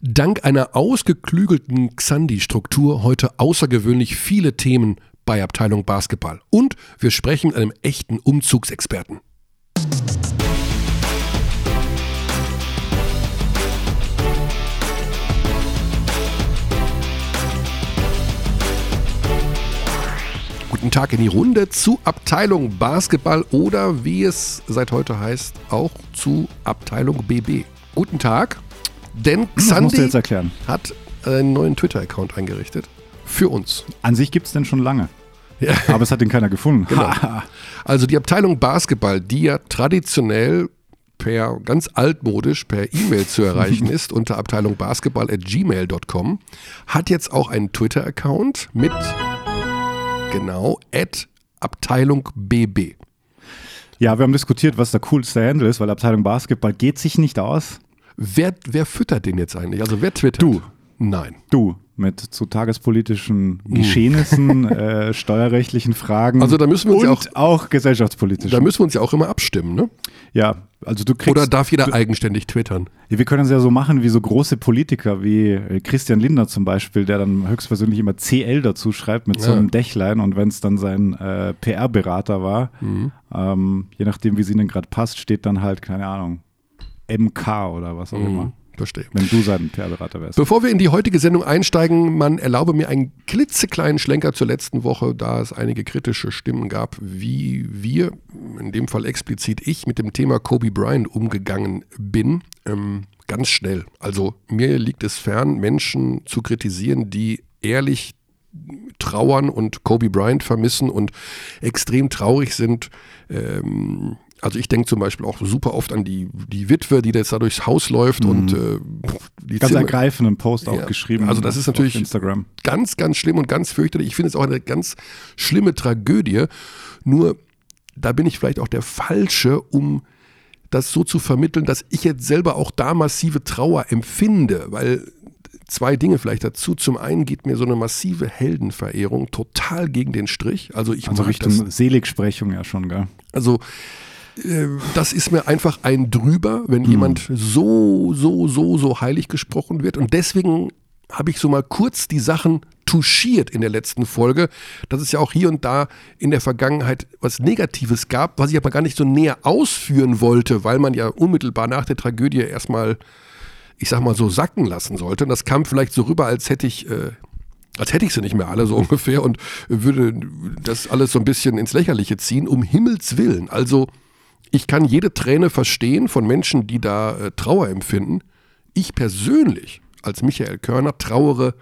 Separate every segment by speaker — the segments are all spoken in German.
Speaker 1: Dank einer ausgeklügelten Xandi-Struktur heute außergewöhnlich viele Themen bei Abteilung Basketball. Und wir sprechen mit einem echten Umzugsexperten. Guten Tag in die Runde zu Abteilung Basketball oder wie es seit heute heißt, auch zu Abteilung BB. Guten Tag. Denn Xandi hat einen neuen Twitter-Account eingerichtet. Für uns.
Speaker 2: An sich gibt es den schon lange. Ja. Aber es hat den keiner gefunden.
Speaker 1: Genau. also die Abteilung Basketball, die ja traditionell per ganz altmodisch per E-Mail zu erreichen ist unter Abteilung Basketball at gmail.com, hat jetzt auch einen Twitter-Account mit genau at Abteilung BB.
Speaker 2: Ja, wir haben diskutiert, was der coolste Handle ist, weil Abteilung Basketball geht sich nicht aus.
Speaker 1: Wer, wer füttert den jetzt eigentlich? Also wer twittert?
Speaker 2: Du.
Speaker 1: Nein.
Speaker 2: Du mit zu tagespolitischen hm. Geschehnissen, äh, steuerrechtlichen Fragen.
Speaker 1: Also da müssen wir uns
Speaker 2: und
Speaker 1: ja auch,
Speaker 2: auch gesellschaftspolitisch.
Speaker 1: Da müssen wir uns ja auch immer abstimmen, ne?
Speaker 2: Ja, also du kriegst.
Speaker 1: Oder darf jeder du, eigenständig twittern?
Speaker 2: Ja, wir können es ja so machen wie so große Politiker wie äh, Christian Lindner zum Beispiel, der dann höchstpersönlich immer CL dazu schreibt mit ja. so einem Dächlein und wenn es dann sein äh, PR-Berater war, mhm. ähm, je nachdem wie es ihnen gerade passt, steht dann halt keine Ahnung MK oder was auch mhm. immer.
Speaker 1: Verstehe.
Speaker 2: Wenn du sein PR-Berater wärst.
Speaker 1: Bevor wir in die heutige Sendung einsteigen, man erlaube mir einen klitzekleinen Schlenker zur letzten Woche, da es einige kritische Stimmen gab, wie wir, in dem Fall explizit ich, mit dem Thema Kobe Bryant umgegangen bin. Ähm, ganz schnell. Also mir liegt es fern, Menschen zu kritisieren, die ehrlich trauern und Kobe Bryant vermissen und extrem traurig sind. Ähm, also ich denke zum Beispiel auch super oft an die, die Witwe, die jetzt da durchs Haus läuft mhm. und äh,
Speaker 2: die Ganz Zimmer, ergreifenden Post auch ja, geschrieben.
Speaker 1: Also das ist natürlich Instagram. ganz, ganz schlimm und ganz fürchterlich. Ich finde es auch eine ganz schlimme Tragödie. Nur da bin ich vielleicht auch der Falsche, um das so zu vermitteln, dass ich jetzt selber auch da massive Trauer empfinde, weil zwei Dinge vielleicht dazu. Zum einen geht mir so eine massive Heldenverehrung total gegen den Strich. Also ich
Speaker 2: also Richtung das, Seligsprechung ja schon, gell?
Speaker 1: Also das ist mir einfach ein drüber, wenn mhm. jemand so, so, so, so heilig gesprochen wird. Und deswegen habe ich so mal kurz die Sachen touchiert in der letzten Folge, dass es ja auch hier und da in der Vergangenheit was Negatives gab, was ich aber gar nicht so näher ausführen wollte, weil man ja unmittelbar nach der Tragödie erstmal, ich sag mal so, sacken lassen sollte. Und das kam vielleicht so rüber, als hätte ich. Äh, als hätte ich sie nicht mehr alle so ungefähr und würde das alles so ein bisschen ins Lächerliche ziehen, um Himmels Willen. Also, ich kann jede Träne verstehen von Menschen, die da äh, Trauer empfinden. Ich persönlich, als Michael Körner, trauere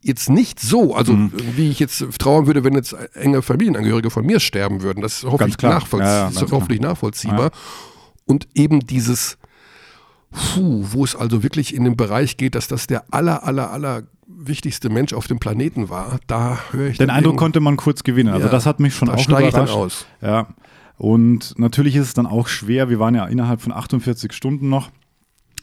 Speaker 1: jetzt nicht so, also mhm. wie ich jetzt trauern würde, wenn jetzt enge Familienangehörige von mir sterben würden. Das ist hoffentlich, nachvollzie ja, ja, hoffentlich nachvollziehbar. Ja. Und eben dieses, puh, wo es also wirklich in den Bereich geht, dass das der aller, aller, aller wichtigste Mensch auf dem Planeten war, da höre ich
Speaker 2: den Eindruck konnte man kurz gewinnen. Also das hat mich schon auch
Speaker 1: überrascht. Ich dann aus.
Speaker 2: Ja, und natürlich ist es dann auch schwer, wir waren ja innerhalb von 48 Stunden noch.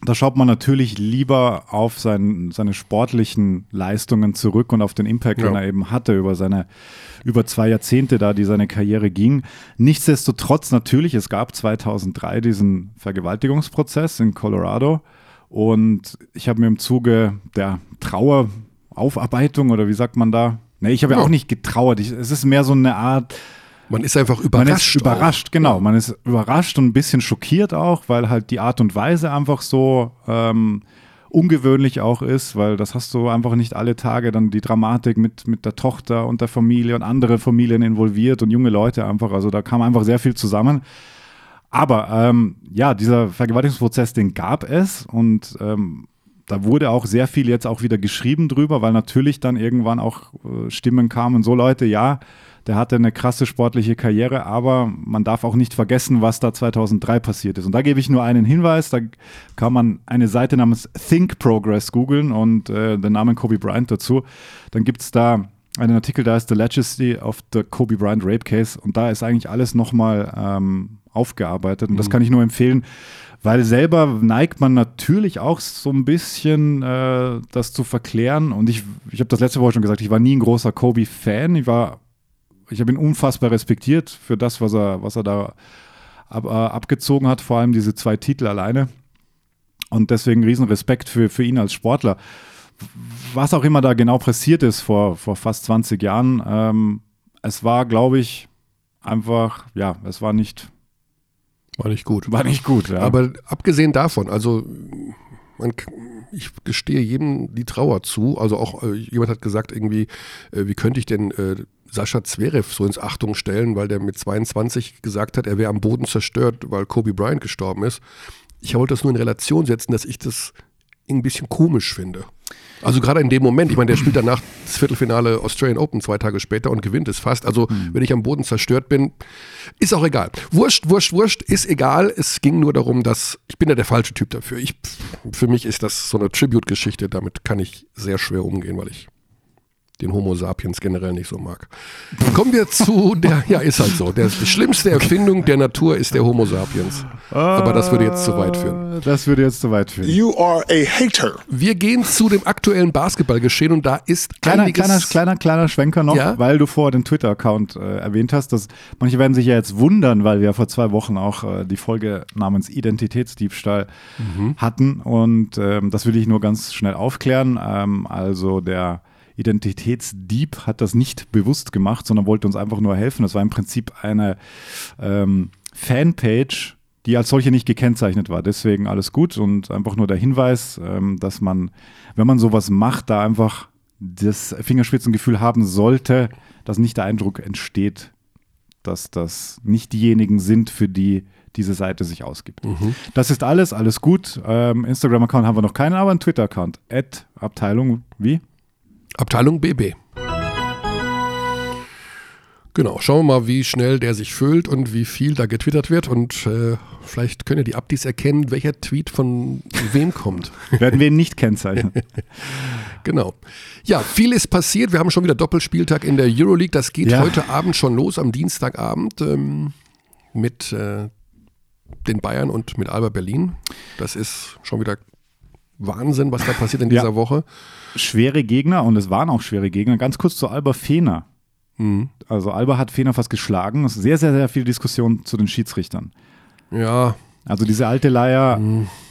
Speaker 2: Da schaut man natürlich lieber auf sein, seine sportlichen Leistungen zurück und auf den Impact, ja. den er eben hatte über seine über zwei Jahrzehnte da, die seine Karriere ging. Nichtsdestotrotz natürlich, es gab 2003 diesen Vergewaltigungsprozess in Colorado und ich habe mir im Zuge der Traueraufarbeitung oder wie sagt man da? Nee, ich habe ja. ja auch nicht getrauert. Ich, es ist mehr so eine Art
Speaker 1: man ist einfach überrascht. Man ist
Speaker 2: überrascht, auch. genau. Man ist überrascht und ein bisschen schockiert auch, weil halt die Art und Weise einfach so ähm, ungewöhnlich auch ist, weil das hast du einfach nicht alle Tage, dann die Dramatik mit, mit der Tochter und der Familie und andere Familien involviert und junge Leute einfach. Also da kam einfach sehr viel zusammen. Aber ähm, ja, dieser Vergewaltigungsprozess, den gab es und ähm, da wurde auch sehr viel jetzt auch wieder geschrieben drüber, weil natürlich dann irgendwann auch äh, Stimmen kamen, so Leute, ja, der hatte eine krasse sportliche Karriere, aber man darf auch nicht vergessen, was da 2003 passiert ist. Und da gebe ich nur einen Hinweis, da kann man eine Seite namens Think Progress googeln und äh, den Namen Kobe Bryant dazu. Dann gibt es da einen Artikel, da ist The Legacy of the Kobe Bryant Rape Case und da ist eigentlich alles nochmal ähm, aufgearbeitet und das mhm. kann ich nur empfehlen, weil selber neigt man natürlich auch so ein bisschen äh, das zu verklären und ich, ich habe das letzte Woche schon gesagt, ich war nie ein großer Kobe-Fan, ich war ich habe ihn unfassbar respektiert für das, was er, was er da ab, äh, abgezogen hat, vor allem diese zwei Titel alleine. Und deswegen riesen Respekt für, für ihn als Sportler. Was auch immer da genau passiert ist vor, vor fast 20 Jahren, ähm, es war, glaube ich, einfach, ja, es war nicht.
Speaker 1: War nicht gut.
Speaker 2: War nicht gut, ja.
Speaker 1: Aber abgesehen davon, also man, ich gestehe jedem die Trauer zu. Also auch äh, jemand hat gesagt, irgendwie, äh, wie könnte ich denn äh, Sascha Zverev so ins Achtung stellen, weil der mit 22 gesagt hat, er wäre am Boden zerstört, weil Kobe Bryant gestorben ist. Ich wollte das nur in Relation setzen, dass ich das ein bisschen komisch finde. Also gerade in dem Moment, ich meine, der spielt danach das Viertelfinale Australian Open zwei Tage später und gewinnt es fast. Also mhm. wenn ich am Boden zerstört bin, ist auch egal. Wurscht, wurscht, wurscht, ist egal. Es ging nur darum, dass ich bin ja der falsche Typ dafür. Ich, für mich ist das so eine Tribute-Geschichte. Damit kann ich sehr schwer umgehen, weil ich den Homo sapiens generell nicht so mag. Kommen wir zu der, ja, ist halt so. Der, die schlimmste Erfindung der Natur ist der Homo sapiens. Aber das würde jetzt zu weit führen.
Speaker 2: Das würde jetzt zu weit führen.
Speaker 3: You are a hater.
Speaker 1: Wir gehen zu dem aktuellen Basketballgeschehen und da ist
Speaker 2: kleiner,
Speaker 1: einiges
Speaker 2: kleiner, kleiner, kleiner Schwenker noch,
Speaker 1: Ja?
Speaker 2: weil du vorher den Twitter-Account äh, erwähnt hast. Dass, manche werden sich ja jetzt wundern, weil wir vor zwei Wochen auch äh, die Folge namens Identitätsdiebstahl
Speaker 1: Mhm.
Speaker 2: hatten. Und ähm, das will ich nur ganz schnell aufklären. Ähm, also der Identitätsdieb hat das nicht bewusst gemacht, sondern wollte uns einfach nur helfen. Das war im Prinzip eine ähm, Fanpage, die als solche nicht gekennzeichnet war. Deswegen alles gut und einfach nur der Hinweis, ähm, dass man, wenn man sowas macht, da einfach das Fingerspitzengefühl haben sollte, dass nicht der Eindruck entsteht, dass das nicht diejenigen sind, für die diese Seite sich ausgibt. Das ist alles, alles gut. Ähm, Instagram-Account haben wir noch keinen, aber einen Twitter-Account. Abteilung wie?
Speaker 1: Abteilung BB. Genau, schauen wir mal, wie schnell der sich füllt und wie viel da getwittert wird. Und äh, vielleicht können ja die Abdis erkennen, welcher Tweet von wem kommt.
Speaker 2: Werden wir ihn nicht kennzeichnen.
Speaker 1: Genau. Ja, viel ist passiert. Wir haben schon wieder Doppelspieltag in der Euroleague. Das geht
Speaker 2: Ja.
Speaker 1: heute Abend schon los, am Dienstagabend, ähm, mit äh, den Bayern und mit Alba Berlin. Das ist schon wieder Wahnsinn, was da passiert in
Speaker 2: Ja.
Speaker 1: dieser Woche.
Speaker 2: Schwere Gegner und es waren auch schwere Gegner. Ganz kurz zu Alba Fener.
Speaker 1: Mhm.
Speaker 2: Also Alba hat Fener fast geschlagen. Es ist sehr, sehr, sehr viel Diskussion zu den Schiedsrichtern.
Speaker 1: Ja,
Speaker 2: Also diese alte Leier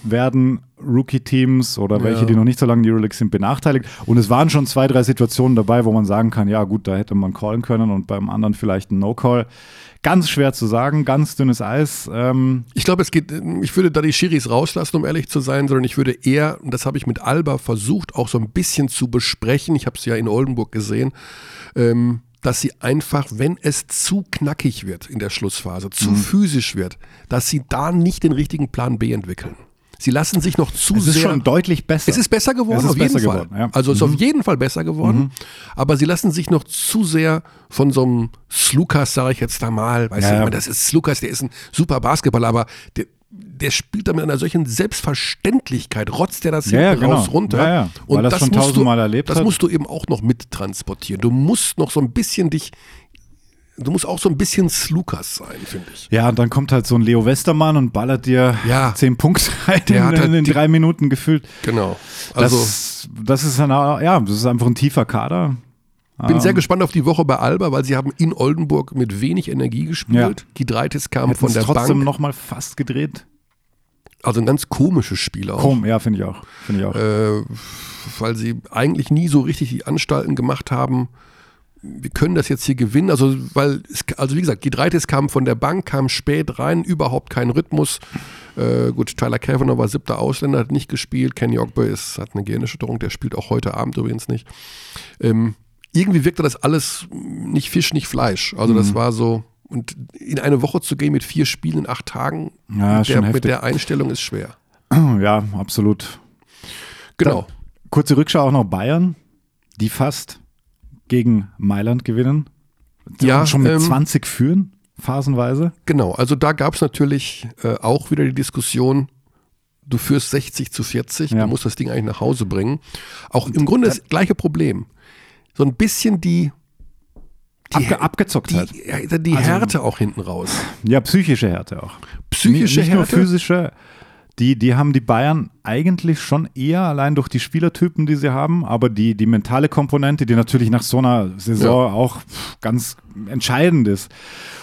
Speaker 2: werden Rookie-Teams oder welche,
Speaker 1: Ja.
Speaker 2: die noch nicht so lange in die Euroleague sind, benachteiligt. Und es waren schon zwei, drei Situationen dabei, wo man sagen kann, ja gut, da hätte man callen können und beim anderen vielleicht ein No-Call. Ganz schwer zu sagen, ganz dünnes Eis. Ähm,
Speaker 1: Ich glaube, es geht, ich würde da die Schiris rauslassen, um ehrlich zu sein, sondern ich würde eher, und das habe ich mit Alba versucht, auch so ein bisschen zu besprechen, ich habe es ja in Oldenburg gesehen, ähm, dass sie einfach, wenn es zu knackig wird in der Schlussphase, zu
Speaker 2: Mhm.
Speaker 1: physisch wird, dass sie da nicht den richtigen Plan B entwickeln. Sie lassen sich noch zu
Speaker 2: es ist
Speaker 1: sehr.
Speaker 2: schon deutlich besser.
Speaker 1: Es ist besser geworden,
Speaker 2: Es ist
Speaker 1: auf jeden Fall.
Speaker 2: geworden, ja. Mhm.
Speaker 1: Also es ist auf jeden Fall besser geworden. Aber sie lassen sich noch zu sehr von so einem Slukas, sage ich jetzt da mal, weißt
Speaker 2: Ja,
Speaker 1: du,
Speaker 2: ja.
Speaker 1: das ist Slukas, der ist ein super Basketballer, aber der, der spielt da mit einer solchen Selbstverständlichkeit, rotzt der das
Speaker 2: Ja,
Speaker 1: hinten
Speaker 2: genau.
Speaker 1: raus runter.
Speaker 2: Ja, ja.
Speaker 1: Und
Speaker 2: Weil das
Speaker 1: das
Speaker 2: schon
Speaker 1: musst du,
Speaker 2: tausendmal erlebt
Speaker 1: Das
Speaker 2: hat.
Speaker 1: musst du eben auch noch mittransportieren. Du musst noch so ein bisschen dich, du musst auch so ein bisschen Slukas sein, finde ich.
Speaker 2: Ja, und dann kommt halt so ein Leo Westermann und ballert dir
Speaker 1: Ja.
Speaker 2: zehn Punkte rein
Speaker 1: Der
Speaker 2: in,
Speaker 1: hat halt
Speaker 2: in
Speaker 1: die-
Speaker 2: drei Minuten gefühlt.
Speaker 1: Genau. Also
Speaker 2: das, das ist auch- ja, das ist einfach ein tiefer Kader.
Speaker 1: Bin
Speaker 2: Ähm,
Speaker 1: sehr gespannt auf die Woche bei Alba, weil sie haben in Oldenburg mit wenig Energie gespielt. Gidreitis kam
Speaker 2: Hätten
Speaker 1: von der
Speaker 2: trotzdem
Speaker 1: Bank.
Speaker 2: nochmal fast gedreht.
Speaker 1: Also ein ganz komisches Spiel auch.
Speaker 2: Komm, ja, finde ich auch. Finde ich auch.
Speaker 1: Äh, weil sie eigentlich nie so richtig die Anstalten gemacht haben. Wir können das jetzt hier gewinnen. Also, weil, es, also wie gesagt, Gidreitis kam von der Bank, kam spät rein, überhaupt kein Rhythmus. Äh, gut, Tyler Kavanagh war siebter Ausländer, hat nicht gespielt. Kenny Ogbe ist, hat eine Gehirnerschütterung, der spielt auch heute Abend übrigens nicht. Ähm, irgendwie wirkte das alles nicht Fisch, nicht Fleisch. Also
Speaker 2: Mhm.
Speaker 1: das war so, und in eine Woche zu gehen mit vier Spielen in acht Tagen,
Speaker 2: Ja,
Speaker 1: mit, der, mit der Einstellung ist schwer.
Speaker 2: ja, absolut.
Speaker 1: Genau.
Speaker 2: Kurze Rückschau auch noch Bayern, die fast gegen Mailand gewinnen. Die
Speaker 1: Ja,
Speaker 2: schon mit
Speaker 1: ähm,
Speaker 2: 20 führen, phasenweise.
Speaker 1: Genau, also da gab es natürlich äh, auch wieder die Diskussion, du führst 60 zu 40,
Speaker 2: Ja.
Speaker 1: du musst das Ding eigentlich nach Hause bringen. Auch im Grunde das gleiche Problem. So ein bisschen die, die,
Speaker 2: Abge abgezockt halt.
Speaker 1: die, ja, die
Speaker 2: Also-
Speaker 1: Härte auch hinten raus.
Speaker 2: Ja, psychische Härte auch.
Speaker 1: Psychische
Speaker 2: nicht, nicht nur
Speaker 1: Härte.
Speaker 2: physische. Die, die haben die Bayern eigentlich schon eher allein durch die Spielertypen, die sie haben, aber die, die mentale Komponente, die natürlich nach so einer Saison auch pff, ganz entscheidend ist.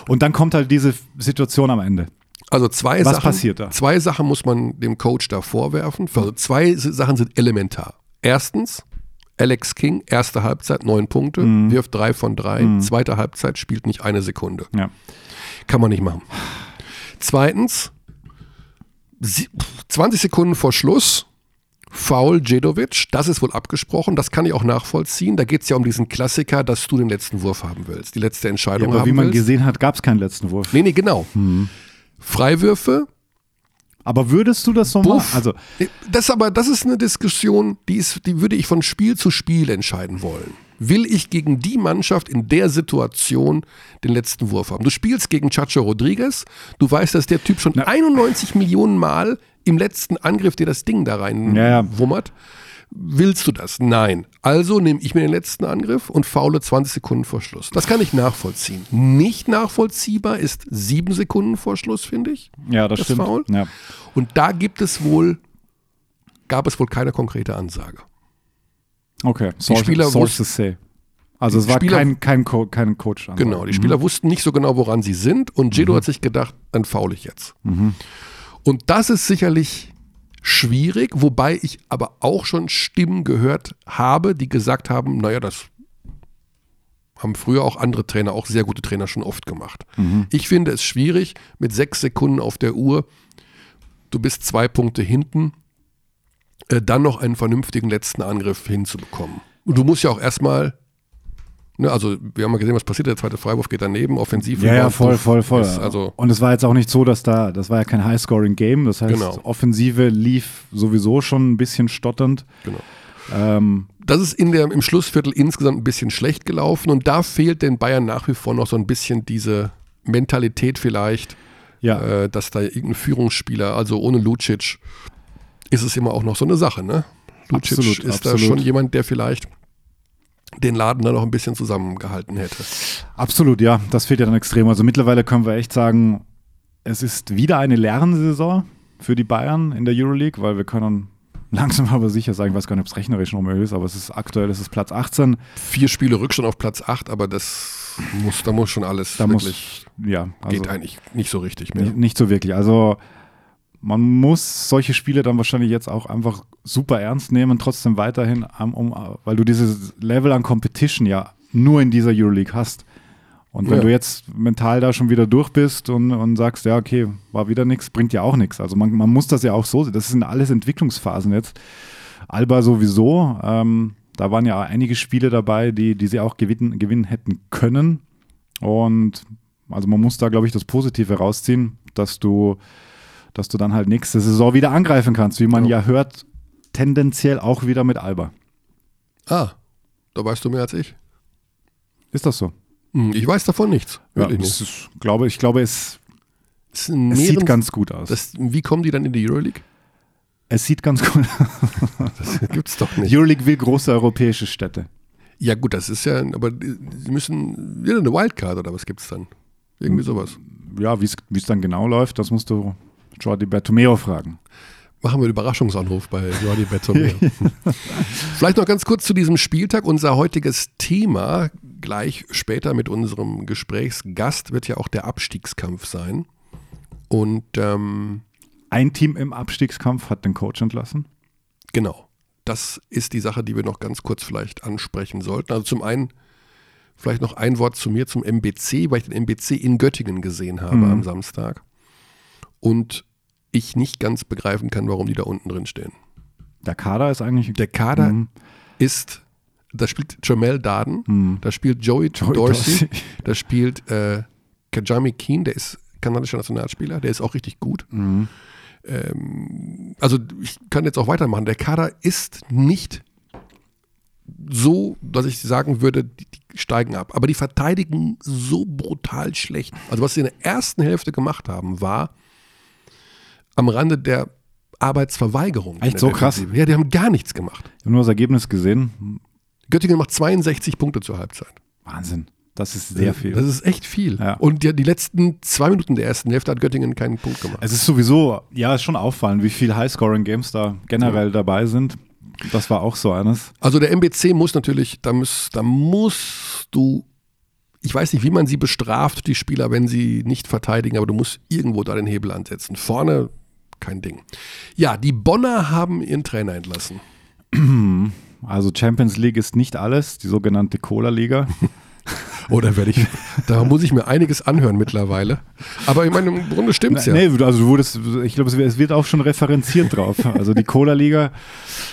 Speaker 2: Und dann kommt halt diese Situation am Ende.
Speaker 1: Also zwei
Speaker 2: Was
Speaker 1: Sachen,
Speaker 2: passiert da?
Speaker 1: zwei Sachen muss man dem Coach da vorwerfen. Also zwei Sachen sind elementar. Erstens, Alex King, erste Halbzeit, neun Punkte,
Speaker 2: Mhm.
Speaker 1: wirft drei von drei. Zweite Halbzeit spielt nicht eine Sekunde.
Speaker 2: Ja.
Speaker 1: Kann man nicht machen. Zweitens, sie- 20 Sekunden vor Schluss, Foul Djedovic, das ist wohl abgesprochen, das kann ich auch nachvollziehen. Da geht es ja um diesen Klassiker, dass du den letzten Wurf haben willst, die letzte
Speaker 2: Ja,
Speaker 1: Entscheidung
Speaker 2: aber
Speaker 1: haben
Speaker 2: wie man
Speaker 1: willst.
Speaker 2: gesehen hat, gab es keinen letzten Wurf.
Speaker 1: Nee, nee, genau. Freiwürfe,
Speaker 2: Aber würdest du das so
Speaker 1: Buff.
Speaker 2: machen? Also,
Speaker 1: Das aber, das ist eine Diskussion, die ist, die würde ich von Spiel zu Spiel entscheiden wollen. Will ich gegen die Mannschaft in der Situation den letzten Wurf haben? Du spielst gegen Chacho Rodriguez, du weißt, dass der Typ schon 91 Millionen Mal im letzten Angriff dir das Ding da rein
Speaker 2: Ja, ja.
Speaker 1: wummert. Willst du das? Nein. Also nehme ich mir den letzten Angriff und faule 20 Sekunden vor Schluss. Das kann ich nachvollziehen. Nicht nachvollziehbar ist sieben Sekunden vor Schluss, finde ich.
Speaker 2: ja, das,
Speaker 1: Das
Speaker 2: stimmt.
Speaker 1: Foul?
Speaker 2: Ja.
Speaker 1: Und da gibt es wohl, gab es wohl keine konkrete Ansage.
Speaker 2: Okay, Sources,
Speaker 1: Spieler
Speaker 2: Sources say. Also
Speaker 1: Die
Speaker 2: es war
Speaker 1: Spieler-
Speaker 2: kein, kein, Co kein Coach.
Speaker 1: Genau, die Spieler wussten nicht so genau, woran sie sind und Jedo hat sich gedacht, dann faul ich jetzt. Und das ist sicherlich schwierig, wobei ich aber auch schon Stimmen gehört habe, die gesagt haben, naja, das haben früher auch andere Trainer, auch sehr gute Trainer schon oft gemacht. Ich finde es schwierig, mit sechs Sekunden auf der Uhr, du bist zwei Punkte hinten, äh, dann noch einen vernünftigen letzten Angriff hinzubekommen. Und du musst ja auch erstmal, ne, also wir haben ja gesehen, was passiert, der zweite Freiwurf geht daneben, offensiv.
Speaker 2: Ja, ja, voll, voll, voll.
Speaker 1: Ist Also,
Speaker 2: und es war jetzt auch nicht so, dass da, das war ja kein High-Scoring-Game. Das heißt,
Speaker 1: Genau.
Speaker 2: Offensive lief sowieso schon ein bisschen stotternd.
Speaker 1: genau.
Speaker 2: Ähm,
Speaker 1: Das ist in der, im Schlussviertel insgesamt ein bisschen schlecht gelaufen und da fehlt den Bayern nach wie vor noch so ein bisschen diese Mentalität vielleicht,
Speaker 2: ja,
Speaker 1: äh, dass da irgendein Führungsspieler, also ohne Lucic, ist es immer auch noch so eine Sache, ne? Lucic
Speaker 2: Absolut,
Speaker 1: ist da
Speaker 2: absolut.
Speaker 1: schon jemand, der vielleicht den Laden da noch ein bisschen zusammengehalten hätte.
Speaker 2: absolut, ja. Das fehlt ja dann extrem. Also mittlerweile können wir echt sagen, es ist wieder eine Lernsaison für die Bayern in der Euroleague, weil wir können langsam aber sicher sagen, ich weiß gar nicht, ob es rechnerisch noch möglich ist, aber es ist aktuell, es ist Platz 18.
Speaker 1: Vier Spiele Rückstand auf Platz 8, aber das muss, da muss schon alles
Speaker 2: Da
Speaker 1: wirklich,
Speaker 2: muss, ja, also
Speaker 1: geht eigentlich nicht so richtig mehr.
Speaker 2: Nicht, nicht so wirklich. Also man muss solche Spiele dann wahrscheinlich jetzt auch einfach super ernst nehmen, trotzdem weiterhin, um, weil du dieses Level an Competition ja nur in dieser Euroleague hast. Und wenn
Speaker 1: Ja.
Speaker 2: du jetzt mental da schon wieder durch bist und, und sagst, ja, okay, war wieder nichts, bringt ja auch nichts. Also man, man muss das ja auch so sehen. Das sind alles Entwicklungsphasen jetzt. Alba sowieso. Ähm, da waren ja einige Spiele dabei, die, die sie auch gewinnen, gewinnen hätten können. Und also man muss da, glaube ich, das Positive rausziehen, dass du, dass du dann halt nächste Saison wieder angreifen kannst, wie man
Speaker 1: Ja.
Speaker 2: ja hört, tendenziell auch wieder mit Alba.
Speaker 1: Ah, da weißt du mehr als ich.
Speaker 2: Ist das so?
Speaker 1: Hm, Ich weiß davon nichts.
Speaker 2: Das
Speaker 1: nicht.
Speaker 2: ist, glaube, ich glaube, es,
Speaker 1: Es,
Speaker 2: es sieht ganz gut aus.
Speaker 1: das, wie kommen die dann in die Euroleague?
Speaker 2: es sieht ganz gut
Speaker 1: Das gibt's doch nicht.
Speaker 2: Euroleague will große europäische Städte.
Speaker 1: Ja gut, das ist ja, aber sie müssen wieder eine Wildcard oder was gibt's dann?
Speaker 2: Hm.
Speaker 1: Irgendwie sowas.
Speaker 2: Ja, es wie es dann genau läuft, das musst du Jordi Bertomeo fragen.
Speaker 1: Machen wir einen Überraschungsanruf bei Jordi Bettomeo. Vielleicht noch ganz kurz zu diesem Spieltag. Unser heutiges Thema, gleich später mit unserem Gesprächsgast, wird ja auch der Abstiegskampf sein. Und ähm,
Speaker 2: Ein Team im Abstiegskampf hat den Coach entlassen.
Speaker 1: Genau. Das ist die Sache, die wir noch ganz kurz vielleicht ansprechen sollten. Also zum einen vielleicht noch ein Wort zu mir, zum MBC, weil ich den MBC in Göttingen gesehen habe
Speaker 2: Mhm.
Speaker 1: am Samstag. Und ich nicht ganz begreifen kann, warum die da unten drin stehen.
Speaker 2: Der Kader ist eigentlich.
Speaker 1: Der Kader
Speaker 2: Mhm.
Speaker 1: ist, da spielt Jamel Darden,
Speaker 2: Mhm.
Speaker 1: da spielt Joey,
Speaker 2: Joey
Speaker 1: Dorsey,
Speaker 2: Dorsey.
Speaker 1: da spielt äh, Kajami Keen, der ist kanadischer Nationalspieler, der ist auch richtig gut.
Speaker 2: Mhm.
Speaker 1: Ähm, also ich kann jetzt auch weitermachen. Der Kader ist nicht so, dass ich sagen würde, die, die steigen ab. Aber die verteidigen so brutal schlecht. Also was sie in der ersten Hälfte gemacht haben, war am Rande der Arbeitsverweigerung.
Speaker 2: Echt so krass?
Speaker 1: Ja, die haben gar nichts gemacht.
Speaker 2: Ich habe nur das Ergebnis gesehen.
Speaker 1: Göttingen macht 62 Punkte zur Halbzeit.
Speaker 2: Wahnsinn. Das ist sehr viel.
Speaker 1: Das ist echt viel.
Speaker 2: Ja.
Speaker 1: Und ja, die letzten zwei Minuten der ersten Hälfte hat Göttingen keinen Punkt gemacht.
Speaker 2: Es ist sowieso, ja, ist schon auffallend, wie viel High-Scoring-Games da generell dabei sind. Das war auch so eines.
Speaker 1: Also der MBC muss natürlich, da, muss, da musst du ich weiß nicht, wie man sie bestraft, die Spieler, wenn sie nicht verteidigen, aber du musst irgendwo da den Hebel ansetzen. Vorne kein Ding. Ja, die Bonner haben ihren Trainer entlassen.
Speaker 2: Also Champions League ist nicht alles, die sogenannte Cola-Liga.
Speaker 1: Oder werde ich, da muss ich mir einiges anhören mittlerweile. Aber ich meine, im Grunde stimmt's ja.
Speaker 2: Nee, also du wurdest, ich glaube, es wird auch schon referenziert drauf. Also die Cola-Liga,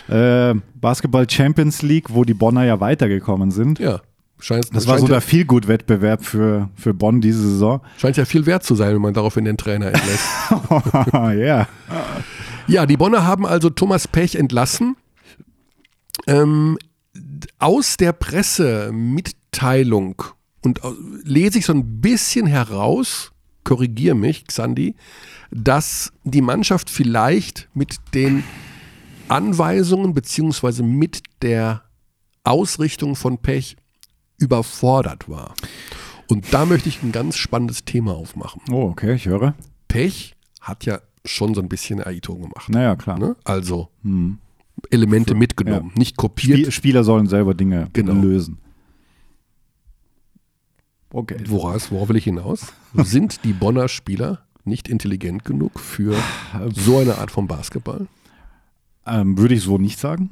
Speaker 2: äh, Basketball Champions League, wo die Bonner ja weitergekommen sind.
Speaker 1: Ja. Scheint,
Speaker 2: Das war so der Feelgood-Wettbewerb für, für Bonn diese Saison.
Speaker 1: Scheint ja viel wert zu sein, wenn man daraufhin den Trainer entlässt.
Speaker 2: Ja.
Speaker 1: ja, die Bonner haben also Thomas Pech entlassen. Ähm, aus der Pressemitteilung und lese ich so ein bisschen heraus, korrigier mich, Xandi, dass die Mannschaft vielleicht mit den Anweisungen beziehungsweise mit der Ausrichtung von Pech überfordert war. Und da möchte ich ein ganz spannendes Thema aufmachen.
Speaker 2: Oh, okay, ich höre.
Speaker 1: Pech hat ja schon so ein bisschen Aito gemacht.
Speaker 2: Naja, klar.
Speaker 1: Ne? Also
Speaker 2: Hm.
Speaker 1: Elemente mitgenommen, nicht kopiert.
Speaker 2: Spiel, Spieler sollen selber Dinge
Speaker 1: Genau.
Speaker 2: lösen. Okay.
Speaker 1: Woraus, worauf will ich hinaus? Sind die Bonner Spieler nicht intelligent genug für so eine Art von Basketball?
Speaker 2: Ähm, würde ich so nicht sagen.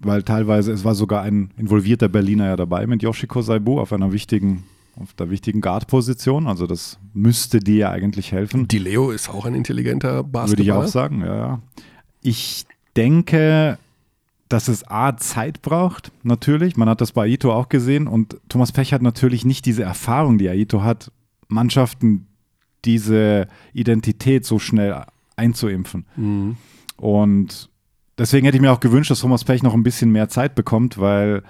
Speaker 2: Weil teilweise, es war sogar ein involvierter Berliner ja dabei mit Yoshiko Saibu auf einer wichtigen, auf der wichtigen Guard-Position. Also das müsste dir ja eigentlich helfen.
Speaker 1: Die Leo ist auch ein intelligenter Basketballer.
Speaker 2: Würde ich auch sagen, ja, ja. Ich denke, dass es A, Zeit braucht, natürlich. Man hat das bei Aito auch gesehen. Und Thomas Pech hat natürlich nicht diese Erfahrung, die Aito hat, Mannschaften diese Identität so schnell einzuimpfen.
Speaker 1: Mhm.
Speaker 2: Und deswegen hätte ich mir auch gewünscht, dass Thomas Pech noch ein bisschen mehr Zeit bekommt, weil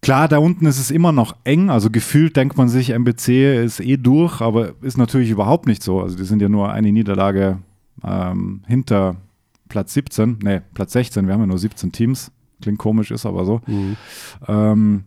Speaker 2: klar, da unten ist es immer noch eng. Also gefühlt denkt man sich, MBC ist eh durch, aber ist natürlich überhaupt nicht so. Also die sind ja nur eine Niederlage ähm, hinter Platz 17, nee, Platz 16. Wir haben ja nur 17 Teams. Klingt komisch, ist aber so.
Speaker 1: Mhm.
Speaker 2: Ähm,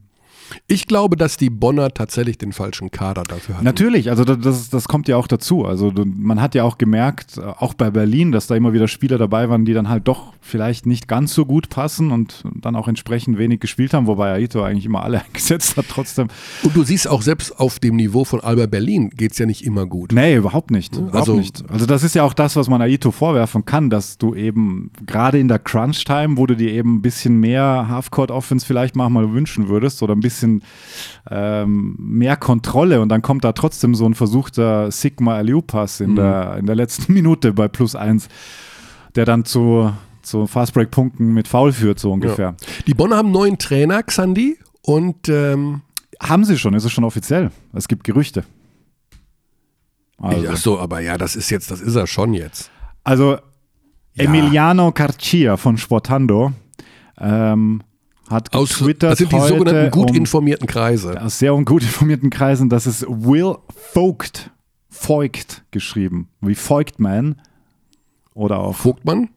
Speaker 1: Ich glaube, dass die Bonner tatsächlich den falschen Kader dafür hatten.
Speaker 2: Natürlich, also da- das, das kommt ja auch dazu. Also man hat ja auch gemerkt, äh, auch bei Berlin, dass da immer wieder Spieler dabei waren, die dann halt doch vielleicht nicht ganz so gut passen und dann auch entsprechend wenig gespielt haben, wobei Aito eigentlich immer alle eingesetzt hat trotzdem.
Speaker 1: Und du siehst auch selbst auf dem Niveau von Alba Berlin geht es ja nicht immer gut.
Speaker 2: Nee, überhaupt nicht. Überhaupt
Speaker 1: Also-
Speaker 2: nicht. Also das ist ja auch das, was man Aito vorwerfen kann, dass du eben gerade in der Crunch-Time, wo du dir eben ein bisschen mehr Halfcourt-Offense vielleicht manchmal wünschen würdest oder ein bisschen ähm, mehr Kontrolle und dann kommt da trotzdem so ein versuchter Sigma Aliu-Pass in, der, in der letzten Minute bei plus eins, der dann zu, zu Fastbreak-Punkten mit Foul führt, so ungefähr.
Speaker 1: Die Bonner haben neuen Trainer, Xandi, und ähm,
Speaker 2: Haben sie schon, ist es schon offiziell. Es gibt Gerüchte. Also,
Speaker 1: ach so, aber ja, das ist jetzt, das ist er schon jetzt.
Speaker 2: Also
Speaker 1: Ja.
Speaker 2: Emiliano Carcia von Sportando ähm, hat
Speaker 1: Aus,
Speaker 2: getwittert
Speaker 1: das sind die
Speaker 2: heute
Speaker 1: sogenannten gut
Speaker 2: um,
Speaker 1: informierten Kreise.
Speaker 2: aus sehr gut informierten Kreisen, dass es Will Vogt, Voigt geschrieben, wie Voigtman oder auch
Speaker 1: Vogtmann?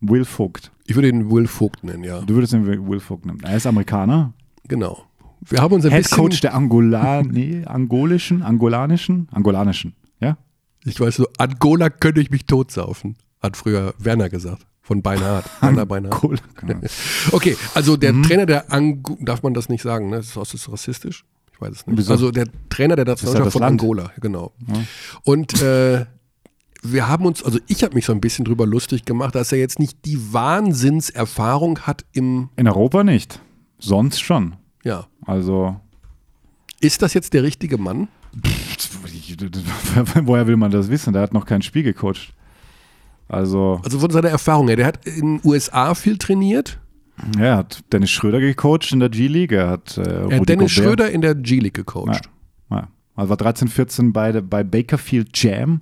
Speaker 2: Will Vogt.
Speaker 1: Ich würde ihn Will Vogt nennen, ja.
Speaker 2: Du würdest ihn Will Vogt nennen. Er ist Amerikaner,
Speaker 1: Genau. Wir haben uns ein
Speaker 2: Head
Speaker 1: bisschen,
Speaker 2: Coach der Angola, nee, angolischen, angolanischen, angolanischen, ja?
Speaker 1: ich weiß so, Angola könnte ich mich totsaufen, hat früher Werner gesagt, von Beinhardt. Werner Beinhardt.
Speaker 2: Cool. Genau.
Speaker 1: Okay, also der
Speaker 2: Mhm.
Speaker 1: Trainer der Ango darf man das nicht sagen, ne? Das ist, ist das rassistisch? Ich weiß es nicht.
Speaker 2: Wieso?
Speaker 1: Also der Trainer der Nationalmannschaft
Speaker 2: das
Speaker 1: von
Speaker 2: Land.
Speaker 1: Angola, genau.
Speaker 2: Ja.
Speaker 1: Und äh, wir haben uns, also ich habe mich so ein bisschen drüber lustig gemacht, dass er jetzt nicht die Wahnsinnserfahrung hat im,
Speaker 2: In Europa nicht. Sonst schon.
Speaker 1: ja.
Speaker 2: Also
Speaker 1: Ist das jetzt der richtige Mann?
Speaker 2: Woher will man das wissen? Der hat noch kein Spiel gecoacht. Also,
Speaker 1: Also von seiner Erfahrung her, der hat in den USA viel trainiert.
Speaker 2: ja, er hat Dennis Schröder gecoacht in der G-League. Er hat, äh,
Speaker 1: Er hat Dennis
Speaker 2: Gobert-
Speaker 1: Schröder in der G-League gecoacht.
Speaker 2: Ja. Also war 13, 14 bei, bei Bakerfield Jam,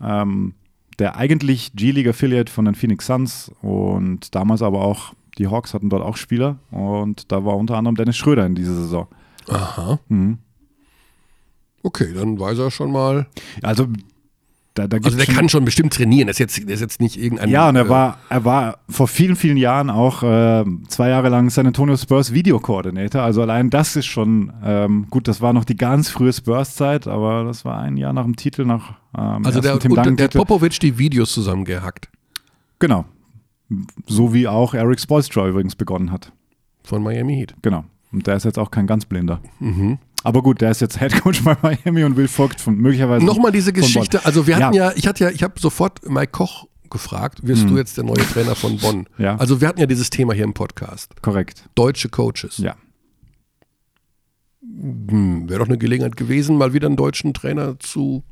Speaker 2: ähm, der eigentlich G-League Affiliate von den Phoenix Suns und damals aber auch, die Hawks hatten dort auch Spieler und da war unter anderem Dennis Schröder in dieser Saison.
Speaker 1: Aha.
Speaker 2: Mhm.
Speaker 1: Okay, dann weiß er schon mal.
Speaker 2: Also, da, da
Speaker 1: Also der
Speaker 2: schon-
Speaker 1: kann schon bestimmt trainieren. Das ist jetzt, das ist jetzt nicht irgendein.
Speaker 2: Ja, und er
Speaker 1: äh,
Speaker 2: war, er war vor vielen, vielen Jahren auch äh, zwei Jahre lang San Antonio Spurs Videokoordinator. Also allein das ist schon ähm, gut. Das war noch die ganz frühe Spurs-Zeit, aber das war ein Jahr nach dem Titel, nach ähm,
Speaker 1: Also der,
Speaker 2: Tim
Speaker 1: und der. Popovic die Videos zusammengehackt
Speaker 2: Genau. So wie auch Eric Spoelstra übrigens begonnen hat.
Speaker 1: von Miami Heat.
Speaker 2: Genau. Und der ist jetzt auch kein ganz blinder.
Speaker 1: Mhm.
Speaker 2: Aber gut, der ist jetzt Headcoach bei Miami und Will Vogt von möglicherweise.
Speaker 1: Nochmal diese. Geschichte. Also wir hatten ja, ich hatte ja, ich habe sofort Mike Koch gefragt, wirst
Speaker 2: Mhm.
Speaker 1: du jetzt der neue Trainer von Bonn?
Speaker 2: Ja.
Speaker 1: Also wir hatten ja dieses Thema hier im Podcast.
Speaker 2: Korrekt.
Speaker 1: Deutsche Coaches.
Speaker 2: Ja.
Speaker 1: Hm, Wäre doch eine Gelegenheit gewesen, mal wieder einen deutschen Trainer zu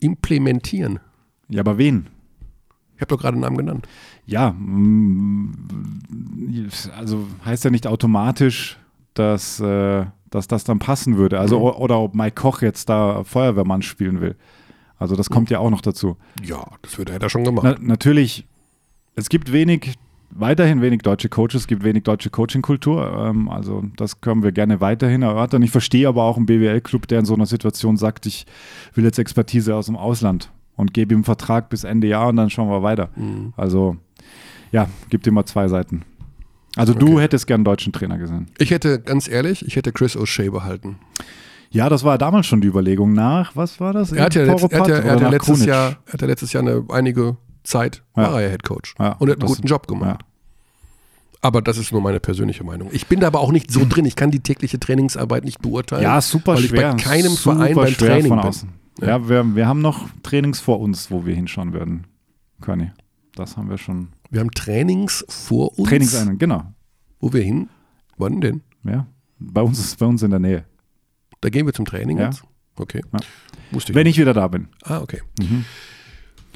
Speaker 1: implementieren.
Speaker 2: Ja, aber wen?
Speaker 1: Ich habe doch gerade einen Namen genannt.
Speaker 2: Ja, mm, also heißt ja nicht automatisch, dass, äh, dass das dann passen würde. Also o- oder ob Mike Koch jetzt da Feuerwehrmann spielen will. Also das kommt ja auch noch dazu.
Speaker 1: Ja, das hätte er schon gemacht.
Speaker 2: Na, natürlich, es gibt wenig, weiterhin wenig deutsche Coaches, es gibt wenig deutsche Coaching-Kultur. Ähm, also das können wir gerne weiterhin erörtern. Ich verstehe aber auch einen BWL-Club, der in so einer Situation sagt, ich will jetzt Expertise aus dem Ausland und gebe ihm einen Vertrag bis Ende Jahr und dann schauen wir weiter.
Speaker 1: Mhm.
Speaker 2: Also ja, gibt immer zwei Seiten. Also du
Speaker 1: Okay.
Speaker 2: hättest gern einen deutschen Trainer gesehen.
Speaker 1: Ich hätte, ganz ehrlich, ich hätte Chris O'Shea behalten.
Speaker 2: Ja, das war damals schon die Überlegung nach, was war das?
Speaker 1: Er hat ja, letzt, er hat ja, er hat ja letztes,
Speaker 2: Krunic?
Speaker 1: Jahr, hat ja letztes Jahr eine einige Zeit,
Speaker 2: Ja.
Speaker 1: war er ja Head Coach.
Speaker 2: Ja,
Speaker 1: und hat einen guten Job gemacht. Aber das ist nur meine persönliche Meinung. Ich bin da aber auch nicht so drin. Ich kann die tägliche Trainingsarbeit nicht beurteilen.
Speaker 2: Ja, super
Speaker 1: weil ich
Speaker 2: schwer.
Speaker 1: bei keinem
Speaker 2: super
Speaker 1: Verein beim Training
Speaker 2: von
Speaker 1: bin.
Speaker 2: außen. Ja, wir, wir haben noch Trainings vor uns, wo wir hinschauen werden. Conny, das haben wir schon.
Speaker 1: Wir haben Trainings vor uns.
Speaker 2: Trainingseinheiten, genau.
Speaker 1: Wo wir hin? Wann denn?
Speaker 2: Ja, bei uns ist bei uns in der Nähe.
Speaker 1: Da gehen wir zum Training
Speaker 2: Ja.
Speaker 1: jetzt? Okay.
Speaker 2: Ja.
Speaker 1: Wusste ich
Speaker 2: Wenn
Speaker 1: nicht.
Speaker 2: ich wieder da bin.
Speaker 1: Ah, okay.
Speaker 2: Mhm.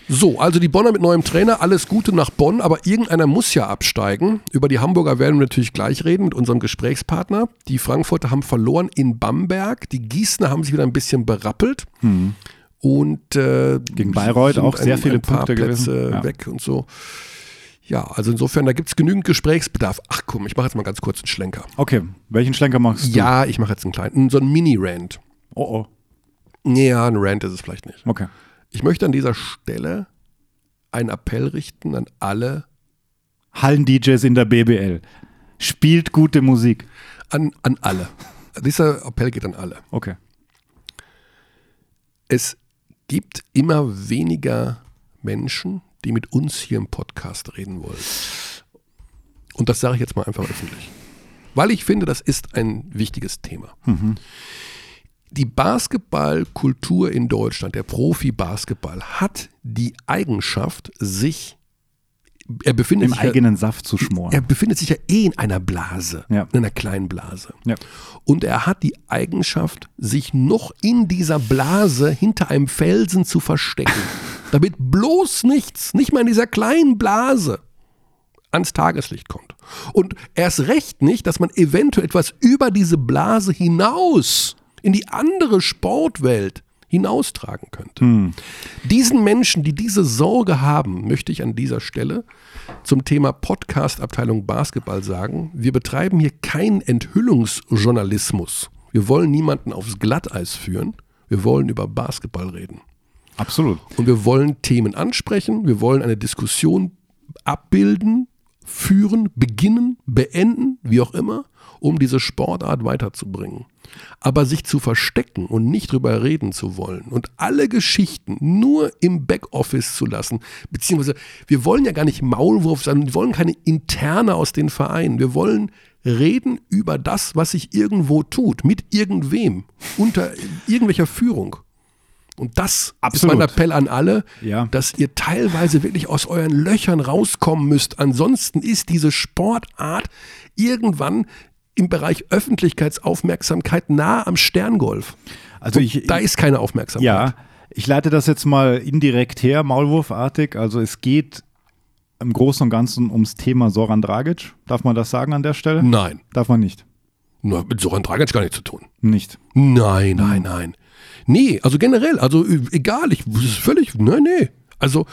Speaker 1: So, also die Bonner mit neuem Trainer, alles Gute nach Bonn, aber irgendeiner muss ja absteigen. Über die Hamburger werden wir natürlich gleich reden mit unserem Gesprächspartner. Die Frankfurter haben verloren in Bamberg, die Gießener haben sich wieder ein bisschen berappelt
Speaker 2: Mhm.
Speaker 1: und äh,
Speaker 2: Gegen Bayreuth auch sehr viele
Speaker 1: ein paar
Speaker 2: Punkte
Speaker 1: Plätze
Speaker 2: gewesen. Ja.
Speaker 1: weg und so. Ja, also insofern, da gibt es genügend Gesprächsbedarf. Ach komm, ich mache jetzt mal ganz kurz einen Schlenker.
Speaker 2: Okay, welchen Schlenker machst du?
Speaker 1: Ja, ich mache jetzt einen kleinen, so einen Mini-Rant.
Speaker 2: Oh, oh.
Speaker 1: Ja, ein Rant ist es vielleicht nicht.
Speaker 2: Okay.
Speaker 1: Ich möchte an dieser Stelle einen Appell richten an alle,
Speaker 2: Hallen-DJs in der BBL. Spielt gute Musik.
Speaker 1: an, an alle. Dieser Appell geht an alle.
Speaker 2: Okay.
Speaker 1: Es gibt immer weniger Menschen, die mit uns hier im Podcast reden wollen. Und das sage ich jetzt mal einfach öffentlich. Weil ich finde, das ist ein wichtiges Thema. Die Basketballkultur in Deutschland, der Profi-Basketball, hat die Eigenschaft, sich, er befindet
Speaker 2: Im
Speaker 1: sich ja,
Speaker 2: eigenen Saft zu schmoren.
Speaker 1: er befindet sich ja eh in einer Blase,
Speaker 2: Ja.
Speaker 1: in einer kleinen Blase.
Speaker 2: Ja.
Speaker 1: Und er hat die Eigenschaft, sich noch in dieser Blase hinter einem Felsen zu verstecken. damit bloß nichts, nicht mal in dieser kleinen Blase, ans Tageslicht kommt. Und erst recht nicht, dass man eventuell etwas über diese Blase hinaus in die andere Sportwelt hinaustragen könnte. Diesen Menschen, die diese Sorge haben, möchte ich an dieser Stelle zum Thema Podcast-Abteilung Basketball sagen, wir betreiben hier keinen Enthüllungsjournalismus. Wir wollen niemanden aufs Glatteis führen. Wir wollen über Basketball reden.
Speaker 2: Absolut.
Speaker 1: Und wir wollen Themen ansprechen, wir wollen eine Diskussion abbilden, führen, beginnen, beenden, wie auch immer, um diese Sportart weiterzubringen. Aber sich zu verstecken und nicht drüber reden zu wollen und alle Geschichten nur im Backoffice zu lassen, beziehungsweise wir wollen ja gar nicht Maulwurf sein, wir wollen keine Interne aus den Vereinen, wir wollen reden über das, was sich irgendwo tut, mit irgendwem, unter irgendwelcher Führung. Und das
Speaker 2: Absolut.
Speaker 1: ist mein Appell an alle,
Speaker 2: Ja.
Speaker 1: dass ihr teilweise wirklich aus euren Löchern rauskommen müsst. Ansonsten ist diese Sportart irgendwann im Bereich Öffentlichkeitsaufmerksamkeit nah am Sterngolf.
Speaker 2: Also ich,
Speaker 1: Da ist keine Aufmerksamkeit.
Speaker 2: ja, ich leite das jetzt mal indirekt her, maulwurfartig. Also es geht im Großen und Ganzen ums Thema Soran Dragic. Darf man das sagen an der Stelle?
Speaker 1: Nein,
Speaker 2: Darf man nicht.
Speaker 1: nur mit Soran Dragic gar nichts zu tun.
Speaker 2: Nicht.
Speaker 1: Nein, nein, nein. Nee, also generell, also egal, ich das ist völlig, nein, nee. Also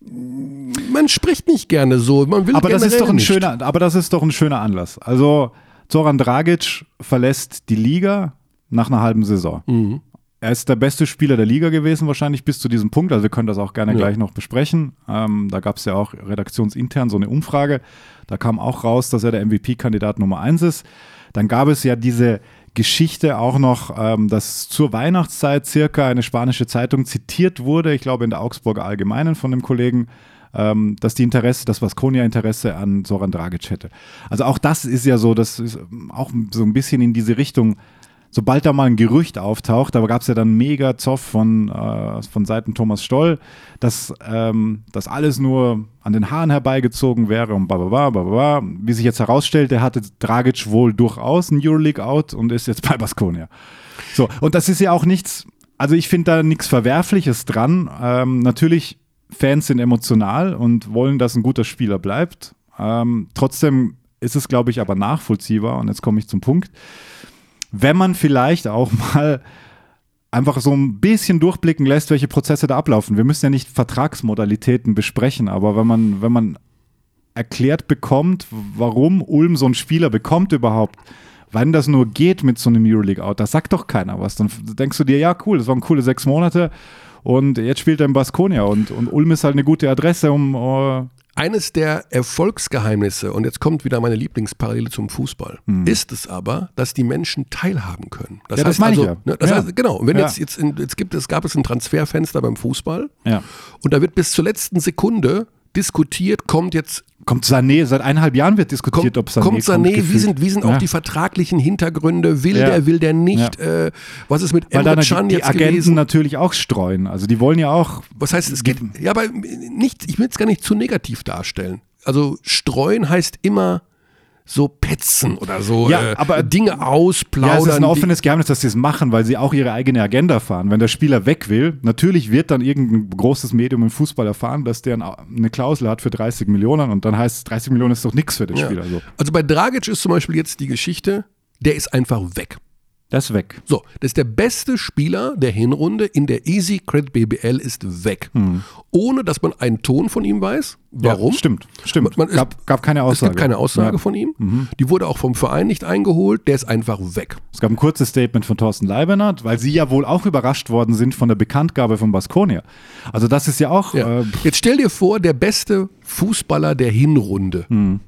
Speaker 1: man spricht nicht gerne so, man will
Speaker 2: Aber das ist doch ein
Speaker 1: nicht.
Speaker 2: schöner, aber das ist doch ein schöner Anlass. Also Zoran Dragic verlässt die Liga nach einer halben Saison.
Speaker 1: Mhm.
Speaker 2: Er ist der beste Spieler der Liga gewesen, wahrscheinlich bis zu diesem Punkt. Also wir können das auch gerne
Speaker 1: Ja.
Speaker 2: gleich noch besprechen. Ähm, da gab es ja auch redaktionsintern so eine Umfrage. Da kam auch raus, dass er der MVP-Kandidat Nummer eins ist. Dann gab es ja diese Geschichte auch noch, ähm, dass zur Weihnachtszeit circa eine spanische Zeitung zitiert wurde, ich glaube in der Augsburger Allgemeinen von dem Kollegen, ähm, dass die Interesse, das Vasconia Interesse an Soran Dragic hätte. Also auch das ist ja so, das ist ähm, auch so ein bisschen in diese Richtung sobald da mal ein Gerücht auftaucht, da gab es ja dann mega Zoff von, äh, von Seiten Thomas Stoll, dass ähm, das alles nur an den Haaren herbeigezogen wäre und bababa, bababa. Wie sich jetzt herausstellte, hatte Dragic wohl durchaus ein Euroleague-Out und ist jetzt bei Baskonia. So, und das ist ja auch nichts, also ich finde da nichts Verwerfliches dran. Ähm, natürlich, Fans sind emotional und wollen, dass ein guter Spieler bleibt. Ähm, trotzdem ist es, glaube ich, aber nachvollziehbar, und jetzt komme ich zum Punkt, wenn man vielleicht auch mal einfach so ein bisschen durchblicken lässt, welche Prozesse da ablaufen. Wir müssen ja nicht Vertragsmodalitäten besprechen, aber wenn man, wenn man erklärt bekommt, warum Ulm so einen Spieler bekommt überhaupt, wann das nur geht mit so einem Euroleague-Out, da sagt doch keiner was. Dann denkst du dir, ja cool, das waren coole sechs Monate und jetzt spielt er in Baskonia und, und Ulm ist halt eine gute Adresse, um uh
Speaker 1: eines der Erfolgsgeheimnisse, und jetzt kommt wieder meine Lieblingsparallele zum Fußball, mhm. ist es aber, dass die Menschen teilhaben können.
Speaker 2: Das ja, heißt das also, ja.
Speaker 1: ne, das ja. heißt, genau, wenn jetzt, jetzt, in, jetzt gibt es, gab es ein Transferfenster beim Fußball und da wird bis zur letzten Sekunde diskutiert, kommt jetzt
Speaker 2: Kommt Sané, seit eineinhalb Jahren wird diskutiert,
Speaker 1: kommt, ob Sané kommt. Sané, kommt, wie sind, wie sind ja. auch die vertraglichen Hintergründe? Will ja. der, will der nicht? Ja. Äh, was ist mit
Speaker 2: Weil Emre Can die, die Agenten gewesen? natürlich auch streuen. Also die wollen ja auch.
Speaker 1: Was heißt, es geht, ja, aber nicht, ich will es gar nicht zu negativ darstellen. Also streuen heißt immer so petzen oder so
Speaker 2: ja, äh, aber,
Speaker 1: Dinge ausplaudern. Ja, es
Speaker 2: ist ein offenes Geheimnis, dass sie es machen, weil sie auch ihre eigene Agenda fahren. Wenn der Spieler weg will, natürlich wird dann irgendein großes Medium im Fußball erfahren, dass der eine Klausel hat für 30 Millionen und dann heißt es, 30 Millionen ist doch nichts für den ja. Spieler. So.
Speaker 1: Also bei Dragic ist zum Beispiel jetzt die Geschichte, der ist einfach weg.
Speaker 2: Das ist weg.
Speaker 1: So, das ist der beste Spieler der Hinrunde in der Easy Credit BBL ist weg. Hm. Ohne dass man einen Ton von ihm weiß. Warum?
Speaker 2: Ja, stimmt, stimmt.
Speaker 1: Man, man,
Speaker 2: gab, gab, keine Aussage. Es
Speaker 1: gibt keine Aussage ja. von ihm. Mhm. Die wurde auch vom Verein nicht eingeholt. Der ist einfach weg.
Speaker 2: Es gab ein kurzes Statement von Thorsten Leibenert, weil sie ja wohl auch überrascht worden sind von der Bekanntgabe von Baskonia. Also das ist ja auch. Ja.
Speaker 1: Äh, Jetzt stell dir vor, der beste Fußballer der Hinrunde hm.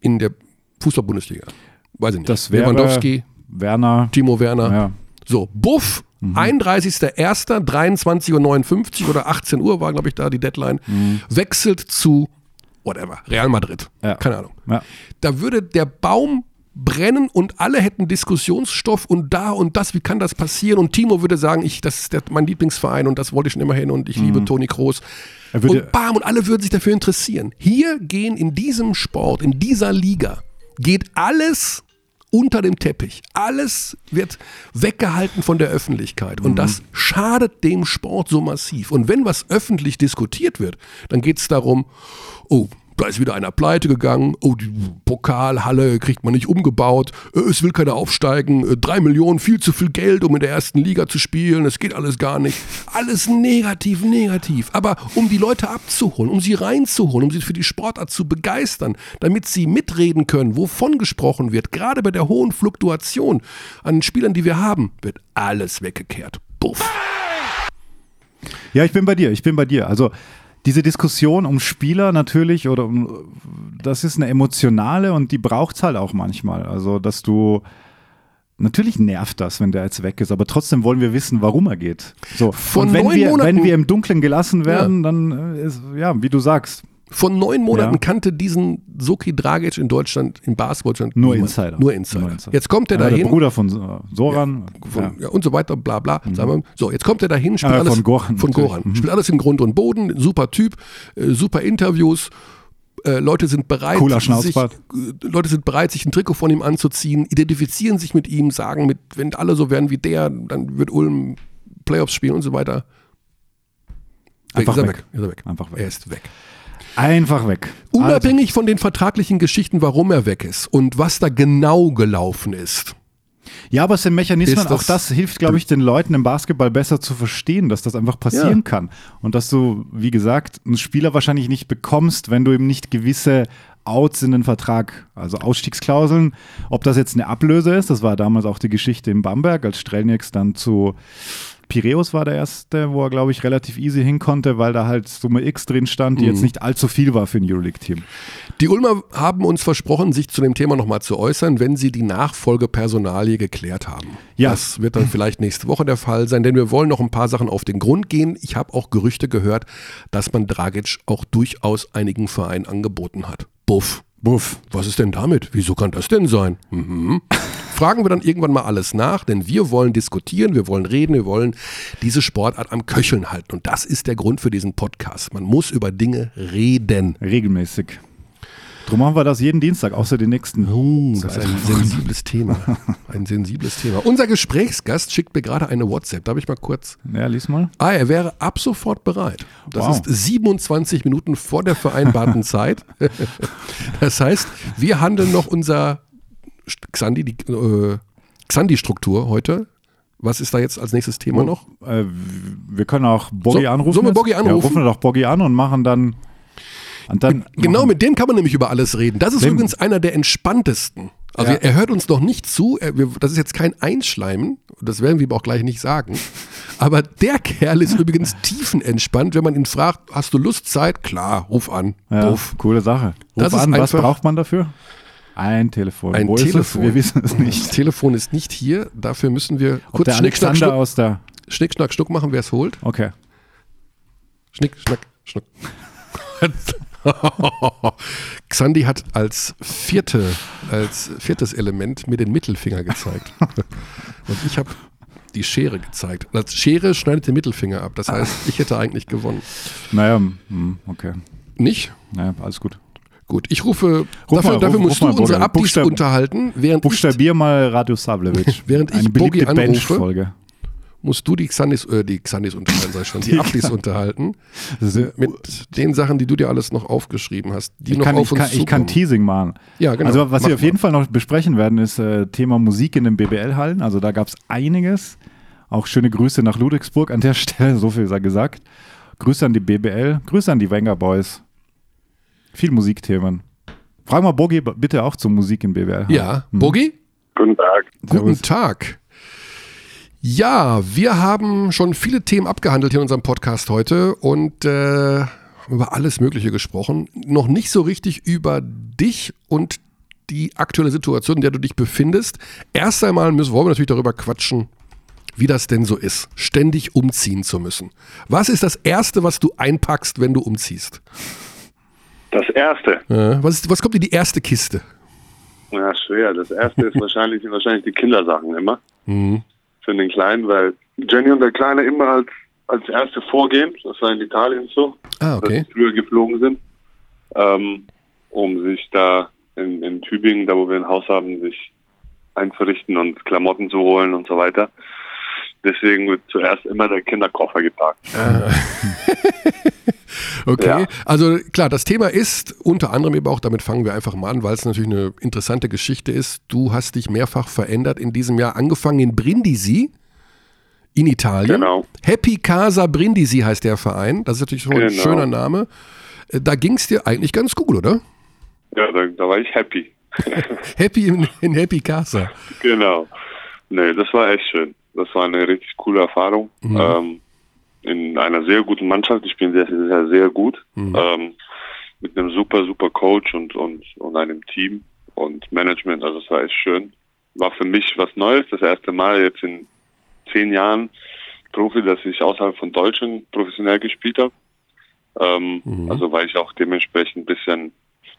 Speaker 1: in der Fußball-Bundesliga. Weiß ich nicht.
Speaker 2: Das wäre
Speaker 1: Lewandowski.
Speaker 2: Werner.
Speaker 1: Timo Werner. Ja. So, Buff, mhm. 31.01.23.59 Uhr oder 18 Uhr war, glaube ich, da die Deadline, mhm. wechselt zu whatever, Real Madrid. Ja. Keine Ahnung. Ja. Da würde der Baum brennen und alle hätten Diskussionsstoff und da und das, wie kann das passieren? Und Timo würde sagen, ich, das ist der, mein Lieblingsverein und das wollte ich schon immer hin und ich mhm. liebe Toni Kroos. Und bam, und alle würden sich dafür interessieren. Hier gehen in diesem Sport, in dieser Liga, geht alles unter dem Teppich. Alles wird weggehalten von der Öffentlichkeit. Und mhm. das schadet dem Sport so massiv. Und wenn was öffentlich diskutiert wird, dann geht es darum, oh, da ist wieder einer pleite gegangen. Oh, die Pokalhalle kriegt man nicht umgebaut. Äh, es will keiner aufsteigen. Äh, drei Millionen, viel zu viel Geld, um in der ersten Liga zu spielen. Es geht alles gar nicht. Alles negativ, negativ. Aber um die Leute abzuholen, um sie reinzuholen, um sie für die Sportart zu begeistern, damit sie mitreden können, wovon gesprochen wird, gerade bei der hohen Fluktuation an Spielern, die wir haben, wird alles weggekehrt. Buff.
Speaker 2: Ja, ich bin bei dir. Ich bin bei dir. Also diese Diskussion um Spieler natürlich oder um, das ist eine emotionale und die braucht es halt auch manchmal. Also, dass du Natürlich nervt das, wenn der jetzt weg ist, aber trotzdem wollen wir wissen, warum er geht. So.
Speaker 1: Von
Speaker 2: und wenn wir,
Speaker 1: Monaten,
Speaker 2: wenn wir im Dunkeln gelassen werden, ja. dann ist, ja, wie du sagst,
Speaker 1: vor neun Monaten ja. kannte diesen Soki Dragic in Deutschland, in Basketball
Speaker 2: nur Insider.
Speaker 1: Nur Insider. Nur Insider. Jetzt kommt er dahin. Der
Speaker 2: Bruder von Soran.
Speaker 1: Ja, von, ja. und so weiter, bla bla. Mhm. So, jetzt kommt er dahin, spielt
Speaker 2: äh,
Speaker 1: alles.
Speaker 2: Von Goran.
Speaker 1: Von Goran. Mhm. Spielt alles in Grund und Boden, super Typ, äh, super Interviews. Äh, Leute sind bereit,
Speaker 2: sich, äh,
Speaker 1: Leute sind bereit, sich ein Trikot von ihm anzuziehen, identifizieren sich mit ihm, sagen, mit, wenn alle so werden wie der, dann wird Ulm Playoffs spielen und so weiter.
Speaker 2: Einfach
Speaker 1: er
Speaker 2: weg.
Speaker 1: weg. Ist er weg.
Speaker 2: Einfach weg.
Speaker 1: Er ist weg.
Speaker 2: Einfach weg.
Speaker 1: Unabhängig also. von den vertraglichen Geschichten, warum er weg ist und was da genau gelaufen ist.
Speaker 2: Ja, aber es sind Mechanismen, das auch das hilft, glaube ich, den Leuten im Basketball besser zu verstehen, dass das einfach passieren ja. kann. Und dass du, wie gesagt, einen Spieler wahrscheinlich nicht bekommst, wenn du ihm nicht gewisse Outs in den Vertrag, also Ausstiegsklauseln, ob das jetzt eine Ablöse ist, das war damals auch die Geschichte in Bamberg, als Strelnieks dann zu Piräus war der erste, wo er, glaube ich, relativ easy hin konnte, weil da halt Summe X drin stand, die mhm. jetzt nicht allzu viel war für ein Euroleague-Team.
Speaker 1: Die Ulmer haben uns versprochen, sich zu dem Thema nochmal zu äußern, wenn sie die Nachfolgepersonalie geklärt haben. Ja. Das wird dann vielleicht nächste Woche der Fall sein, denn wir wollen noch ein paar Sachen auf den Grund gehen. Ich habe auch Gerüchte gehört, dass man Dragic auch durchaus einigen Vereinen angeboten hat. Buff. Buff. Was ist denn damit? Wieso kann das denn sein? Mhm. fragen wir dann irgendwann mal alles nach, denn wir wollen diskutieren, wir wollen reden, wir wollen diese Sportart am Köcheln halten. Und das ist der Grund für diesen Podcast. Man muss über Dinge reden.
Speaker 2: Regelmäßig. Drum machen wir das jeden Dienstag, außer den nächsten.
Speaker 1: Uh, das ist ein sensibles Thema. Ein sensibles Thema. Unser Gesprächsgast schickt mir gerade eine WhatsApp. Darf ich mal kurz?
Speaker 2: Ja, lies mal.
Speaker 1: Ah, er wäre ab sofort bereit. Das
Speaker 2: Wow.
Speaker 1: ist 27 Minuten vor der vereinbarten Zeit. Das heißt, wir handeln noch unser Xandi, die äh, Xandi-Struktur heute. Was ist da jetzt als nächstes Thema noch?
Speaker 2: Äh, wir können auch Boggy
Speaker 1: So-
Speaker 2: anrufen.
Speaker 1: sollen wir? Boggy
Speaker 2: Ja,
Speaker 1: anrufen?
Speaker 2: rufen wir doch Boggy an und machen dann. Dann
Speaker 1: Genau mit dem kann man nämlich über alles reden. Das ist
Speaker 2: Dem-
Speaker 1: übrigens einer der entspanntesten. Also
Speaker 2: Ja.
Speaker 1: er, hört uns noch nicht zu. Er, wir, das ist jetzt kein Einschleimen. Das werden wir ihm auch gleich nicht sagen. Aber der Kerl ist übrigens tiefenentspannt. Wenn man ihn fragt, hast du Lust, Zeit? Klar, ruf an.
Speaker 2: Ja,
Speaker 1: Ruf.
Speaker 2: coole Sache. Ruf
Speaker 1: Das
Speaker 2: an, was braucht man dafür? Ein Telefon.
Speaker 1: Ein
Speaker 2: Wo
Speaker 1: Telefon.
Speaker 2: Wir wissen es
Speaker 1: Das
Speaker 2: nicht.
Speaker 1: Telefon ist nicht hier. Dafür müssen wir
Speaker 2: Ob
Speaker 1: kurz
Speaker 2: der
Speaker 1: Schnick, Schnack, Schnuck,
Speaker 2: aus der.
Speaker 1: Schnick, Schnack, Schnuck machen, wer es holt.
Speaker 2: Okay.
Speaker 1: Schnick, Schnack, Schnuck. Xandi hat als vierte, als viertes Element mir den Mittelfinger gezeigt. Und ich habe die Schere gezeigt. Das Schere schneidet den Mittelfinger ab. Das heißt, ich hätte eigentlich gewonnen.
Speaker 2: Naja, hm, okay.
Speaker 1: Nicht?
Speaker 2: Naja, alles gut.
Speaker 1: Gut, ich rufe,
Speaker 2: Ruf
Speaker 1: dafür,
Speaker 2: mal,
Speaker 1: dafür
Speaker 2: ruf-
Speaker 1: musst
Speaker 2: ruf
Speaker 1: du unsere
Speaker 2: Buchstab-
Speaker 1: unterhalten, während ich,
Speaker 2: Buchstabier mal Radio Savlevich.
Speaker 1: Während ich
Speaker 2: Eine beliebte
Speaker 1: Boggy anrufe,
Speaker 2: Bench-Folge.
Speaker 1: Musst du die Xandis, äh, die Xandis unterhalten, sag ich schon, die
Speaker 2: Die
Speaker 1: Abdis unterhalten. Mit den Sachen, die du dir alles noch aufgeschrieben hast, die
Speaker 2: Ich
Speaker 1: noch
Speaker 2: kann,
Speaker 1: auf
Speaker 2: ich,
Speaker 1: uns
Speaker 2: kann, ich kann. Teasing machen.
Speaker 1: Ja, genau.
Speaker 2: Also was
Speaker 1: Mach
Speaker 2: wir auf
Speaker 1: mal.
Speaker 2: jeden Fall noch besprechen werden, ist äh, Thema Musik in den BBL-Hallen. Also da gab es einiges. Auch schöne Grüße nach Ludwigsburg an der Stelle, so viel sei gesagt. Grüße an die BBL, Grüße an die Wenger Boys. Viel Musikthemen. Frag mal Bogi bitte auch zur Musik in BBL.
Speaker 1: Ja,
Speaker 2: Hm.
Speaker 1: Bogi?
Speaker 3: Guten Tag.
Speaker 1: Guten
Speaker 2: Servus.
Speaker 1: Tag. Ja, wir haben schon viele Themen abgehandelt hier in unserem Podcast heute und äh, über alles Mögliche gesprochen. Noch nicht so richtig über dich und die aktuelle Situation, in der du dich befindest. Erst einmal müssen, wollen wir natürlich darüber quatschen, wie das denn so ist, ständig umziehen zu müssen. Was ist das Erste, was du einpackst, wenn du umziehst?
Speaker 3: Das erste.
Speaker 1: Äh, was, ist, was kommt in die erste Kiste?
Speaker 3: Ja, schwer. Das erste ist wahrscheinlich, sind wahrscheinlich die Kindersachen immer.
Speaker 1: Mhm.
Speaker 3: Für den Kleinen, weil Jenny und der Kleine immer als, als erste vorgehen. Das war in Italien so.
Speaker 1: Ah, okay.
Speaker 3: Dass sie früher geflogen sind. Ähm, um sich da in, in Tübingen, da wo wir ein Haus haben, sich einzurichten und Klamotten zu holen und so weiter. Deswegen wird zuerst immer der Kinderkoffer gepackt.
Speaker 1: Okay,
Speaker 3: Ja.
Speaker 1: also klar, das Thema ist unter anderem eben auch, damit fangen wir einfach mal an, weil es natürlich eine interessante Geschichte ist. Du hast dich mehrfach verändert in diesem Jahr, angefangen in Brindisi in Italien.
Speaker 3: Genau.
Speaker 1: Happy Casa Brindisi heißt der Verein. Das ist natürlich schon ein
Speaker 3: Genau.
Speaker 1: schöner Name. Äh, Da ging es dir eigentlich ganz gut, oder?
Speaker 3: Ja, da, da war ich happy.
Speaker 1: Happy in, in Happy Casa.
Speaker 3: Genau. Nee, das war echt schön. Das war eine richtig coole Erfahrung.
Speaker 1: Mhm.
Speaker 3: Ähm, in einer sehr guten Mannschaft. Ich bin sehr, sehr, sehr gut.
Speaker 1: Mhm.
Speaker 3: Ähm, mit einem super, super Coach und, und, und einem Team und Management. Also es war echt schön. War für mich was Neues. Das erste Mal jetzt in zehn Jahren Profi, dass ich außerhalb von Deutschland professionell gespielt habe. Ähm,
Speaker 1: Mhm.
Speaker 3: Also war ich auch dementsprechend ein bisschen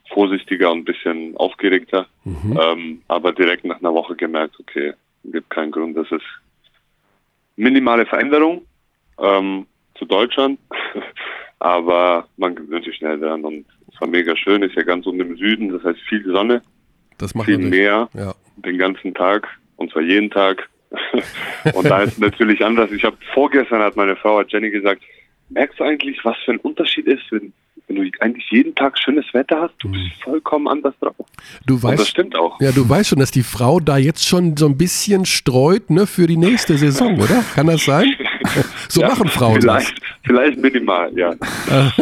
Speaker 3: vorsichtiger und ein bisschen aufgeregter.
Speaker 1: Mhm.
Speaker 3: Ähm, aber direkt nach einer Woche gemerkt, okay, gibt keinen Grund, das ist minimale Veränderung ähm, zu Deutschland, aber man gewöhnt sich schnell dran und es war mega schön, ist ja ganz unten im Süden, das heißt viel Sonne,
Speaker 1: Das macht
Speaker 3: viel. Meer,
Speaker 1: Ja.
Speaker 3: den ganzen Tag und zwar jeden Tag. und da ist natürlich anders. Ich habe vorgestern hat meine Frau hat Jenny gesagt, merkst du eigentlich, was für ein Unterschied ist, wenn, wenn du eigentlich jeden Tag schönes Wetter hast? Du bist vollkommen anders drauf.
Speaker 1: Du
Speaker 3: Und das
Speaker 1: weißt,
Speaker 3: stimmt auch.
Speaker 1: ja, du weißt schon, dass die Frau da jetzt schon so ein bisschen streut ne, für die nächste Saison, oder? Kann das sein? So
Speaker 3: Ja,
Speaker 1: machen Frauen das.
Speaker 3: vielleicht, Vielleicht minimal, ja.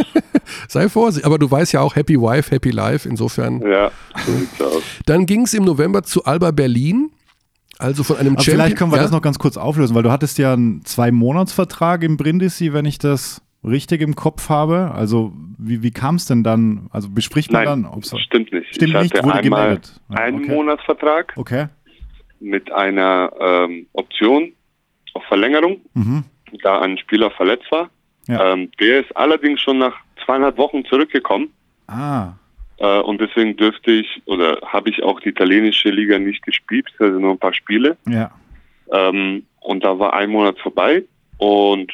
Speaker 1: Sei vorsichtig. Aber du weißt ja auch Happy Wife, Happy Life. Insofern.
Speaker 3: Ja, so sieht's aus.
Speaker 1: Dann ging es im November zu Alba Berlin. Also von einem
Speaker 2: Aber
Speaker 1: Champion.
Speaker 2: vielleicht können wir
Speaker 1: ja?
Speaker 2: das noch ganz kurz auflösen, weil du hattest ja einen Zwei-Monats-Vertrag im Brindisi, wenn ich das richtig im Kopf habe. Also wie, wie kam es denn dann? Also bespricht man
Speaker 3: Nein,
Speaker 2: dann? ob's-
Speaker 3: stimmt nicht.
Speaker 2: Stimmt
Speaker 3: ich
Speaker 2: nicht,
Speaker 3: hatte
Speaker 2: wurde
Speaker 3: einmal
Speaker 2: gemeldet. Ah,
Speaker 3: einen
Speaker 2: okay.
Speaker 3: Monatsvertrag
Speaker 2: Okay.
Speaker 3: mit einer ähm, Option auf Verlängerung,
Speaker 2: Mhm.
Speaker 3: da ein Spieler verletzt war.
Speaker 2: Ja.
Speaker 3: Ähm, der ist allerdings schon nach zweieinhalb Wochen zurückgekommen.
Speaker 2: Ah,
Speaker 3: Äh, und deswegen dürfte ich oder habe ich auch die italienische Liga nicht gespielt, also nur ein paar Spiele.
Speaker 2: Ja.
Speaker 3: Ähm, und da war ein Monat vorbei und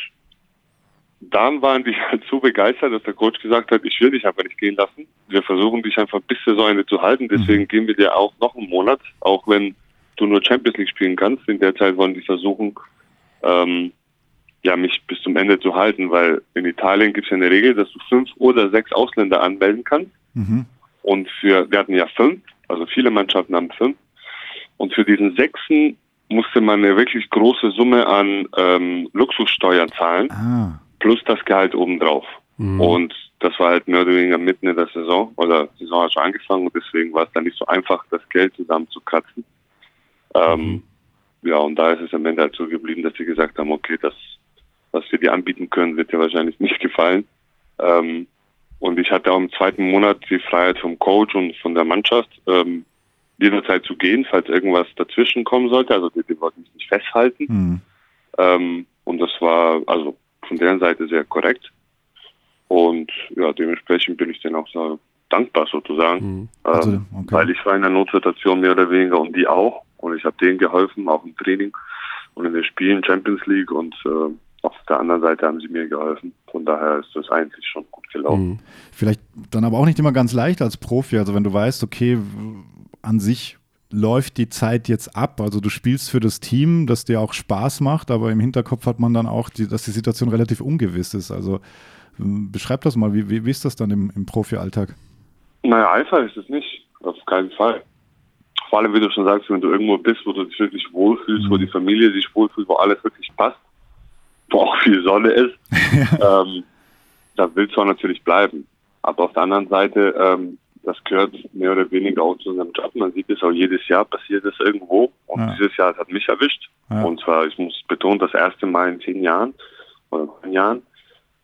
Speaker 3: dann waren die halt so begeistert, dass der Coach gesagt hat, ich will dich einfach nicht gehen lassen. Wir versuchen dich einfach bis Saisonende zu halten, deswegen geben wir dir auch noch einen Monat, auch wenn du nur Champions League spielen kannst. In der Zeit wollen die versuchen, ähm, ja, mich bis zum Ende zu halten, weil in Italien gibt es ja eine Regel, dass du fünf oder sechs Ausländer anmelden kannst.
Speaker 2: Mhm.
Speaker 3: Und für, wir hatten ja fünf, also viele Mannschaften haben fünf. Und für diesen sechsten musste man eine wirklich große Summe an ähm, Luxussteuern zahlen,
Speaker 2: Ah.
Speaker 3: Plus das Gehalt obendrauf. Und das war halt mehr oder weniger mitten in der Saison, oder die Saison hat schon angefangen und deswegen war es dann nicht so einfach, das Geld zusammenzukratzen. Ähm, ja, und da ist es am Ende halt so geblieben, dass sie gesagt haben, okay, das, was wir dir anbieten können, wird dir wahrscheinlich nicht gefallen. Ähm, und ich hatte auch im zweiten Monat die Freiheit vom Coach und von der Mannschaft, ähm, jederzeit zu gehen, falls irgendwas dazwischen kommen sollte. Also die, die wollten mich nicht festhalten.
Speaker 2: Mhm.
Speaker 3: Ähm, und das war also von deren Seite sehr korrekt. Und ja, dementsprechend bin ich denen auch so dankbar sozusagen. Ähm,
Speaker 2: Also, okay.
Speaker 3: Weil ich war in einer Notsituation mehr oder weniger und die auch. Und ich habe denen geholfen, auch im Training und in den Spielen Champions League. Und äh, auf der anderen Seite haben sie mir geholfen. Von daher ist das eigentlich schon gut gelaufen.
Speaker 2: Vielleicht dann aber auch nicht immer ganz leicht als Profi. Also wenn du weißt, okay, an sich läuft die Zeit jetzt ab. Also du spielst für das Team, das dir auch Spaß macht, aber im Hinterkopf hat man dann auch, die, dass die Situation relativ ungewiss ist. Also ähm, beschreib das mal, wie, wie, wie ist das dann im, im Profi-Alltag?
Speaker 3: Naja, einfach ist es nicht. Auf keinen Fall. Vor allem, wie du schon sagst, wenn du irgendwo bist, wo du dich wirklich wohlfühlst, wo die Familie sich wohlfühlt, wo alles wirklich passt, wo auch viel Sonne ist, ähm, da willst du auch natürlich bleiben. Aber auf der anderen Seite, ähm, das gehört mehr oder weniger auch zu unserem Job. Man sieht es auch jedes Jahr, passiert es irgendwo. Und
Speaker 2: Ja.
Speaker 3: dieses Jahr hat mich erwischt.
Speaker 2: Ja.
Speaker 3: Und zwar, ich muss betonen, das erste Mal in zehn Jahren oder neun Jahren.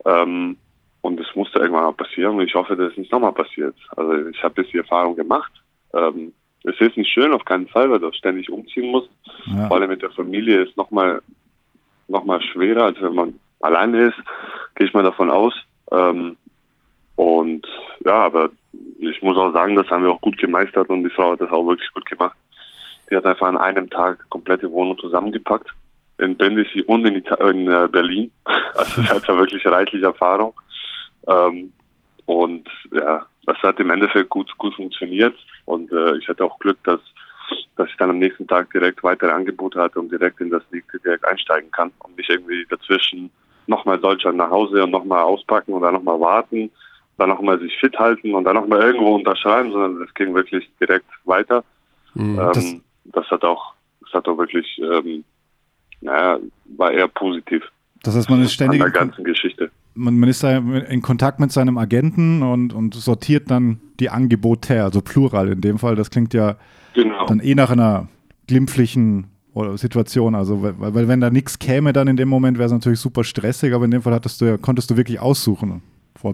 Speaker 3: Ähm, und es musste irgendwann mal passieren und ich hoffe, dass es nicht nochmal passiert. Also ich habe jetzt die Erfahrung gemacht. Ähm, es ist nicht schön, auf keinen Fall, weil du ständig umziehen musst.
Speaker 2: Ja.
Speaker 3: Vor allem mit der Familie ist nochmal noch mal schwerer, als wenn man alleine ist, gehe ich mal davon aus. Ähm, und ja, aber ich muss auch sagen, das haben wir auch gut gemeistert und die Frau hat das auch wirklich gut gemacht. Die hat einfach an einem Tag komplette Wohnung zusammengepackt. In Brindisi und in, Ita in äh, Berlin. Also sie hat da wirklich reichlich Erfahrung. Ähm, und ja, das hat im Endeffekt gut, gut funktioniert. Und äh, ich hatte auch Glück, dass, dass ich dann am nächsten Tag direkt weitere Angebote hatte und direkt in das League direkt einsteigen kann und nicht irgendwie dazwischen nochmal Deutschland nach Hause und nochmal auspacken und dann nochmal warten, dann nochmal sich fit halten und dann nochmal irgendwo unterschreiben, sondern es ging wirklich direkt weiter.
Speaker 1: Mhm.
Speaker 3: Ähm,
Speaker 2: Das-
Speaker 3: das, hat auch, das hat auch wirklich, ähm, naja, war eher positiv
Speaker 2: Das heißt, man ist
Speaker 3: an
Speaker 2: ständig
Speaker 3: der
Speaker 2: in, Kon-
Speaker 3: ganzen Geschichte.
Speaker 2: man, man ist da in Kontakt mit seinem Agenten und, und sortiert dann die Angebote, also Plural in dem Fall. Das klingt ja
Speaker 3: Genau.
Speaker 2: dann eh nach einer glimpflichen Situation. Also, weil, weil wenn da nichts käme, dann in dem Moment wäre es natürlich super stressig, aber in dem Fall hattest du ja, konntest du wirklich aussuchen.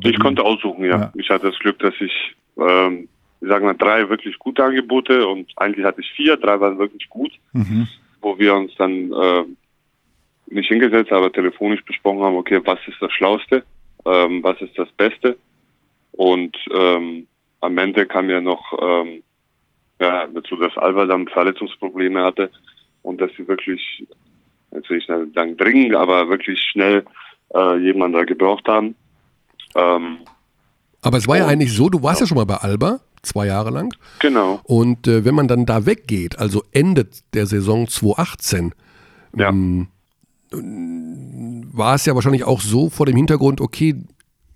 Speaker 2: Vor
Speaker 3: Ich konnte aussuchen, ja.
Speaker 2: Ja.
Speaker 3: Ich hatte das Glück, dass ich, ähm, ich sage mal, drei wirklich gute Angebote und eigentlich hatte ich vier, drei waren wirklich gut,
Speaker 2: Mhm.
Speaker 3: wo wir uns dann äh, nicht hingesetzt, aber telefonisch besprochen haben, okay, was ist das Schlauste, ähm, was ist das Beste und ähm, am Ende kam ja noch ähm, ja, dazu, dass Alba dann Verletzungsprobleme hatte und dass sie wirklich, jetzt will ich nicht sagen dringend, aber wirklich schnell äh, jemanden da gebraucht haben. Ähm,
Speaker 1: Aber es war ja eigentlich so, du warst ja schon mal bei Alba, zwei Jahre lang.
Speaker 3: genau.
Speaker 1: Und äh, wenn man dann da weggeht, also Ende der Saison 2018,
Speaker 3: Ja.
Speaker 1: ähm, war es ja wahrscheinlich auch so vor dem Hintergrund, okay,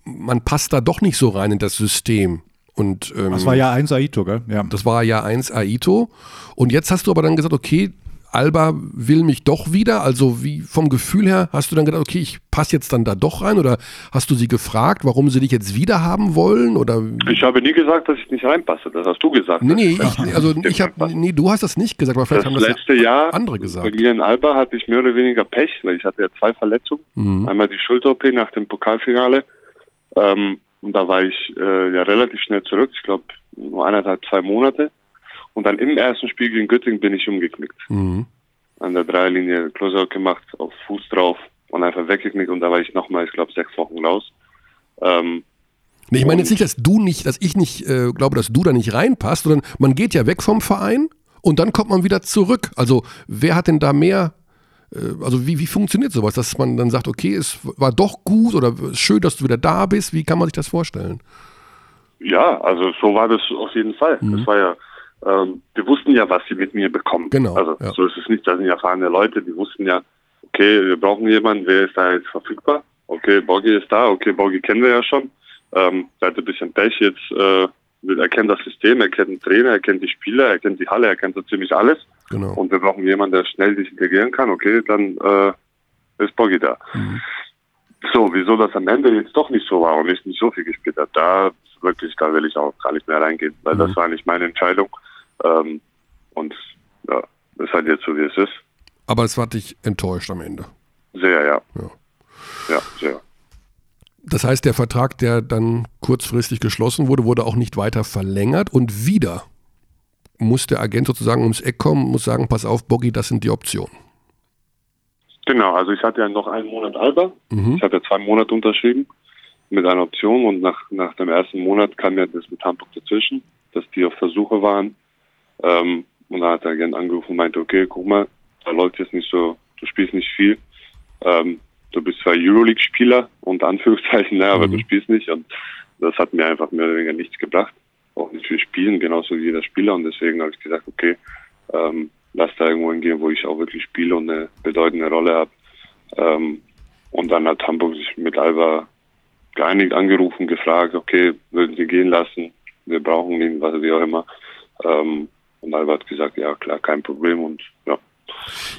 Speaker 1: man passt da doch nicht so rein in das System. Und ähm,
Speaker 2: Das war ja eins Aito, gell? Ja.
Speaker 1: das war Jahr 1 Aito. Und jetzt hast du aber dann gesagt, okay, Alba will mich doch wieder. Also wie vom Gefühl her hast du dann gedacht, okay, ich passe jetzt dann da doch rein? Oder hast du sie gefragt, warum sie dich jetzt wieder haben wollen? Oder
Speaker 3: Ich habe nie gesagt, dass ich nicht reinpasse. Das hast du gesagt.
Speaker 1: nee, nee, ich, also ich habe, nee, du hast das nicht gesagt, aber vielleicht
Speaker 3: Das
Speaker 1: haben das
Speaker 3: letzte
Speaker 1: ja
Speaker 3: Jahr
Speaker 1: andere
Speaker 3: bei
Speaker 1: gesagt.
Speaker 3: mir in Alba hatte ich mehr oder weniger Pech, weil ich hatte ja zwei Verletzungen.
Speaker 1: Mhm.
Speaker 3: Einmal die Schulter-OP nach dem Pokalfinale. Ähm, und da war ich äh, ja relativ schnell zurück. Ich glaube nur eineinhalb, zwei Monate. Und dann im ersten Spiel gegen Göttingen bin ich umgeknickt.
Speaker 1: Mhm.
Speaker 3: An der Dreierlinie Closeout gemacht, auf Fuß drauf und einfach weggeknickt. Und da war ich nochmal, ich glaube, sechs Wochen raus. Ähm,
Speaker 1: Nee, ich meine jetzt nicht, dass du nicht, dass ich nicht äh, glaube, dass du da nicht reinpasst, sondern man geht ja weg vom Verein und dann kommt man wieder zurück. Also wer hat denn da mehr, äh, also wie, wie funktioniert sowas, dass man dann sagt, okay, es war doch gut oder schön, dass du wieder da bist, wie kann man sich das vorstellen?
Speaker 3: Ja, also so war das auf jeden Fall. Mhm. Das war ja, ähm, wir wussten ja, was sie mit mir bekommen.
Speaker 1: Genau.
Speaker 3: Also
Speaker 1: ja.
Speaker 3: so ist es nicht, da sind ja erfahrene Leute, die wussten ja, okay, wir brauchen jemanden, wer ist da jetzt verfügbar? Okay, Boggy ist da, okay, Boggy kennen wir ja schon. Ähm, der hat ein bisschen Pech jetzt, äh, er kennt das System, er kennt den Trainer, er kennt die Spieler, er kennt die Halle, er kennt so ziemlich alles.
Speaker 1: Genau.
Speaker 3: Und wir brauchen jemanden, der schnell sich integrieren kann, okay, dann äh, ist Boggy da.
Speaker 1: Mhm.
Speaker 3: So, wieso das am Ende jetzt doch nicht so war und ich nicht so viel gespielt habe, da wirklich, da will ich auch gar nicht mehr reingehen, weil
Speaker 1: Mhm.
Speaker 3: das war nicht meine Entscheidung. Ähm, und ja, ist halt jetzt so, wie es ist.
Speaker 1: Aber es hat dich enttäuscht am Ende.
Speaker 3: Sehr, ja.
Speaker 1: Ja.
Speaker 3: Ja, sehr.
Speaker 1: Das heißt, der Vertrag, der dann kurzfristig geschlossen wurde, wurde auch nicht weiter verlängert und wieder muss der Agent sozusagen ums Eck kommen, muss sagen, pass auf, Boggy, das sind die Optionen.
Speaker 3: Genau, also ich hatte ja noch einen Monat Alba.
Speaker 1: Mhm.
Speaker 3: Ich habe ja zwei Monate unterschrieben mit einer Option und nach, nach dem ersten Monat kam ja das mit Hamburg dazwischen, dass die auf der Suche waren. Ähm, und dann hat der Agent angerufen und meinte, okay, guck mal, da läuft jetzt nicht so, du spielst nicht viel. Ähm, du bist zwar Euroleague-Spieler, unter Anführungszeichen, ne, aber
Speaker 1: Mhm.
Speaker 3: du spielst nicht. Und das hat mir einfach mehr oder weniger nichts gebracht. Auch nicht für Spielen, genauso wie jeder Spieler. Und deswegen habe ich gesagt, okay, ähm, lass da irgendwo hingehen, wo ich auch wirklich spiele und eine bedeutende Rolle habe. Ähm, und dann hat Hamburg sich mit Alba geeinigt, angerufen, gefragt, okay, würden sie gehen lassen? Wir brauchen ihn, was wie auch immer. Ähm, und Alba hat gesagt, ja klar, kein Problem und ja.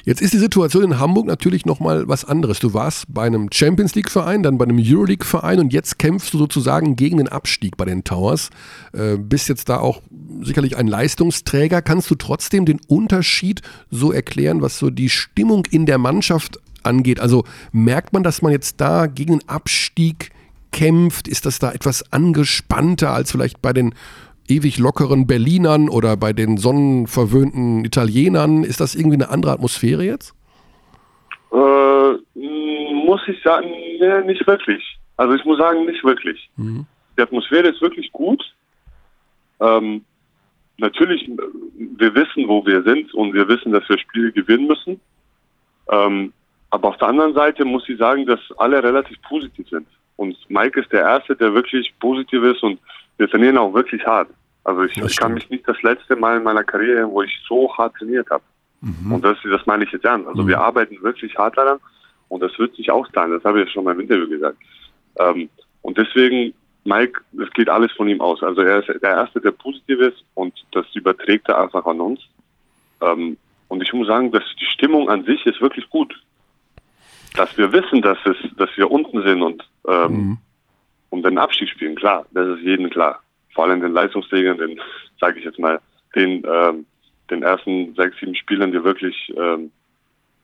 Speaker 1: Jetzt ist die Situation in Hamburg natürlich nochmal was anderes. Du warst bei einem Champions League-Verein, dann bei einem Euroleague-Verein und jetzt kämpfst du sozusagen gegen den Abstieg bei den Towers. Äh, bist jetzt da auch sicherlich ein Leistungsträger. Kannst du trotzdem den Unterschied so erklären, was so die Stimmung in der Mannschaft angeht? Also merkt man, dass man jetzt da gegen den Abstieg kämpft? Ist das da etwas angespannter als vielleicht bei den ewig lockeren Berlinern oder bei den sonnenverwöhnten Italienern? Ist das irgendwie eine andere Atmosphäre jetzt?
Speaker 3: Äh, muss ich sagen, nee, nicht wirklich. Also ich muss sagen, nicht wirklich.
Speaker 1: Mhm.
Speaker 3: Die Atmosphäre ist wirklich gut. Ähm, natürlich, wir wissen, wo wir sind und wir wissen, dass wir Spiele gewinnen müssen. Ähm, aber auf der anderen Seite muss ich sagen, dass alle relativ positiv sind. Und Mike ist der Erste, der wirklich positiv ist und wir trainieren auch wirklich hart. Also ich, ich kann mich nicht das letzte Mal in meiner Karriere, wo ich so hart trainiert habe. Und das, das meine ich jetzt ernst. Also
Speaker 1: Mhm.
Speaker 3: wir arbeiten wirklich hart daran und das wird sich auszahlen. Das habe ich ja schon mal im Interview gesagt. Ähm, und deswegen, Mike, es geht alles von ihm aus. Also er ist der Erste, der positiv ist und das überträgt er einfach an uns. Ähm, und ich muss sagen, dass die Stimmung an sich ist wirklich gut. Dass wir wissen, dass es, dass wir unten sind und ähm,
Speaker 1: Mhm.
Speaker 3: um den Abstieg spielen, klar, das ist jedem klar. Vor allem den Leistungsträgern, den, sage ich jetzt mal, den, ähm, den ersten sechs, sieben Spielern, die wirklich ähm,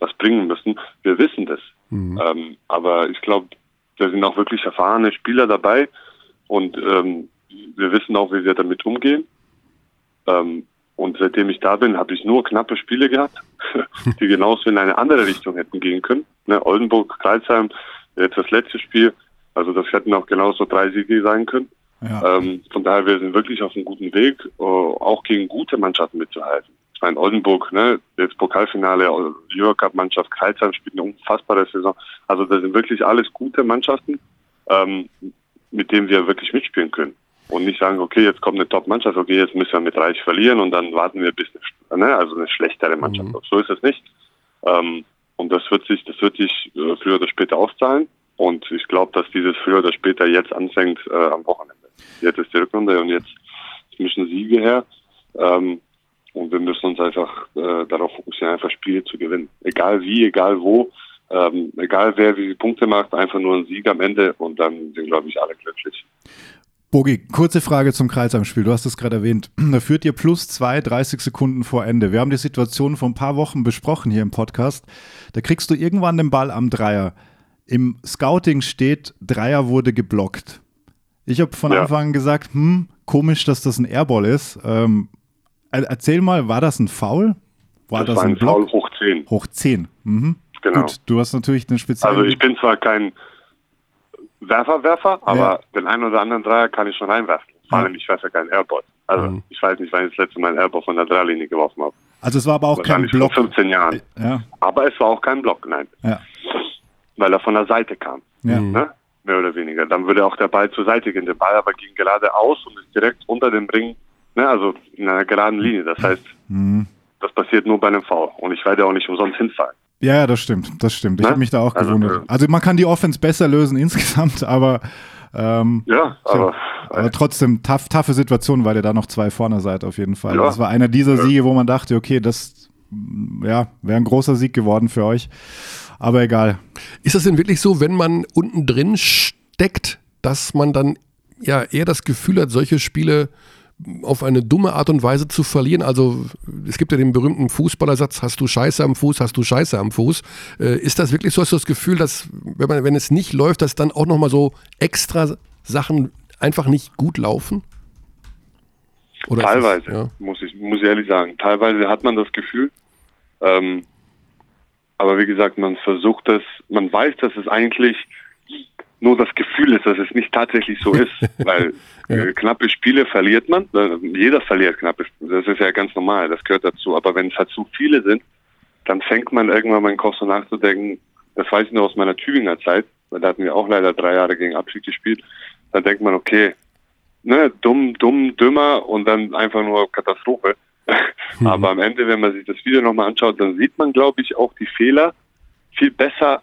Speaker 3: was bringen müssen. Wir wissen das.
Speaker 1: Mhm.
Speaker 3: Ähm, aber ich glaube, da sind auch wirklich erfahrene Spieler dabei und ähm, wir wissen auch, wie wir damit umgehen. Ähm, und seitdem ich da bin, habe ich nur knappe Spiele gehabt, die genauso in eine andere Richtung hätten gehen können. Ne, Oldenburg, Kreisheim, jetzt das letzte Spiel. Also das hätten auch genauso drei Siege sein können.
Speaker 2: Ja.
Speaker 3: Ähm, von daher, wir sind wirklich auf einem guten Weg, äh, auch gegen gute Mannschaften mitzuhalten. Ich meine, Oldenburg, ne, jetzt Pokalfinale, Eurocup-Mannschaft, Kreisheim spielt eine unfassbare Saison. Also das sind wirklich alles gute Mannschaften, ähm, mit denen wir wirklich mitspielen können. Und nicht sagen, okay, jetzt kommt eine Top-Mannschaft, okay, jetzt müssen wir mit Reich verlieren und dann warten wir bis, eine, ne, also eine schlechtere Mannschaft.
Speaker 1: Mhm.
Speaker 3: So ist es nicht. Ähm, und das wird sich, das wird sich äh, früher oder später auszahlen. Und ich glaube, dass dieses früher oder später jetzt anfängt äh, am Wochenende. Jetzt ist die Rückrunde und jetzt müssen Siege her. Ähm, und wir müssen uns einfach äh, darauf fokussieren, einfach Spiele zu gewinnen. Egal wie, egal wo, ähm, egal wer wie viele Punkte macht, einfach nur ein Sieg am Ende und dann sind, glaube ich, alle glücklich.
Speaker 2: Bogi, kurze Frage zum Kreisheim-Spiel. Du hast es gerade erwähnt. Da führt ihr plus zwei, 30 Sekunden vor Ende. Wir haben die Situation vor ein paar Wochen besprochen hier im Podcast. Da kriegst du irgendwann den Ball am Dreier. Im Scouting steht, Dreier wurde geblockt. Ich habe von
Speaker 3: Ja.
Speaker 2: Anfang an gesagt, hm, komisch, dass das ein Airball ist. Ähm, er- erzähl mal, war das ein Foul? War das,
Speaker 3: das war
Speaker 2: ein
Speaker 3: ein
Speaker 2: Block?
Speaker 3: Foul hoch 10.
Speaker 2: Hoch 10. Mhm.
Speaker 3: Genau.
Speaker 2: Gut, du hast natürlich den speziellen.
Speaker 3: Also ich bin zwar kein Werfer, Werfer, aber ja. den einen oder anderen Dreier kann ich schon reinwerfen. Vor allem, ich werfe ja keinen Airball. Also, mhm. ich weiß nicht, wann ich das letzte Mal einen Airball von der Dreierlinie geworfen habe.
Speaker 2: Also, es war aber auch kein Block.
Speaker 3: vor 15 Jahren. Ja. Aber es war auch kein Block, nein. Ja. Weil er von der Seite kam. Ja. Ne? Mehr oder weniger. Dann würde auch der Ball zur Seite gehen. Der Ball aber ging geradeaus und ist direkt unter dem Ring, ne? also in einer geraden Linie. Das heißt, mhm. das passiert nur bei einem Foul. Und ich werde auch nicht umsonst hinfallen.
Speaker 2: Ja, das stimmt, das stimmt. Ich ne? habe mich da auch also, gewundert. Äh, also man kann die Offense besser lösen insgesamt, aber ähm,
Speaker 3: ja, aber,
Speaker 2: aber trotzdem tough, taffe Situation, weil ihr da noch zwei vorne seid auf jeden Fall. Ja, das war einer dieser Siege, wo man dachte, okay, das ja, wäre ein großer Sieg geworden für euch. Aber egal.
Speaker 1: Ist das denn wirklich so, wenn man unten drin steckt, dass man dann ja eher das Gefühl hat, solche Spiele auf eine dumme Art und Weise zu verlieren. Also es gibt ja den berühmten Fußballersatz, hast du Scheiße am Fuß, hast du Scheiße am Fuß. Äh, ist das wirklich so, hast du das Gefühl, dass wenn, man, wenn es nicht läuft, dass dann auch nochmal so extra Sachen einfach nicht gut laufen?
Speaker 3: Oder teilweise, das, ja? muss, ich, muss ich ehrlich sagen. Teilweise hat man das Gefühl. Ähm, aber wie gesagt, man versucht das, man weiß, dass es eigentlich nur das Gefühl ist, dass es nicht tatsächlich so ist. Weil ja. äh, knappe Spiele verliert man. Äh, jeder verliert knappe Spiele. Das ist ja ganz normal, das gehört dazu. Aber wenn es halt zu viele sind, dann fängt man irgendwann mal in Kopf so nachzudenken, das weiß ich nur aus meiner Tübinger Zeit, weil da hatten wir auch leider drei Jahre gegen Abschied gespielt. Da denkt man, okay, ne, dumm, dumm, dümmer und dann einfach nur Katastrophe. Mhm. Aber am Ende, wenn man sich das Video nochmal anschaut, dann sieht man, glaube ich, auch die Fehler viel besser,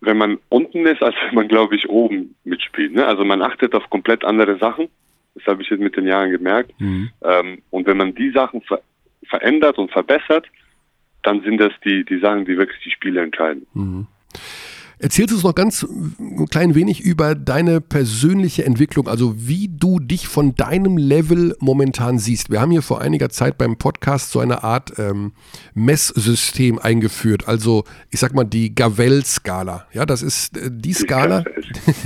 Speaker 3: wenn man unten ist, als wenn man, glaube ich, oben mitspielt. Ne? Also man achtet auf komplett andere Sachen. Das habe ich jetzt mit den Jahren gemerkt. Mhm. Ähm, und wenn man die Sachen ver verändert und verbessert, dann sind das die, die Sachen, die wirklich die Spiele entscheiden. Mhm.
Speaker 1: Erzählst du uns noch ganz ein klein wenig über deine persönliche Entwicklung, also wie du dich von deinem Level momentan siehst. Wir haben hier vor einiger Zeit beim Podcast so eine Art ähm, Messsystem eingeführt, also ich sag mal die Gavel-Skala. Ja, das ist äh, die Skala,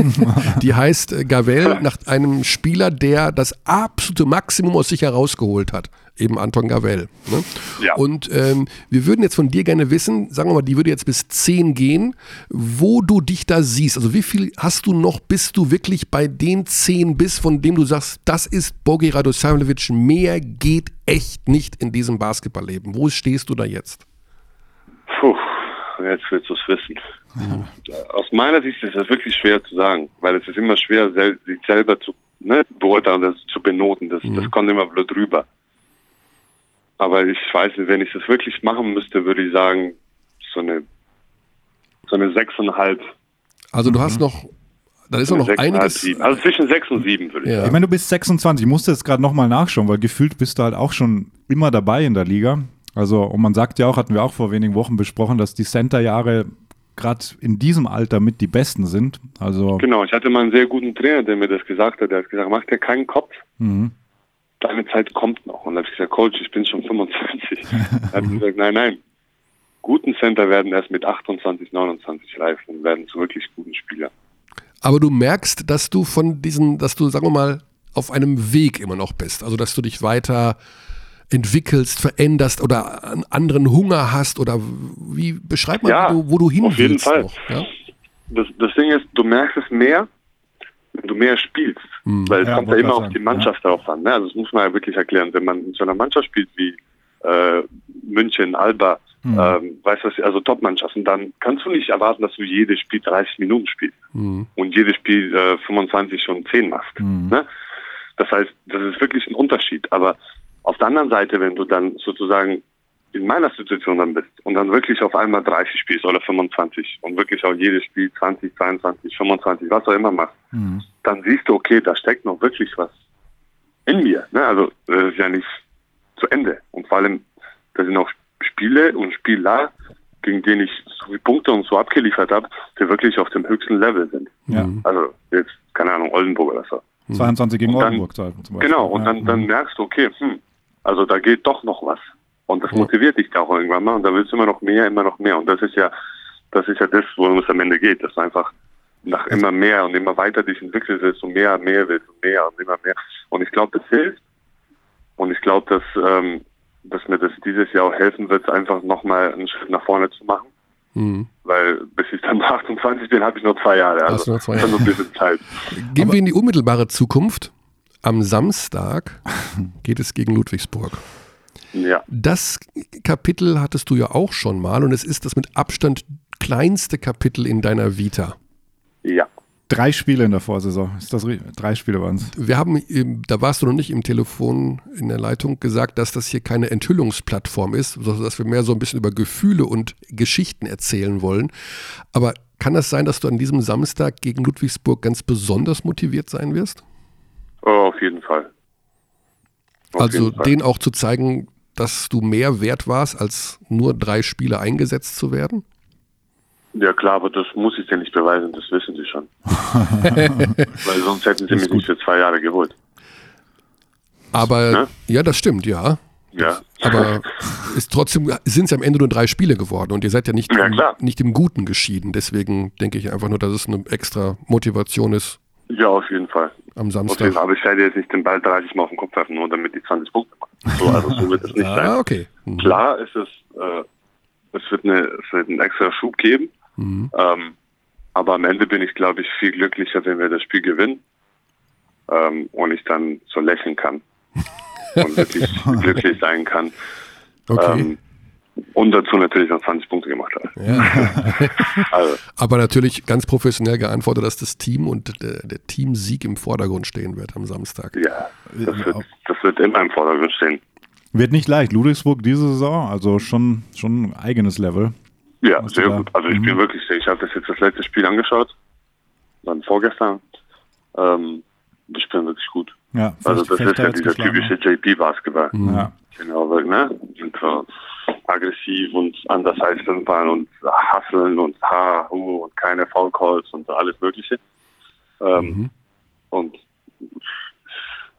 Speaker 1: die heißt äh, Gavel nach einem Spieler, der das absolute Maximum aus sich herausgeholt hat eben Anton Gavel. Ne? Ja. Und ähm, wir würden jetzt von dir gerne wissen, sagen wir mal, die würde jetzt bis 10 gehen, wo du dich da siehst. Also wie viel hast du noch, bis du wirklich bei den 10 bist, von dem du sagst, das ist Bogi Radosavljevic, mehr geht echt nicht in diesem Basketballleben. Wo stehst du da jetzt?
Speaker 3: Puh, jetzt willst du es wissen. Mhm. Aus meiner Sicht ist das wirklich schwer zu sagen, weil es ist immer schwer, sich selber zu ne, beurteilen, das zu benoten. Das, mhm. das kommt immer blöd rüber. Aber ich weiß nicht, wenn ich das wirklich machen müsste, würde ich sagen, so eine, so eine sechseinhalb.
Speaker 1: Also du hast noch, da ist noch einiges.
Speaker 3: Also zwischen sechs und sieben würde ich
Speaker 2: ja.
Speaker 3: sagen.
Speaker 2: Ich meine, du bist 26, ich musste jetzt gerade nochmal nachschauen, weil gefühlt bist du halt auch schon immer dabei in der Liga. Also, und man sagt ja auch, hatten wir auch vor wenigen Wochen besprochen, dass die Center-Jahre gerade in diesem Alter mit die besten sind. Also
Speaker 3: genau, ich hatte mal einen sehr guten Trainer, der mir das gesagt hat. Der hat gesagt, mach dir keinen Kopf. Mhm deine Zeit kommt noch. Und dann habe ich gesagt, Coach, ich bin schon 25. er hat gesagt, nein, nein. Guten Center werden erst mit 28, 29 reif und werden zu wirklich guten Spielern.
Speaker 1: Aber du merkst, dass du von diesen, dass du, sagen wir mal, auf einem Weg immer noch bist. Also, dass du dich weiter entwickelst, veränderst oder einen anderen Hunger hast oder wie beschreib mal,
Speaker 3: ja,
Speaker 1: wo, du, wo du hin
Speaker 3: auf jeden Fall. Noch, ja? das, das Ding ist, du merkst es mehr, wenn du mehr spielst. Mhm. Weil es ja, kommt ja immer auf die Mannschaft ja. darauf an. Ne? Also das muss man ja wirklich erklären. Wenn man in so einer Mannschaft spielt wie äh, München, Alba, mhm. ähm, weißt du, also Top-Mannschaften, dann kannst du nicht erwarten, dass du jedes Spiel 30 Minuten spielst mhm. und jedes Spiel äh, 25 und 10 machst. Mhm. Ne? Das heißt, das ist wirklich ein Unterschied. Aber auf der anderen Seite, wenn du dann sozusagen in meiner Situation dann bist und dann wirklich auf einmal 30 spielst oder 25 und wirklich auch jedes Spiel 20, 22, 25, was auch immer machst, mhm. dann siehst du, okay, da steckt noch wirklich was in mir. Ne? Also das ist ja nicht zu Ende. Und vor allem, da sind auch Spiele und Spieler, gegen denen ich so viele Punkte und so abgeliefert habe, die wirklich auf dem höchsten Level sind. Ja. Also jetzt, keine Ahnung, Oldenburg oder so.
Speaker 2: 22 gegen
Speaker 3: dann,
Speaker 2: Oldenburg
Speaker 3: zum Beispiel. Genau, und dann, dann merkst du, okay, hm, also da geht doch noch was. Und das motiviert dich auch irgendwann mal und da willst du immer noch mehr, immer noch mehr. Und das ist ja, das ist ja das, worum es am Ende geht, dass du einfach nach immer mehr und immer weiter dich entwickelst, desto mehr, mehr willst und mehr und immer mehr. Und ich glaube, das hilft. Und ich glaube, dass, ähm, dass mir das dieses Jahr auch helfen wird, einfach nochmal einen Schritt nach vorne zu machen. Mhm. Weil bis ich dann 28 bin, habe ich noch zwei Jahre. Also noch zwei Jahre. noch ein bisschen Zeit.
Speaker 1: Gehen Aber wir in die unmittelbare Zukunft. Am Samstag geht es gegen Ludwigsburg.
Speaker 3: Ja.
Speaker 1: Das Kapitel hattest du ja auch schon mal und es ist das mit Abstand kleinste Kapitel in deiner Vita.
Speaker 3: Ja.
Speaker 2: Drei Spiele in der Vorsaison. Ist das drei Spiele waren es?
Speaker 1: Wir haben, da warst du noch nicht im Telefon in der Leitung gesagt, dass das hier keine Enthüllungsplattform ist, sondern dass wir mehr so ein bisschen über Gefühle und Geschichten erzählen wollen. Aber kann das sein, dass du an diesem Samstag gegen Ludwigsburg ganz besonders motiviert sein wirst?
Speaker 3: Oh, auf jeden Fall.
Speaker 1: Auf also jeden Fall. denen auch zu zeigen, dass du mehr wert warst, als nur drei Spiele eingesetzt zu werden?
Speaker 3: Ja klar, aber das muss ich dir nicht beweisen, das wissen sie schon. Weil sonst hätten sie mich gut. nicht für zwei Jahre geholt.
Speaker 1: Aber ne? ja, das stimmt, ja.
Speaker 3: Ja.
Speaker 1: Aber ist trotzdem sind es am Ende nur drei Spiele geworden und ihr seid ja nicht, ja, im, nicht im Guten geschieden. Deswegen denke ich einfach nur, dass es eine extra Motivation ist.
Speaker 3: Ja, auf jeden Fall.
Speaker 1: Am Samstag.
Speaker 3: Aber ich werde jetzt nicht den Ball 30 Mal auf den Kopf werfen, nur damit die 20 Punkte machen. So, also so wird es nicht ah, sein.
Speaker 1: Okay.
Speaker 3: Mhm. Klar ist es, äh, es, wird eine, es wird einen extra Schub geben. Mhm. Ähm, aber am Ende bin ich, glaube ich, viel glücklicher, wenn wir das Spiel gewinnen ähm, und ich dann so lächeln kann und wirklich glücklich sein kann.
Speaker 1: Okay. Ähm,
Speaker 3: und dazu natürlich noch 20 Punkte gemacht hat.
Speaker 1: Ja. also. Aber natürlich ganz professionell geantwortet, dass das Team und der, der, Teamsieg im Vordergrund stehen wird am Samstag.
Speaker 3: Ja, das wird, das wird immer im Vordergrund stehen.
Speaker 2: Wird nicht leicht. Ludwigsburg diese Saison, also schon, schon ein eigenes Level.
Speaker 3: Ja, sehr gut. Also ich mhm. bin wirklich sehr, ich habe das jetzt das letzte Spiel angeschaut, dann vorgestern. Ähm, die spielen wirklich gut.
Speaker 2: Ja,
Speaker 3: also das ist ja dieser typische JP-Basketball.
Speaker 2: Mhm. Ja.
Speaker 3: Genau, ne? Sind so aggressiv und anders als Fünfern und hasseln und ha, hu und keine Foul Calls und alles Mögliche. Ähm, mhm. Und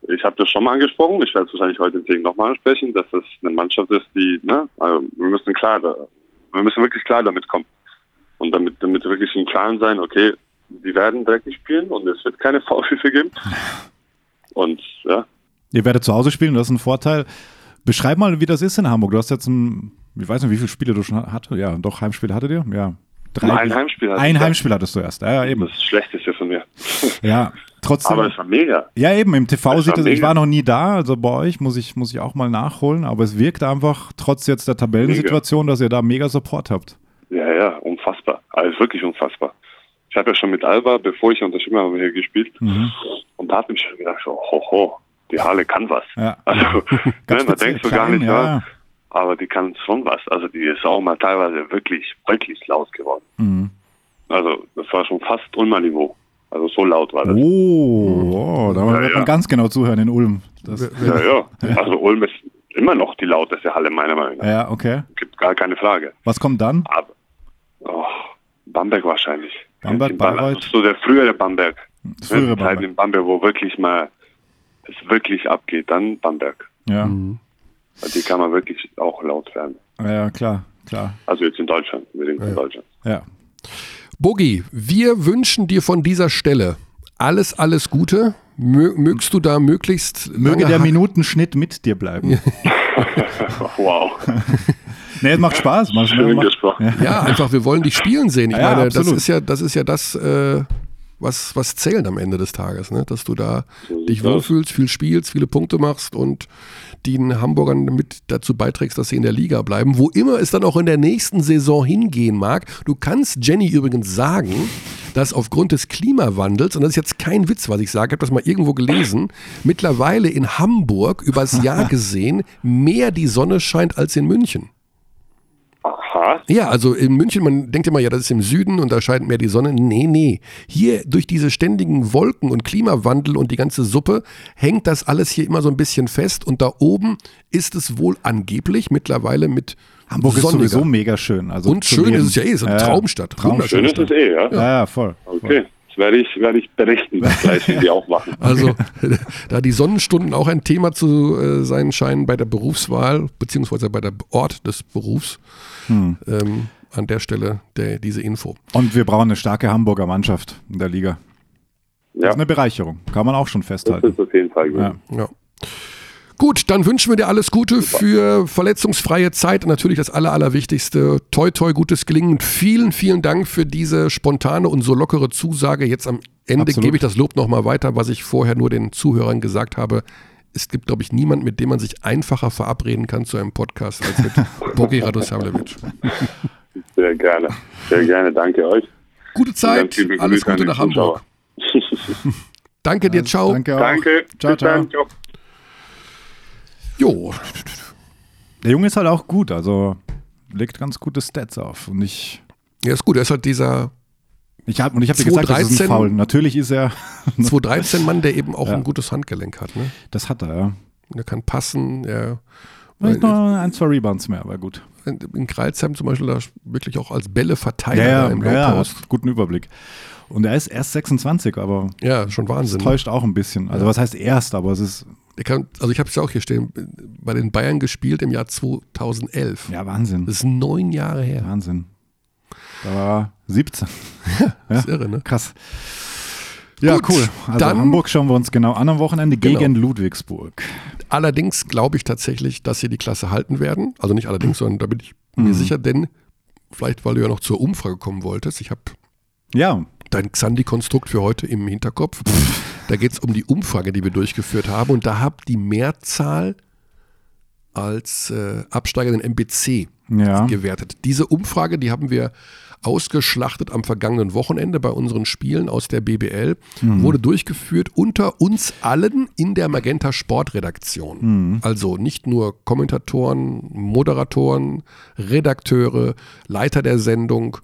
Speaker 3: ich habe das schon mal angesprochen, ich werde es wahrscheinlich heute deswegen nochmal ansprechen, dass es eine Mannschaft ist, die, ne, also wir müssen klar wir müssen wirklich klar damit kommen. Und damit, damit wirklich im Klaren sein, okay, die werden dreckig spielen und es wird keine Foulschüsse geben. Und ja.
Speaker 2: Ihr werdet zu Hause spielen, das ist ein Vorteil. Beschreib mal, wie das ist in Hamburg. Du hast jetzt ein, ich weiß nicht, wie viele Spiele du schon hattest. Ja, doch, Heimspiel hattet ihr? Ja.
Speaker 3: Drei, ein Heimspiel
Speaker 2: hattest Ein Heimspiel hattest du erst. Ja, eben.
Speaker 3: Das Schlechteste von mir.
Speaker 2: Ja, trotzdem.
Speaker 3: Aber es war mega.
Speaker 2: Ja, eben, im TV es sieht es, ich war noch nie da, also bei euch muss ich, muss ich auch mal nachholen, aber es wirkt einfach, trotz jetzt der Tabellensituation, mega. dass ihr da mega Support habt.
Speaker 3: Ja, ja, unfassbar. Also wirklich unfassbar. Ich habe ja schon mit Alba, bevor ich unterschrieben habe, hier gespielt. Mhm. Und da hat mich schon gedacht, so, ho, ho, die Halle kann was.
Speaker 2: Ja.
Speaker 3: Also, ne, man denkt so gar nicht, ja. ja. Aber die kann schon was. Also die ist auch mal teilweise wirklich, wirklich laut geworden.
Speaker 2: Mhm.
Speaker 3: Also das war schon fast Ulmer Niveau. Also so laut war das.
Speaker 2: Oh, oh da ja, wird man ganz genau zuhören in Ulm.
Speaker 3: Das ja, ja. Also Ulm ist immer noch die lauteste Halle meiner Meinung nach.
Speaker 2: Ja, okay.
Speaker 3: Gibt gar keine Frage.
Speaker 2: Was kommt dann?
Speaker 3: Aber, oh, Bamberg wahrscheinlich.
Speaker 2: Bamberg, Bayreuth?
Speaker 3: Also so der frühere Bamberg.
Speaker 2: Das frühere Bamberg.
Speaker 3: in Bamberg, wo wirklich mal es wirklich abgeht, dann Bamberg.
Speaker 2: Ja. Mhm.
Speaker 3: Die kann man wirklich auch laut werden.
Speaker 2: Ja, klar, klar.
Speaker 3: Also jetzt in Deutschland, unbedingt ja. in Deutschland.
Speaker 2: Ja.
Speaker 1: Bogi, wir wünschen dir von dieser Stelle alles, alles Gute. Mögst du da möglichst.
Speaker 2: Möge der Minutenschnitt mit dir bleiben.
Speaker 3: wow.
Speaker 2: nee, es macht Spaß. Macht,
Speaker 3: Schön macht, gesprochen.
Speaker 1: Ja. ja. einfach, wir wollen dich spielen sehen. Ich ja, meine, das ist ja das, ist ja das äh, was, was zählt am Ende des Tages, ne? dass du da so dich wohlfühlst, viel spielst, viele Punkte machst und den Hamburgern mit dazu beiträgst, dass sie in der Liga bleiben, wo immer es dann auch in der nächsten Saison hingehen mag. Du kannst Jenny übrigens sagen, dass aufgrund des Klimawandels, und das ist jetzt kein Witz, was ich sage, ich habe das mal irgendwo gelesen, mittlerweile in Hamburg übers Jahr gesehen mehr die Sonne scheint als in München.
Speaker 3: Aha.
Speaker 1: Ja, also in München, man denkt immer, ja, das ist im Süden und da scheint mehr die Sonne. Nee, nee. Hier durch diese ständigen Wolken und Klimawandel und die ganze Suppe hängt das alles hier immer so ein bisschen fest und da oben ist es wohl angeblich mittlerweile mit
Speaker 2: Hamburg sonniger. ist sowieso mega schön. Also
Speaker 1: und schön ist es ja eh, so eine ja, Traumstadt.
Speaker 3: Traumstadt. Schön ist es eh, ja.
Speaker 2: Ja, ja voll.
Speaker 3: Okay. Das werde ich, werde ich berichten, gleich, wie die auch machen.
Speaker 1: Also, da die Sonnenstunden auch ein Thema zu äh, sein scheinen bei der Berufswahl, beziehungsweise bei der Ort des Berufs, hm. Ähm, an der Stelle der, diese Info.
Speaker 2: Und wir brauchen eine starke Hamburger Mannschaft in der Liga. Das ja. ist eine Bereicherung, kann man auch schon festhalten.
Speaker 3: Das ist auf jeden Fall gut. Ja.
Speaker 1: ja. Gut, dann wünschen wir dir alles Gute für verletzungsfreie Zeit. Und natürlich das Aller, Allerwichtigste. Toi, toi, gutes Gelingen. Und vielen, vielen Dank für diese spontane und so lockere Zusage. Jetzt am Ende
Speaker 2: Absolut.
Speaker 1: gebe ich das Lob nochmal weiter, was ich vorher nur den Zuhörern gesagt habe. Es gibt, glaube ich, niemand, mit dem man sich einfacher verabreden kann zu einem Podcast als mit Bogi Radosavljevic.
Speaker 3: Sehr gerne. Sehr gerne. Danke euch.
Speaker 1: Gute Zeit, alles Gute nach Hamburg. Danke dir, ciao.
Speaker 2: Danke auch.
Speaker 3: Danke.
Speaker 2: Ciao, ciao.
Speaker 3: Ciao.
Speaker 1: Jo,
Speaker 2: Der Junge ist halt auch gut, also legt ganz gute Stats auf. Und ich,
Speaker 1: ja, ist gut. Er ist halt dieser
Speaker 2: ich habe ich hab dir gesagt, das ist ein
Speaker 1: 213.
Speaker 2: Foul. Natürlich ist er,
Speaker 1: 213-Mann, der eben auch
Speaker 2: Ja.
Speaker 1: ein gutes Handgelenk hat. Ne?
Speaker 2: das hat er, ja.
Speaker 1: Er kann passen. Er,
Speaker 2: Vielleicht noch ein, zwei Rebounds mehr, aber gut.
Speaker 1: in Kreilsheim zum Beispiel da wirklich auch als Bälle
Speaker 2: Ja, ja,
Speaker 1: im
Speaker 2: ja, ja, guten Überblick. Und er ist erst 26, aber
Speaker 1: Ja, schon
Speaker 2: das
Speaker 1: Wahnsinn.
Speaker 2: täuscht auch ein bisschen. Also was heißt erst, aber es ist,
Speaker 1: Der kann, also ich habe es ja auch hier stehen, bei den Bayern gespielt im Jahr 2011.
Speaker 2: ja, Wahnsinn.
Speaker 1: Das ist neun Jahre her.
Speaker 2: Wahnsinn. Da war 17.
Speaker 1: Das ist irre, ne?
Speaker 2: Krass. Ja,
Speaker 1: Gut,
Speaker 2: cool. Also
Speaker 1: dann-
Speaker 2: Hamburg schauen wir uns genau an am Wochenende
Speaker 1: Genau.
Speaker 2: gegen Ludwigsburg.
Speaker 1: Allerdings glaube ich tatsächlich, dass sie die Klasse halten werden. Also nicht allerdings, sondern da bin ich
Speaker 2: Mhm.
Speaker 1: mir sicher, denn vielleicht, weil du ja noch zur Umfrage kommen wolltest, ich habe
Speaker 2: Ja,
Speaker 1: dein Xandi-Konstrukt für heute im Hinterkopf. Da geht es um die Umfrage, die wir durchgeführt haben. Und da habt die Mehrzahl als äh, Absteiger den MBC
Speaker 2: ja.
Speaker 1: gewertet. Diese Umfrage, die haben wir ausgeschlachtet am vergangenen Wochenende bei unseren Spielen aus der BBL, wurde durchgeführt unter uns allen in der Magenta Sportredaktion. Also nicht nur Kommentatoren, Moderatoren, Redakteure, Leiter der Sendung,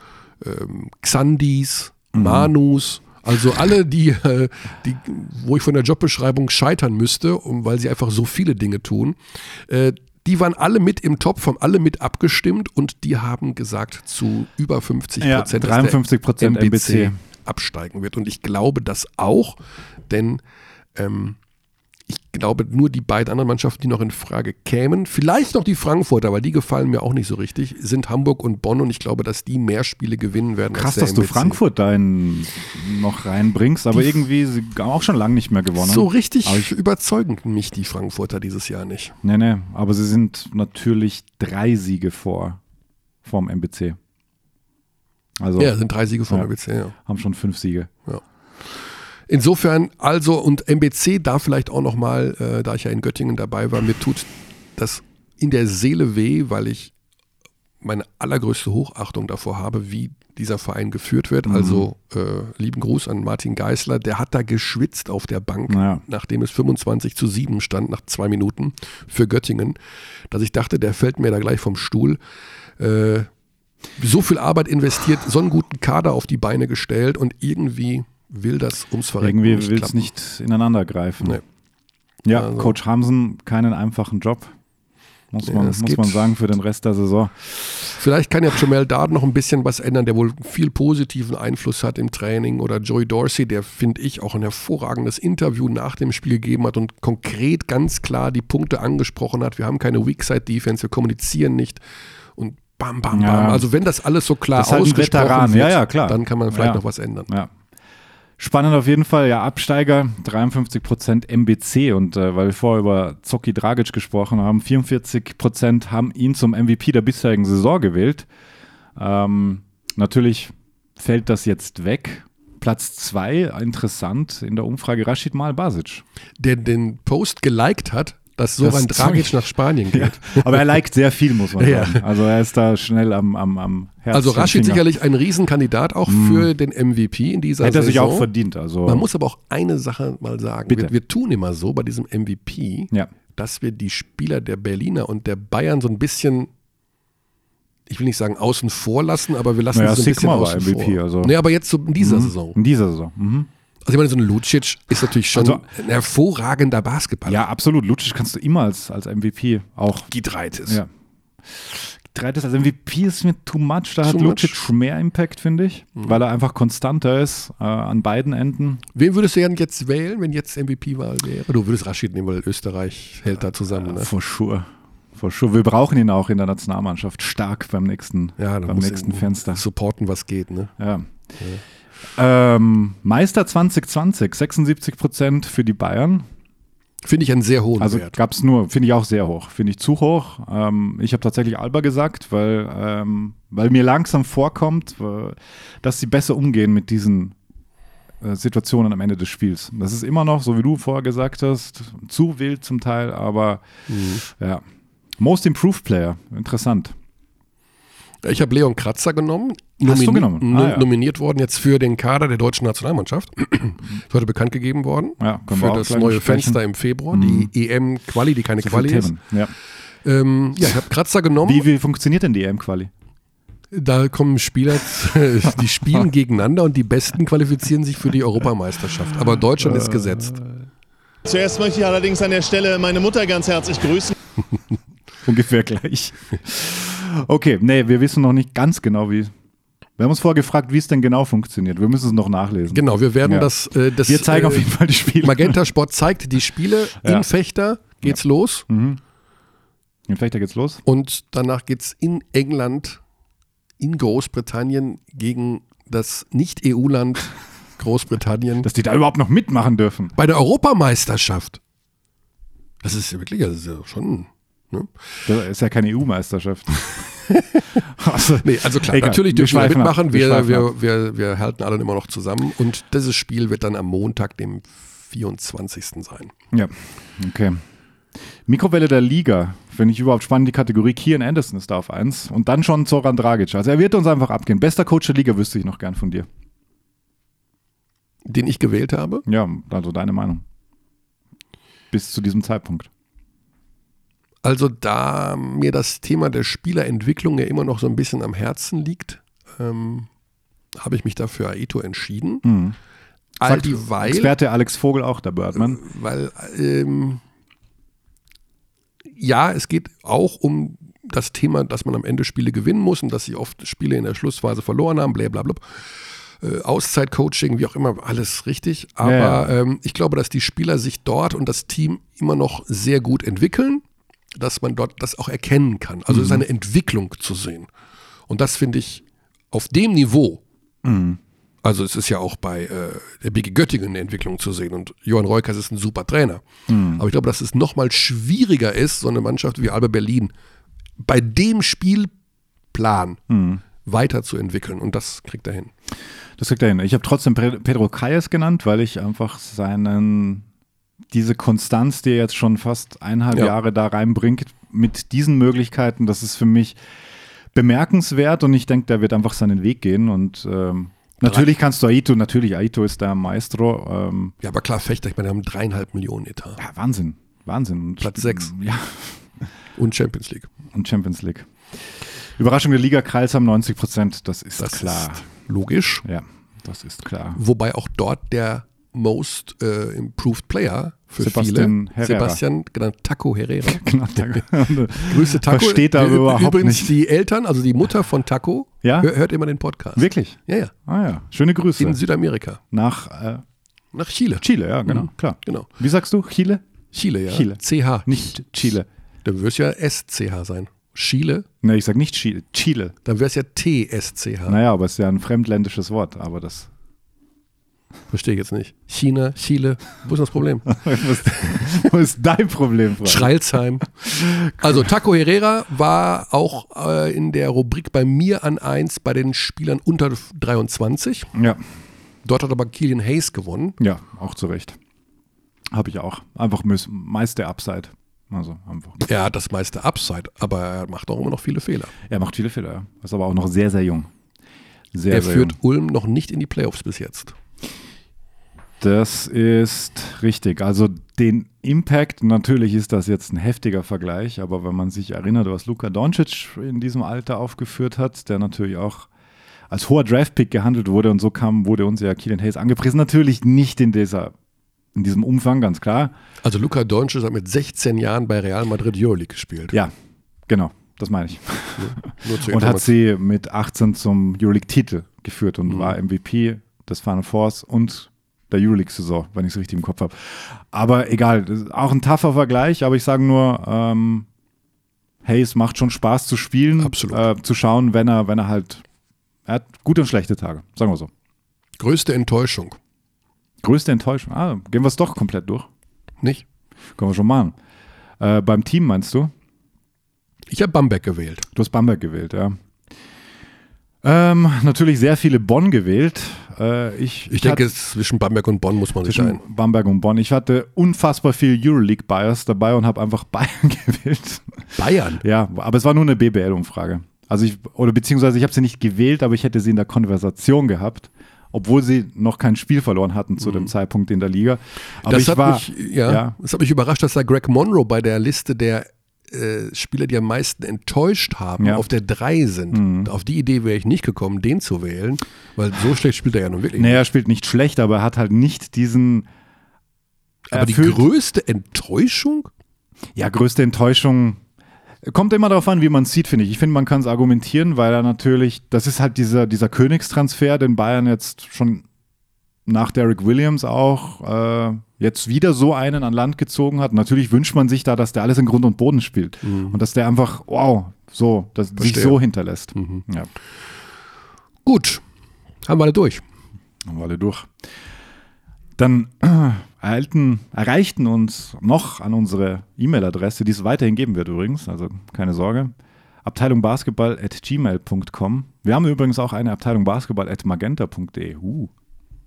Speaker 1: ähm, Xandis, Manus, also alle, die, äh, die, wo ich von der Jobbeschreibung scheitern müsste, um, weil sie einfach so viele Dinge tun, äh, die waren alle mit im Topf, haben alle mit abgestimmt und die haben gesagt zu über 50
Speaker 2: Ja,
Speaker 1: Prozent,
Speaker 2: 53% MBC.
Speaker 1: absteigen wird. Und ich glaube das auch, denn ähm, glaube, nur die beiden anderen Mannschaften, die noch in Frage kämen, vielleicht noch die Frankfurter, weil die gefallen mir auch nicht so richtig, sind Hamburg und Bonn und ich glaube, dass die mehr Spiele gewinnen werden.
Speaker 2: Krass, dass du
Speaker 1: MBC.
Speaker 2: Frankfurt da in, noch reinbringst, aber
Speaker 1: Die-
Speaker 2: irgendwie sie haben auch schon lange nicht mehr gewonnen.
Speaker 1: So richtig
Speaker 2: Aber ich-
Speaker 1: überzeugen mich die Frankfurter dieses Jahr nicht.
Speaker 2: Nee, nee, aber sie sind natürlich drei Siege vor vom MBC. Also
Speaker 1: Ja, sind drei Siege vom
Speaker 2: Ja.
Speaker 1: MBC. Ja.
Speaker 2: haben schon fünf Siege.
Speaker 1: Insofern, also und MBC da vielleicht auch nochmal, äh, da ich ja in Göttingen dabei war, mir tut das in der Seele weh, weil ich meine allergrößte Hochachtung davor habe, wie dieser Verein geführt wird.
Speaker 2: Mhm.
Speaker 1: Also äh, lieben Gruß an Martin Geißler, der hat da geschwitzt auf der Bank,
Speaker 2: Naja.
Speaker 1: nachdem es 25 zu 7 stand, nach zwei Minuten für Göttingen, dass ich dachte, der fällt mir da gleich vom Stuhl. Äh, so viel Arbeit investiert, so einen guten Kader auf die Beine gestellt und irgendwie will das ums Verrecken
Speaker 2: Irgendwie will es nicht ineinander greifen.
Speaker 1: Nee.
Speaker 2: Ja,
Speaker 1: Also-
Speaker 2: Coach Hamsen, keinen einfachen Job. Muss,
Speaker 1: Ja,
Speaker 2: man,
Speaker 1: es
Speaker 2: muss man sagen, für den Rest der Saison.
Speaker 1: Vielleicht kann ja Jamel Dard noch ein bisschen was ändern, der wohl viel positiven Einfluss hat im Training. Oder Joey Dorsey, der, finde ich, auch ein hervorragendes Interview nach dem Spiel gegeben hat und konkret ganz klar die Punkte angesprochen hat. Wir haben keine Weakside-Defense, wir kommunizieren nicht. Und bam, bam,
Speaker 2: Ja.
Speaker 1: bam. Also wenn das alles so klar
Speaker 2: ist halt
Speaker 1: ausgesprochen
Speaker 2: Veteran.
Speaker 1: wird,
Speaker 2: Ja, ja,
Speaker 1: dann kann man vielleicht
Speaker 2: Ja.
Speaker 1: noch was ändern.
Speaker 2: Ja. Spannend auf jeden Fall, ja, Absteiger, 53% MBC und äh, weil wir vorher über Zocki Dragic gesprochen haben, 44% haben ihn zum MVP der bisherigen Saison gewählt. Ähm, natürlich fällt das jetzt weg. Platz 2, interessant, in der Umfrage Rashid Mal Basic.
Speaker 1: Der den Post geliked hat, dass Soran
Speaker 2: Das
Speaker 1: Dragic nach Spanien geht.
Speaker 2: Aber er liked sehr viel, muss man
Speaker 1: Ja.
Speaker 2: sagen. Also er ist da schnell am, am, am Herz.
Speaker 1: Also Rashid sicherlich ein Riesenkandidat auch für den MVP in dieser
Speaker 2: Hätte er
Speaker 1: Saison.
Speaker 2: sich auch verdient. Also,
Speaker 1: Man muss aber auch eine Sache mal sagen.
Speaker 2: Bitte.
Speaker 1: Wir, wir tun immer so bei diesem MVP,
Speaker 2: ja.
Speaker 1: dass wir die Spieler der Berliner und der Bayern so ein bisschen, ich will nicht sagen außen vor lassen, aber wir lassen
Speaker 2: Naja,
Speaker 1: sie so ein
Speaker 2: Sigma
Speaker 1: bisschen
Speaker 2: war
Speaker 1: außen
Speaker 2: MVP,
Speaker 1: vor.
Speaker 2: also-
Speaker 1: Nee, aber jetzt so in dieser Saison.
Speaker 2: in dieser Saison. Mhm.
Speaker 1: Also ich meine, so ein Lucic ist natürlich schon
Speaker 2: Also-
Speaker 1: ein hervorragender Basketballer.
Speaker 2: Ja, absolut. Lucic kannst du immer als, als MVP auch.
Speaker 1: Gidreitis.
Speaker 2: Ja. Dreites als MVP ist mir too much. Da hat
Speaker 1: Too
Speaker 2: Lucic
Speaker 1: much.
Speaker 2: mehr Impact, finde ich, weil er einfach konstanter ist äh, an beiden Enden.
Speaker 1: Wen würdest du denn jetzt wählen, wenn jetzt MVP-Wahl wäre? Du würdest Rashid nehmen, weil Österreich hält da zusammen. Ne?
Speaker 2: For sure. For sure. Wir brauchen ihn auch in der Nationalmannschaft stark beim nächsten,
Speaker 1: Ja,
Speaker 2: beim nächsten Fenster.
Speaker 1: supporten, was geht. Ne?
Speaker 2: Ja. Ähm, Meister 2020, 76 Prozent für die Bayern.
Speaker 1: Finde ich einen sehr hohen
Speaker 2: Also
Speaker 1: Wert.
Speaker 2: gab es nur, finde ich auch sehr hoch. Finde ich zu hoch. Ähm, ich habe tatsächlich Alba gesagt, weil, ähm, weil mir langsam vorkommt, äh, dass sie besser umgehen mit diesen äh, Situationen am Ende des Spiels. Das ist immer noch, so wie du vorher gesagt hast, zu wild zum Teil, aber
Speaker 1: Mhm.
Speaker 2: ja. Most Improved Player, interessant.
Speaker 1: Ich habe Leon Kratzer genommen.
Speaker 2: Hast du genommen?
Speaker 1: no-
Speaker 2: Ah, ja.
Speaker 1: Nominiert worden jetzt für den Kader der deutschen Nationalmannschaft. ist heute bekannt gegeben worden.
Speaker 2: Ja, können wir
Speaker 1: für
Speaker 2: auch
Speaker 1: das neue
Speaker 2: besprechen.
Speaker 1: Fenster im Februar. Die EM-Quali, die keine
Speaker 2: So
Speaker 1: Quali ist.
Speaker 2: Ja.
Speaker 1: Ähm, ja, ich habe Kratzer genommen.
Speaker 2: Wie, wie funktioniert denn die EM-Quali?
Speaker 1: Da kommen Spieler, die spielen gegeneinander und die Besten qualifizieren sich für die Europameisterschaft. Aber Deutschland ist gesetzt.
Speaker 4: Zuerst möchte ich allerdings an der Stelle meine Mutter ganz herzlich grüßen.
Speaker 2: Ungefähr gleich. Okay, nee, wir wissen noch nicht ganz genau, wie. Wir haben uns vorher gefragt, wie es denn genau funktioniert. Wir müssen es noch nachlesen.
Speaker 1: Genau, wir werden
Speaker 2: Ja.
Speaker 1: das, äh, das.
Speaker 2: Wir zeigen
Speaker 1: äh,
Speaker 2: auf jeden Fall die Spiele.
Speaker 1: Magenta Sport zeigt die Spiele
Speaker 2: Ja.
Speaker 1: in Fechter. Geht's los.
Speaker 2: In Fechter geht's los.
Speaker 1: Und danach geht's in England, in Großbritannien gegen das Nicht-EU-Land Großbritannien
Speaker 2: Dass die da überhaupt noch mitmachen dürfen.
Speaker 1: bei der Europameisterschaft. Das ist ja wirklich, das ist ja schon. Ne?
Speaker 2: Das ist ja keine EU-Meisterschaft. also,
Speaker 1: Nee, also klar,
Speaker 2: Egal,
Speaker 1: natürlich dürfen wir
Speaker 2: ab,
Speaker 1: mitmachen.
Speaker 2: wir
Speaker 1: Wir, wir, wir, wir, halten alle immer noch zusammen. Und dieses Spiel wird dann am Montag, dem 24. sein.
Speaker 2: Ja, okay. Mikrowelle der Liga, finde ich überhaupt spannend, die Kategorie. Kian Anderson ist da auf 1 und dann schon Zoran Dragic. Also er wird uns einfach abgehen. Bester Coach der Liga wüsste ich noch gern von dir.
Speaker 1: Den ich gewählt habe.
Speaker 2: Ja, also deine Meinung. Bis zu diesem Zeitpunkt.
Speaker 1: Also da mir das Thema der Spielerentwicklung ja immer noch so ein bisschen am Herzen liegt, ähm, habe ich mich dafür Aito entschieden.
Speaker 2: Mhm.
Speaker 1: All
Speaker 2: Sagt
Speaker 1: die weil,
Speaker 2: Experte Alex Vogel auch, der Birdman.
Speaker 1: weil ähm, ja, es geht auch um das Thema, dass man am Ende Spiele gewinnen muss und dass sie oft Spiele in der Schlussphase verloren haben, blablabla. Äh, Auszeitcoaching, wie auch immer, alles richtig. Aber
Speaker 2: Ja, ja.
Speaker 1: Ähm, ich glaube, dass die Spieler sich dort und das Team immer noch sehr gut entwickeln, dass man dort das auch erkennen kann. Also ist
Speaker 2: Mhm.
Speaker 1: eine Entwicklung zu sehen. Und das finde ich auf dem Niveau.
Speaker 2: Mhm.
Speaker 1: Also es ist ja auch bei äh, der BG Göttingen eine Entwicklung zu sehen und Johann Reukers ist ein super Trainer.
Speaker 2: Mhm.
Speaker 1: Aber ich glaube, dass es nochmal schwieriger ist, so eine Mannschaft wie Alba Berlin bei dem Spielplan
Speaker 2: Mhm.
Speaker 1: weiterzuentwickeln und das kriegt er hin.
Speaker 2: Das kriegt er hin. Ich habe trotzdem Pedro Calles genannt, weil ich einfach seinen, diese Konstanz, die er jetzt schon fast eineinhalb
Speaker 1: Ja.
Speaker 2: Jahre da reinbringt, mit diesen Möglichkeiten, das ist für mich bemerkenswert und ich denke, der wird einfach seinen Weg gehen und ähm, natürlich kannst du Aito, natürlich Aito ist der Maestro, ähm,
Speaker 1: Ja, aber klar, Fechter, ich meine, wir haben dreieinhalb Millionen Etat
Speaker 2: ja, Wahnsinn, Wahnsinn. Und,
Speaker 1: Platz sechs.
Speaker 2: Ja,
Speaker 1: und Champions League.
Speaker 2: und Champions League. Überraschung der Liga, Kreis haben 90 Prozent, das ist
Speaker 1: Das
Speaker 2: klar.
Speaker 1: ist logisch.
Speaker 2: Ja, das ist klar.
Speaker 1: Wobei auch dort der Most äh, Improved Player für
Speaker 2: Sebastian
Speaker 1: viele,
Speaker 2: Herrera.
Speaker 1: Sebastian, genannt Taco Herrera.
Speaker 2: Genau.
Speaker 1: Grüße Taco.
Speaker 2: Versteht
Speaker 1: Ü-
Speaker 2: überhaupt
Speaker 1: Übrigens
Speaker 2: nicht.
Speaker 1: die Eltern, also die Mutter von Taco,
Speaker 2: Ja?
Speaker 1: hör, hört immer den Podcast.
Speaker 2: Wirklich?
Speaker 1: Ja, ja.
Speaker 2: Ah ja, schöne Grüße.
Speaker 1: In Südamerika.
Speaker 2: Nach äh,
Speaker 1: Nach Chile.
Speaker 2: Chile, ja, genau, klar.
Speaker 1: Genau.
Speaker 2: Wie sagst du? Chile?
Speaker 1: Chile, ja.
Speaker 2: Chile.
Speaker 1: CH.
Speaker 2: Nicht Chile.
Speaker 1: Dann wirst ja SCH sein. Chile,
Speaker 2: Ne, ich sag nicht Chile. Chile.
Speaker 1: dann wäre es ja TSCH.
Speaker 2: Naja, aber es ist ja ein fremdländisches Wort, aber das.
Speaker 1: Verstehe ich jetzt nicht. China, Chile, wo ist das Problem?
Speaker 2: Wo ist dein Problem, Frank?
Speaker 1: Schreilsheim. Also Taco Herrera war auch äh, in der Rubrik bei mir an 1 bei den Spielern unter 23.
Speaker 2: Ja,
Speaker 1: Dort hat aber Killian Hayes gewonnen.
Speaker 2: ja, auch zu Recht. Habe ich auch. Einfach meist der Upside. Also einfach.
Speaker 1: Er hat das meiste Upside, aber er macht auch immer noch viele Fehler.
Speaker 2: Er macht viele Fehler, ja. Ist aber auch noch sehr, sehr jung. Sehr,
Speaker 1: er
Speaker 2: sehr
Speaker 1: führt
Speaker 2: jung.
Speaker 1: Ulm noch nicht in die Playoffs bis jetzt.
Speaker 2: Das ist richtig. Also den Impact, natürlich ist das jetzt ein heftiger Vergleich, aber wenn man sich erinnert, was Luka Doncic in diesem Alter aufgeführt hat, der natürlich auch als hoher Draftpick gehandelt wurde und so kam, wurde uns ja Keelan Hayes angepriesen. Natürlich nicht in dieser in diesem Umfang, ganz klar.
Speaker 1: Also Luka Doncic hat mit 16 Jahren bei Real Madrid Euroleague gespielt.
Speaker 2: Ja, genau, das meine ich.
Speaker 1: Zur
Speaker 2: Und hat sie mit 18 zum Euroleague-Titel geführt und war MVP des Final Fours und der Euroleague-Saison, wenn ich es richtig im Kopf habe. Aber egal, auch ein tougher Vergleich, aber ich sage nur, ähm, hey, es macht schon Spaß zu spielen,
Speaker 1: Absolut.
Speaker 2: Äh, zu schauen, wenn er, wenn er halt, er hat gute und schlechte Tage, sagen wir so.
Speaker 1: Größte Enttäuschung,
Speaker 2: Größte Enttäuschung, ah, gehen wir es doch komplett durch.
Speaker 1: nicht?
Speaker 2: Können wir schon machen. Äh, beim Team meinst du?
Speaker 1: Ich habe Bamberg gewählt.
Speaker 2: Du hast Bamberg gewählt, ja. Ähm, natürlich sehr viele Bonn gewählt. Äh, ich,
Speaker 1: Ich denke, zwischen Bamberg und Bonn muss man sich
Speaker 2: zwischen
Speaker 1: ein.
Speaker 2: Bamberg und Bonn. Ich hatte unfassbar viel Euroleague-Bias dabei und habe einfach Bayern gewählt.
Speaker 1: Bayern.
Speaker 2: Ja, aber es war nur eine BBL-Umfrage. Also ich, oder beziehungsweise ich habe sie nicht gewählt, aber ich hätte sie in der Konversation gehabt, obwohl sie noch kein Spiel verloren hatten zu dem Zeitpunkt in der Liga. Aber
Speaker 1: Mhm. das
Speaker 2: ich
Speaker 1: hat
Speaker 2: war,
Speaker 1: mich, ja, das hat mich überrascht, dass da Greg Monroe bei der Liste der äh, Spieler, die am meisten enttäuscht haben,
Speaker 2: Ja.
Speaker 1: auf der 3 sind. Auf die Idee wäre ich nicht gekommen, den zu wählen, weil so schlecht spielt er ja nun wirklich.
Speaker 2: nee, er spielt nicht schlecht, aber er hat halt nicht diesen
Speaker 1: Aber die größte Enttäuschung?
Speaker 2: Ja, größte Enttäuschung. Kommt immer darauf an, wie man es sieht, finde ich. Ich finde, man kann es argumentieren, weil er natürlich, das ist halt dieser, dieser Königstransfer, den Bayern jetzt schon nach Derek Williams auch äh, jetzt wieder so einen an Land gezogen hat. Natürlich wünscht man sich da, dass der alles in Grund und Boden spielt und dass der einfach, wow, so, dass sich
Speaker 1: Verstehe.
Speaker 2: so hinterlässt. Ja,
Speaker 1: Gut, haben wir alle durch.
Speaker 2: haben wir alle durch. Dann äh, erhalten, erreichten uns noch an unsere E-Mail-Adresse, die es weiterhin geben wird übrigens, also keine Sorge. Abteilung Basketball at gmail.com. Wir haben übrigens auch eine Abteilung Basketball at magenta.de. Uh.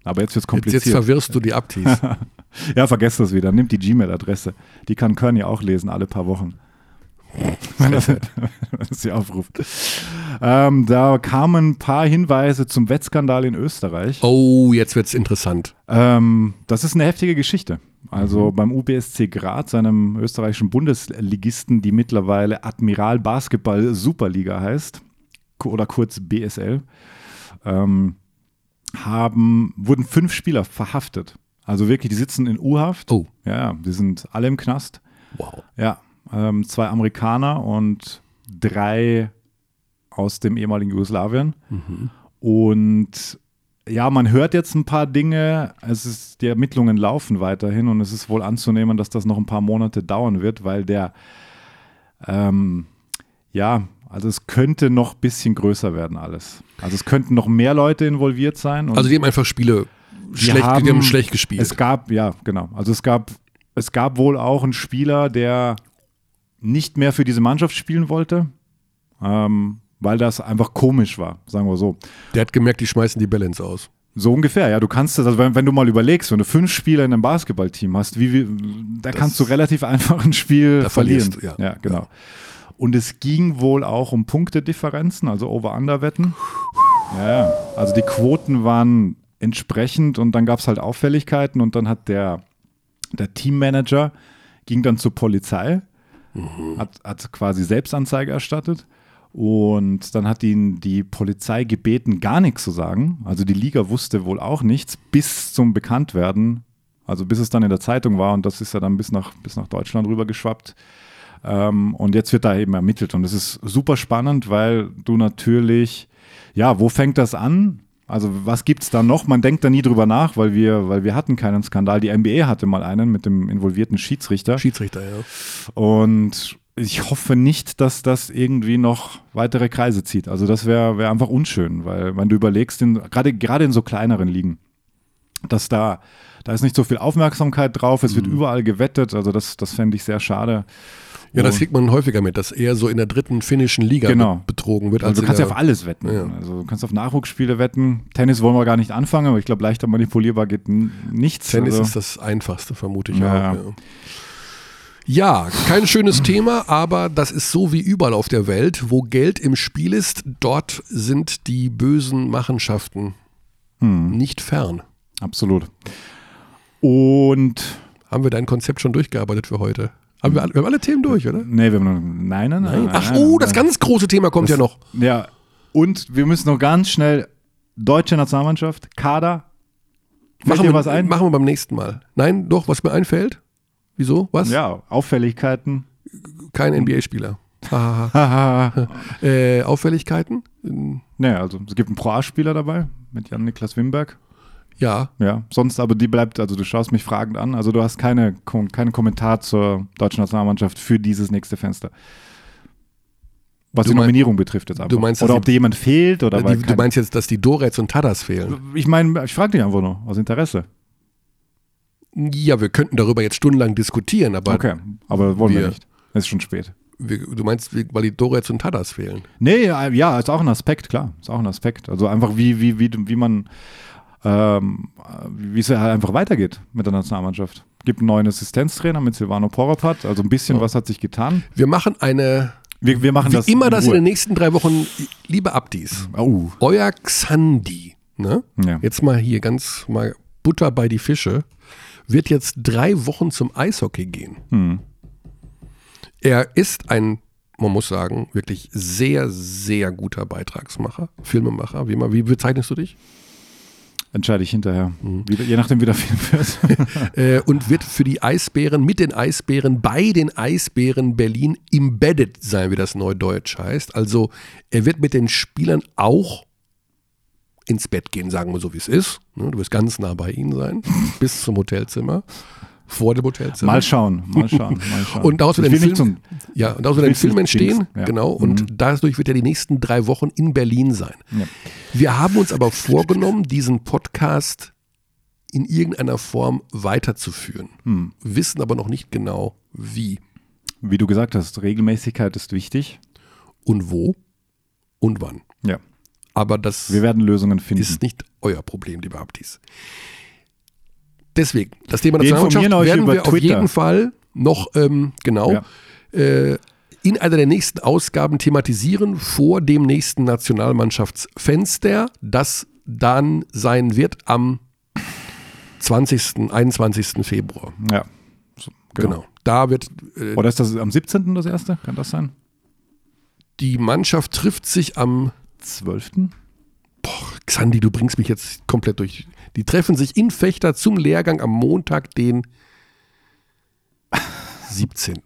Speaker 2: Aber jetzt wird es
Speaker 1: Jetzt,
Speaker 2: kompliziert.
Speaker 1: jetzt verwirrst du die Abtis.
Speaker 2: ja, vergesst das wieder. Nimmt die Gmail-Adresse. Die kann Körny auch lesen, alle paar Wochen. Wenn er sie aufruft. Ähm, da kamen ein paar Hinweise zum Wettskandal in Österreich.
Speaker 1: oh, jetzt wird's interessant.
Speaker 2: Ähm, das ist eine heftige Geschichte. Also beim UBSC Graz, einem österreichischen Bundesligisten, die mittlerweile Admiral Basketball Superliga heißt, oder kurz BSL, ähm, haben, wurden fünf Spieler verhaftet. Also wirklich, die sitzen in U-Haft.
Speaker 1: Oh.
Speaker 2: Ja, die sind alle im Knast.
Speaker 1: Wow.
Speaker 2: Ja, ähm, zwei Amerikaner und drei aus dem ehemaligen Jugoslawien. Und ja, man hört jetzt ein paar Dinge. Es ist, die Ermittlungen laufen weiterhin und es ist wohl anzunehmen, dass das noch ein paar Monate dauern wird, weil der, ähm, ja, also es könnte noch ein bisschen größer werden alles. Also es könnten noch mehr Leute involviert sein.
Speaker 1: Also die haben einfach Spiele schlecht,
Speaker 2: haben-
Speaker 1: die haben schlecht gespielt.
Speaker 2: es gab, ja, genau. Also es gab, es gab wohl auch einen Spieler, der nicht mehr für diese Mannschaft spielen wollte, ähm, weil das einfach komisch war, sagen wir so.
Speaker 1: Der hat gemerkt, die schmeißen die Balance aus.
Speaker 2: So ungefähr, ja. Du kannst das, also wenn, wenn du mal überlegst, wenn du fünf Spieler in einem Basketballteam hast, wie, wie da kannst du relativ einfach ein Spiel
Speaker 1: Da
Speaker 2: verlieren.
Speaker 1: verlierst du, ja.
Speaker 2: genau. Und es ging wohl auch um Punktedifferenzen, also Over-Under-Wetten. Ja. Also die Quoten waren entsprechend und dann gab es halt Auffälligkeiten und dann hat der, der Teammanager ging dann zur Polizei, hat, hat quasi Selbstanzeige erstattet und dann hat ihn die Polizei gebeten, gar nichts zu sagen. Also die Liga wusste wohl auch nichts bis zum Bekanntwerden, also bis es dann in der Zeitung war und das ist ja dann bis nach, bis nach Deutschland rüber geschwappt. Ähm, und jetzt wird da eben ermittelt und es ist super spannend, weil du natürlich, ja, wo fängt das an? Also was gibt es da noch? Man denkt da nie drüber nach, weil wir, weil wir hatten keinen Skandal. Die NBA hatte mal einen mit dem involvierten Schiedsrichter.
Speaker 1: Schiedsrichter, ja.
Speaker 2: Und ich hoffe nicht, dass das irgendwie noch weitere Kreise zieht. Also das wäre wär einfach unschön, weil wenn du überlegst, gerade gerade in so kleineren Ligen, dass da, da ist nicht so viel Aufmerksamkeit drauf, es wird überall gewettet, also das, das fände ich sehr schade.
Speaker 1: Ja, das kriegt man häufiger mit, dass eher so in der dritten finnischen Liga
Speaker 2: Genau.
Speaker 1: be- betrogen wird.
Speaker 2: also
Speaker 1: als
Speaker 2: du kannst ja auf alles wetten.
Speaker 1: Ja.
Speaker 2: Also du kannst auf Nachwuchsspiele wetten. Tennis wollen wir gar nicht anfangen, aber ich glaube, leichter manipulierbar geht nichts.
Speaker 1: Tennis
Speaker 2: also,
Speaker 1: ist das einfachste, vermute ich
Speaker 2: Ja.
Speaker 1: auch. Ja. ja, kein schönes Thema, aber das ist so wie überall auf der Welt, wo Geld im Spiel ist, dort sind die bösen Machenschaften
Speaker 2: Hm.
Speaker 1: nicht fern.
Speaker 2: absolut. Und
Speaker 1: Haben wir dein Konzept schon durchgearbeitet für heute? Haben wir, alle, wir haben alle Themen durch, oder?
Speaker 2: nee, wir haben noch, nein, nein, nein.
Speaker 1: Ach,
Speaker 2: nein,
Speaker 1: oh, das
Speaker 2: nein.
Speaker 1: ganz große Thema kommt ja noch.
Speaker 2: Ja, und wir müssen noch ganz schnell deutsche Nationalmannschaft, Kader.
Speaker 1: Machen wir,
Speaker 2: was ein?
Speaker 1: machen wir beim nächsten Mal. Nein, doch, was mir einfällt. Wieso? Was?
Speaker 2: Ja, Auffälligkeiten.
Speaker 1: Kein NBA-Spieler. Äh, Auffälligkeiten?
Speaker 2: Nee, also es gibt einen Pro A-Spieler dabei mit Jan-Niklas Wimberg.
Speaker 1: Ja,
Speaker 2: Ja, sonst aber die bleibt, also du schaust mich fragend an. Also du hast keine, keinen Kommentar zur deutschen Nationalmannschaft für dieses nächste Fenster. Was
Speaker 1: Du
Speaker 2: die
Speaker 1: mein-
Speaker 2: Nominierung betrifft jetzt einfach.
Speaker 1: du meinst,
Speaker 2: oder
Speaker 1: die-
Speaker 2: ob dir jemand fehlt oder
Speaker 1: die, du meinst jetzt, dass die Dorets und Tadas fehlen?
Speaker 2: Ich meine, ich frage dich einfach nur aus Interesse.
Speaker 1: Ja, wir könnten darüber jetzt stundenlang diskutieren, aber
Speaker 2: Okay, aber wollen wir,
Speaker 1: wir-
Speaker 2: nicht. Es ist schon spät.
Speaker 1: wir, du meinst, weil die Dorets und Tadas fehlen.
Speaker 2: Nee, ja, ja, ist auch ein Aspekt, klar. Ist auch ein Aspekt. Also einfach wie, wie, wie, wie man, ähm, wie es halt einfach weitergeht mit der Nationalmannschaft. Gibt einen neuen Assistenztrainer mit Silvano Poropat, also ein bisschen was hat sich getan.
Speaker 1: Wir machen eine,
Speaker 2: Wir, wir machen
Speaker 1: wie
Speaker 2: das
Speaker 1: immer
Speaker 2: in
Speaker 1: das in den nächsten drei Wochen, liebe Abdis,
Speaker 2: Oh,
Speaker 1: euer Xandi, ne?
Speaker 2: Ja.
Speaker 1: Jetzt mal hier ganz mal Butter bei die Fische, wird jetzt drei Wochen zum Eishockey gehen.
Speaker 2: Hm.
Speaker 1: Er ist ein, man muss sagen, wirklich sehr, sehr guter Beitragsmacher, Filmemacher. Wie, immer, wie bezeichnest du dich?
Speaker 2: Entscheide ich hinterher.
Speaker 1: Mhm.
Speaker 2: Wie, je nachdem, wie der Film wird.
Speaker 1: Äh, und wird für die Eisbären, mit den Eisbären, bei den Eisbären Berlin embedded sein, wie das neudeutsch heißt. Also er wird mit den Spielern auch ins Bett gehen, sagen wir so, wie es ist. Ne, Du wirst ganz nah bei ihnen sein, bis zum Hotelzimmer, vor dem Hotelzimmer.
Speaker 2: mal schauen, mal schauen, mal schauen.
Speaker 1: Und daraus wird ein Film, ja, und daraus wird ein Film entstehen,
Speaker 2: ja.
Speaker 1: genau, und
Speaker 2: Mhm.
Speaker 1: dadurch wird er die nächsten drei Wochen in Berlin sein.
Speaker 2: Ja.
Speaker 1: Wir haben uns aber vorgenommen, diesen Podcast in irgendeiner Form weiterzuführen,
Speaker 2: Hm.
Speaker 1: wissen aber noch nicht genau wie
Speaker 2: Wie du gesagt hast, Regelmäßigkeit ist wichtig.
Speaker 1: und wo und wann.
Speaker 2: Ja,
Speaker 1: Aber das
Speaker 2: wir werden Lösungen finden.
Speaker 1: ist nicht euer Problem, lieber Abdis. Deswegen, das Thema
Speaker 2: Wir
Speaker 1: Nationalmannschaft werden wir auf
Speaker 2: Twitter.
Speaker 1: jeden Fall noch ähm, genau
Speaker 2: Ja.
Speaker 1: äh, in einer der nächsten Ausgaben thematisieren vor dem nächsten Nationalmannschaftsfenster, das dann sein wird am 20., 21. Februar.
Speaker 2: Ja, so,
Speaker 1: Genau. Da wird äh,
Speaker 2: Oder ist das am 17. das erste? Kann das sein?
Speaker 1: die Mannschaft trifft sich am
Speaker 2: 12.
Speaker 1: Xandi, du bringst mich jetzt komplett durch. Die treffen sich in Fechter zum Lehrgang am Montag, den 17.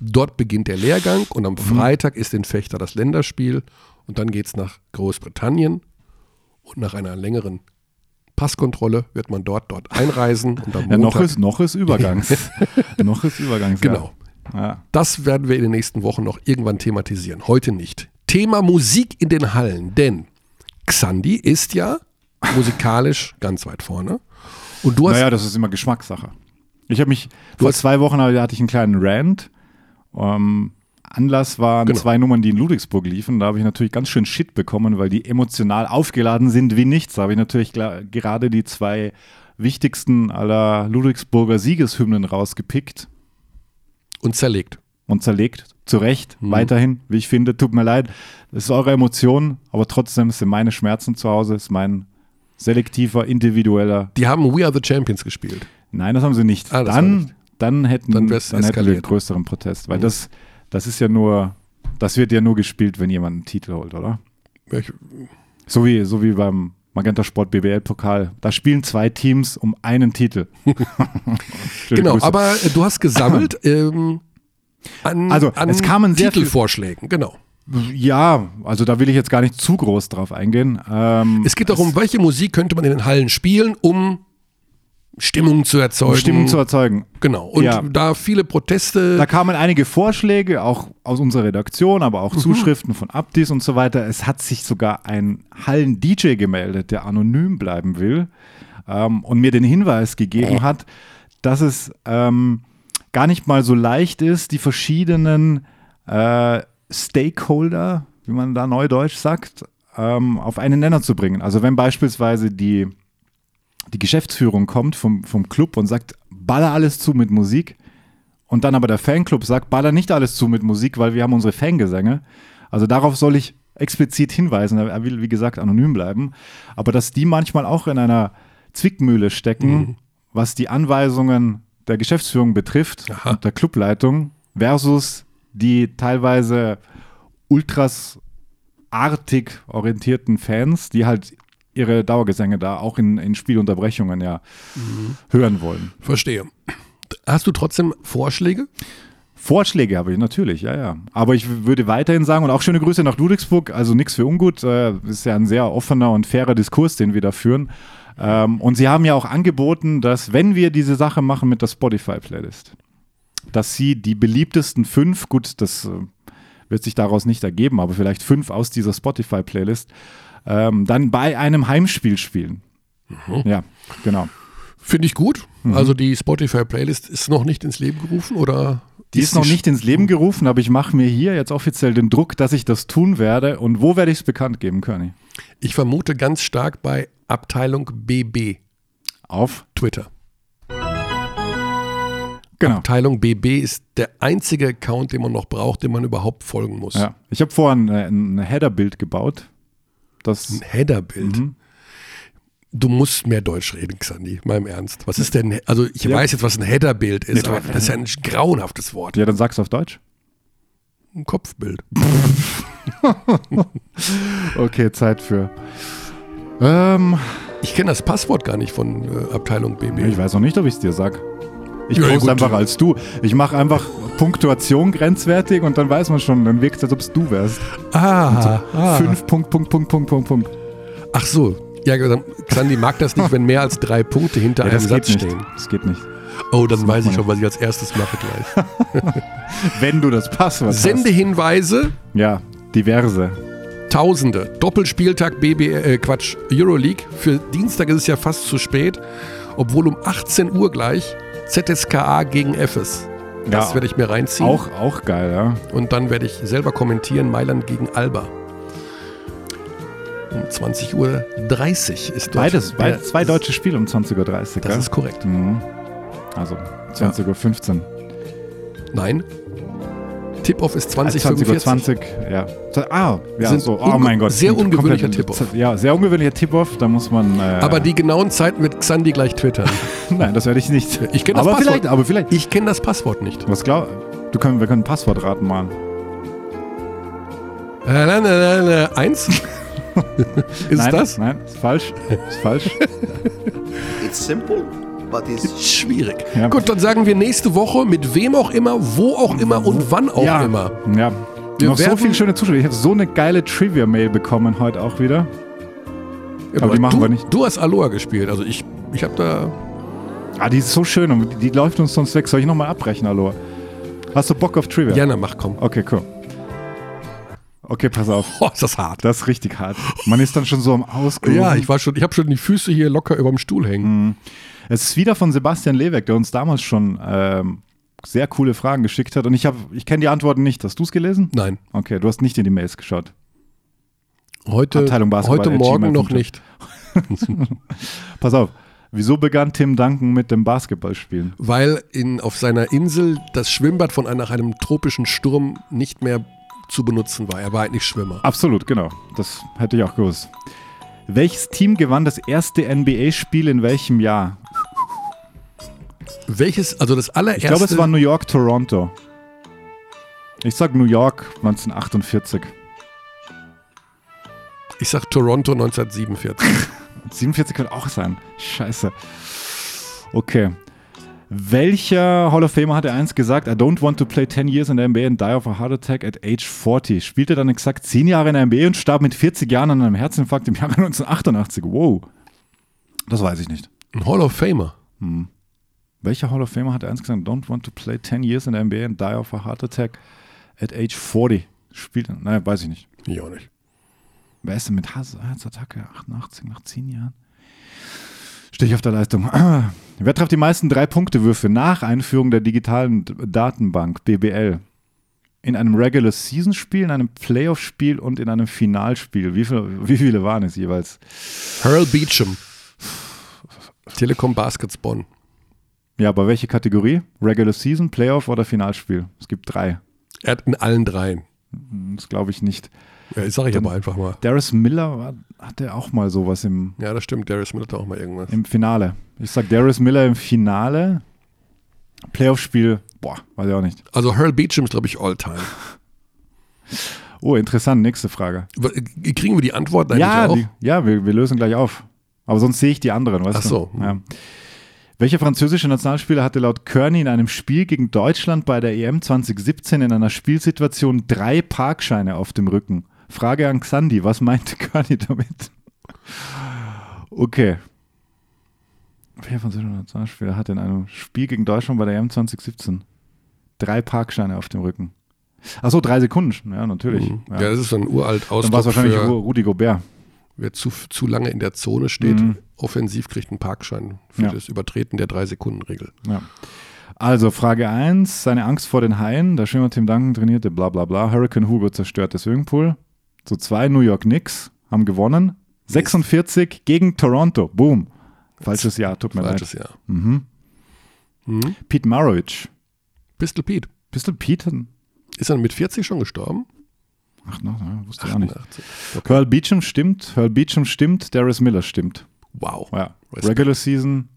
Speaker 1: Dort beginnt der Lehrgang und am Freitag ist in Fechter das Länderspiel und dann geht es nach Großbritannien und nach einer längeren Passkontrolle wird man dort dort einreisen und am
Speaker 2: Ja, noch
Speaker 1: Montag,
Speaker 2: ist, noch ist Übergangs. noch ist Übergangs.
Speaker 1: genau.
Speaker 2: Ja.
Speaker 1: Das werden wir in den nächsten Wochen noch irgendwann thematisieren. Heute nicht. Thema Musik in den Hallen, denn Xandi ist ja musikalisch ganz weit vorne. Und du hast
Speaker 2: Naja, das ist immer Geschmackssache. Ich habe mich, vor
Speaker 1: hast-
Speaker 2: zwei Wochen hatte ich einen kleinen Rant. Ähm, Anlass waren
Speaker 1: Genau.
Speaker 2: zwei Nummern, die in Ludwigsburg liefen. Da habe ich natürlich ganz schön Shit bekommen, weil die emotional aufgeladen sind wie nichts. Da habe ich natürlich gerade die zwei wichtigsten aller Ludwigsburger Siegeshymnen rausgepickt
Speaker 1: und zerlegt.
Speaker 2: Und zerlegt. Zu Recht,
Speaker 1: Mhm.
Speaker 2: weiterhin, wie ich finde. Tut mir leid. Das ist eure Emotion, aber trotzdem sind meine Schmerzen zu Hause, ist mein selektiver, individueller
Speaker 1: Die haben We Are the Champions gespielt.
Speaker 2: Nein, das haben sie nicht.
Speaker 1: Ah,
Speaker 2: dann,
Speaker 1: nicht.
Speaker 2: dann hätten,
Speaker 1: Dann
Speaker 2: dann hätten wir einen größeren Protest, weil
Speaker 1: Mhm.
Speaker 2: das, das ist ja nur, das wird ja nur gespielt, wenn jemand einen Titel holt, oder?
Speaker 1: Ich,
Speaker 2: So wie, so wie beim Magenta Sport BBL Pokal. Da spielen zwei Teams um einen Titel.
Speaker 1: Genau,
Speaker 2: Grüße.
Speaker 1: aber äh, du hast gesammelt ähm, an,
Speaker 2: Also,
Speaker 1: an
Speaker 2: es kamen sehr
Speaker 1: Titelvorschlägen. Genau.
Speaker 2: ja, also da will ich jetzt gar nicht zu groß drauf eingehen. Ähm,
Speaker 1: Es geht darum, welche Musik könnte man in den Hallen spielen, um Stimmung zu erzeugen.
Speaker 2: um Stimmung zu erzeugen.
Speaker 1: Genau. Und
Speaker 2: Ja.
Speaker 1: da viele Proteste.
Speaker 2: Da kamen einige Vorschläge, auch aus unserer Redaktion, aber
Speaker 1: Mhm.
Speaker 2: auch Zuschriften von Abdis und so weiter. Es hat sich sogar ein Hallen-DJ gemeldet, der anonym bleiben will ähm, und mir den Hinweis gegeben hat, dass es ähm, gar nicht mal so leicht ist, die verschiedenen äh, Stakeholder, wie man da neudeutsch sagt, ähm, auf einen Nenner zu bringen. Also wenn beispielsweise die die Geschäftsführung kommt vom, vom Club und sagt, baller alles zu mit Musik. Und dann aber der Fanclub sagt, baller nicht alles zu mit Musik, weil wir haben unsere Fangesänge. Also darauf soll ich explizit hinweisen. Er will, wie gesagt, anonym bleiben. Aber dass die manchmal auch in einer Zwickmühle stecken, was die Anweisungen der Geschäftsführung betrifft
Speaker 1: Aha.
Speaker 2: der Clubleitung versus die teilweise ultras artig orientierten Fans, die halt ihre Dauergesänge da auch in, in Spielunterbrechungen ja hören wollen.
Speaker 1: Verstehe. Hast du trotzdem Vorschläge?
Speaker 2: Vorschläge habe ich natürlich, ja, ja. Aber ich würde weiterhin sagen, und auch schöne Grüße nach Ludwigsburg, also nichts für ungut, äh, ist ja ein sehr offener und fairer Diskurs, den wir da führen. Ähm, und sie haben ja auch angeboten, dass wenn wir diese Sache machen mit der Spotify-Playlist, dass sie die beliebtesten fünf, gut, das äh, wird sich daraus nicht ergeben, aber vielleicht fünf aus dieser Spotify-Playlist, ähm, dann bei einem Heimspiel spielen. Ja, genau.
Speaker 1: Finde ich gut. Also die Spotify-Playlist ist noch nicht ins Leben gerufen oder?
Speaker 2: Die ist noch nicht ins Leben gerufen, aber ich mache mir hier jetzt offiziell den Druck, dass ich das tun werde. Und wo werde ich es bekannt geben, Körny?
Speaker 1: Ich vermute ganz stark bei Abteilung BB,
Speaker 2: Auf?
Speaker 1: Twitter.
Speaker 2: Genau.
Speaker 1: Abteilung BB ist der einzige Account, den man noch braucht, dem man überhaupt folgen muss.
Speaker 2: Ja. Ich habe vorhin äh, ein Header-Bild gebaut. Das,
Speaker 1: Ein Headerbild.
Speaker 2: Mhm.
Speaker 1: Du musst mehr Deutsch reden, Xandi, mal im Ernst. Was ist denn, also ich
Speaker 2: Ja.
Speaker 1: weiß jetzt, was ein Headerbild ist,
Speaker 2: Ja,
Speaker 1: aber das ist ja ein grauenhaftes Wort.
Speaker 2: ja, dann sag's auf Deutsch.
Speaker 1: Ein Kopfbild.
Speaker 2: Okay, Zeit für. Ähm,
Speaker 1: Ich kenne das Passwort gar nicht von äh, Abteilung BB.
Speaker 2: ich weiß noch nicht, ob ich es dir sag. Ich
Speaker 1: Ja,
Speaker 2: poste einfach als du. Ich mache einfach Punktuation grenzwertig und dann weiß man schon, dann wirkt es, als ob es du wärst.
Speaker 1: Ah, ah.
Speaker 2: Fünf Punkt, Punkt, Punkt, Punkt, Punkt, Punkt.
Speaker 1: Ach so. Ja, Xandi mag das nicht, wenn mehr als drei Punkte hinter
Speaker 2: Ja,
Speaker 1: einem Satz stehen.
Speaker 2: Das geht nicht.
Speaker 1: Oh, dann
Speaker 2: Das
Speaker 1: weiß ich schon, was ich als erstes mache gleich.
Speaker 2: Wenn du das Passwort hast.
Speaker 1: Sendehinweise,
Speaker 2: Ja, diverse.
Speaker 1: Tausende. Doppelspieltag BB, äh, Quatsch, Euroleague. Für Dienstag ist es ja fast zu spät, obwohl um 18 Uhr gleich ZSKA gegen FS. Das
Speaker 2: Ja,
Speaker 1: werde ich mir reinziehen.
Speaker 2: Auch, auch geil, ja.
Speaker 1: Und dann werde ich selber kommentieren, Mailand gegen Alba. Um 20.30 Uhr ist dort.
Speaker 2: Beides,
Speaker 1: der-
Speaker 2: beid, zwei deutsche Spiele um 20.30 Uhr.
Speaker 1: Das
Speaker 2: gell?
Speaker 1: ist korrekt.
Speaker 2: Mhm. Also 20.15 Uhr.
Speaker 1: Nein. Tip-Off ist
Speaker 2: 20.20
Speaker 1: 2045.
Speaker 2: Uhr, ja. So, Ah, ja,
Speaker 1: Sind
Speaker 2: so. Oh mein Gott.
Speaker 1: sehr ungewöhnlicher Tip-Off.
Speaker 2: Ja, sehr ungewöhnlicher Tip-Off. Da muss man. Äh,
Speaker 1: Aber die genauen Zeiten wird Xandi gleich twittern.
Speaker 2: Nein, das werde ich nicht.
Speaker 1: Ich kenn das
Speaker 2: aber
Speaker 1: Passwort.
Speaker 2: vielleicht, aber vielleicht.
Speaker 1: Ich kenne das Passwort nicht.
Speaker 2: Was glaub du können, Wir können Passwortraten machen.
Speaker 1: Äh, nein, nein, nein, nein. Eins? ist
Speaker 2: nein,
Speaker 1: das?
Speaker 2: Nein, ist falsch. Ist falsch.
Speaker 5: It's simple, but it's
Speaker 1: Schwierig.
Speaker 2: Ja.
Speaker 1: Gut, dann sagen wir nächste Woche mit wem auch immer, wo auch immer und wann auch
Speaker 2: ja.
Speaker 1: immer.
Speaker 2: Ja.
Speaker 1: Wir
Speaker 2: Noch so viele schöne Zuschauer. Ich habe so eine geile Trivia-Mail bekommen heute auch wieder.
Speaker 1: Ja,
Speaker 2: Aber die machen
Speaker 1: du,
Speaker 2: wir nicht.
Speaker 1: Du hast Aloha gespielt. Also ich, ich habe da.
Speaker 2: Ah, die ist so schön und die, die läuft uns sonst weg. Soll ich nochmal abbrechen, hallo? Hast du Bock auf Trivia?
Speaker 1: Ja, na mach, komm.
Speaker 2: Okay, cool. Okay, pass auf.
Speaker 1: Oh, ist das hart.
Speaker 2: Das ist richtig hart. Man ist dann schon so am Ausgerufen.
Speaker 1: Ja, ich war schon, ich habe schon die Füße hier locker über dem Stuhl hängen.
Speaker 2: Es ist wieder von Sebastian Leweck, der uns damals schon ähm, sehr coole Fragen geschickt hat. Und ich, hab- ich kenne die Antworten nicht. Hast du es gelesen?
Speaker 1: Nein,
Speaker 2: Okay, du hast nicht in die Mails geschaut.
Speaker 1: heute,
Speaker 2: Abteilung Basketball
Speaker 1: heute Morgen noch nicht.
Speaker 2: Pass auf. Wieso begann Tim Duncan mit dem Basketballspielen?
Speaker 1: Weil in, auf seiner Insel das Schwimmbad von nach einem tropischen Sturm nicht mehr zu benutzen war. Er war eigentlich Schwimmer.
Speaker 2: Absolut, genau. Das hätte ich auch gewusst. Welches Team gewann das erste NBA-Spiel in welchem Jahr?
Speaker 1: Welches, also das allererste.
Speaker 2: Ich glaube, es war New York, Toronto. Ich sag New York 1948.
Speaker 1: ich sag Toronto 1947.
Speaker 2: 47 könnte auch sein. Scheiße. Okay. Welcher Hall of Famer hatte eins gesagt, I don't want to play 10 years in der NBA and die of a heart attack at age 40? Spielte dann exakt 10 Jahre in der NBA und starb mit 40 Jahren an einem Herzinfarkt im Jahre 1988. Wow. Das weiß ich nicht.
Speaker 1: Ein Hall of Famer.
Speaker 2: Welcher Hall of Famer hat eins gesagt, I don't want to play 10 years in der NBA and die of a heart attack at age 40? Spielte, nein, weiß ich nicht.
Speaker 1: Ich auch nicht.
Speaker 2: Wer ist denn mit Herz- Herzattacke 88 nach 10 Jahren? Stehe ich auf der Leistung. Wer trifft die meisten Drei-Punkte-Würfe nach Einführung der digitalen Datenbank BBL? In einem Regular-Season-Spiel, in einem Playoff-Spiel und in einem Finalspiel. Wie, viel, wie viele waren es jeweils?
Speaker 1: Earl Beecham. Telekom Baskets Bonn.
Speaker 2: Ja, aber welche Kategorie? Regular Season, Playoff oder Finalspiel? Es gibt drei.
Speaker 1: Er hat in allen dreien.
Speaker 2: Das glaube ich nicht.
Speaker 1: Ja, das sage ich aber einfach mal.
Speaker 2: Darius Miller war, hatte auch mal sowas im,
Speaker 1: Ja, das stimmt. Darius Miller hat auch mal irgendwas.
Speaker 2: im Finale. Ich sag Darius Miller im Finale. Playoff-Spiel, boah, weiß ich auch nicht.
Speaker 1: Also Earl Beecham ist, glaube ich, All-Time.
Speaker 2: Oh, interessant, nächste Frage.
Speaker 1: Kriegen wir die Antwort eigentlich
Speaker 2: ja,
Speaker 1: auch?
Speaker 2: die, ja wir, wir lösen gleich auf. Aber sonst sehe ich die anderen, weißt
Speaker 1: Ach so.
Speaker 2: du? Ja. Welcher französische Nationalspieler hatte laut Kearney in einem Spiel gegen Deutschland bei der EM 2017 in einer Spielsituation drei Parkscheine auf dem Rücken? Frage an Xandi, was meinte Kearney damit? Okay. Welcher französische Nationalspieler hatte in einem Spiel gegen Deutschland bei der EM 2017 drei Parkscheine auf dem Rücken? Achso, drei Sekunden. Ja, natürlich.
Speaker 1: Mhm.
Speaker 2: Ja.
Speaker 1: Ja, das ist so ein uralt
Speaker 2: Dann war es
Speaker 1: Ausdruck
Speaker 2: wahrscheinlich
Speaker 1: für,
Speaker 2: Ru- Rudi Gobert.
Speaker 1: wer zu, zu lange in der Zone steht,
Speaker 2: Mhm.
Speaker 1: offensiv kriegt einen Parkschein für
Speaker 2: Ja.
Speaker 1: das Übertreten der Drei-Sekunden-Regel.
Speaker 2: Ja. Also Frage 1, seine Angst vor den Haien. Der Schwimmer Tim Duncan trainierte, bla bla bla. Hurricane Hugo zerstörte Swimmingpool. So zwei New York Knicks haben gewonnen. 46 gegen Toronto. Boom. Falsches Jahr, tut mir
Speaker 1: Falsches
Speaker 2: leid.
Speaker 1: Jahr.
Speaker 2: Mhm.
Speaker 1: Mhm.
Speaker 2: Pete Maravich.
Speaker 1: Pistol Pete.
Speaker 2: Pistol Pete?
Speaker 1: Ist er mit 40 schon gestorben?
Speaker 2: Ach, no, no, wusste ich auch nicht.
Speaker 1: 88.
Speaker 2: Earl Beecham stimmt, Earl Beecham stimmt, Darius Miller stimmt.
Speaker 1: Wow.
Speaker 2: Ja. Regular Season,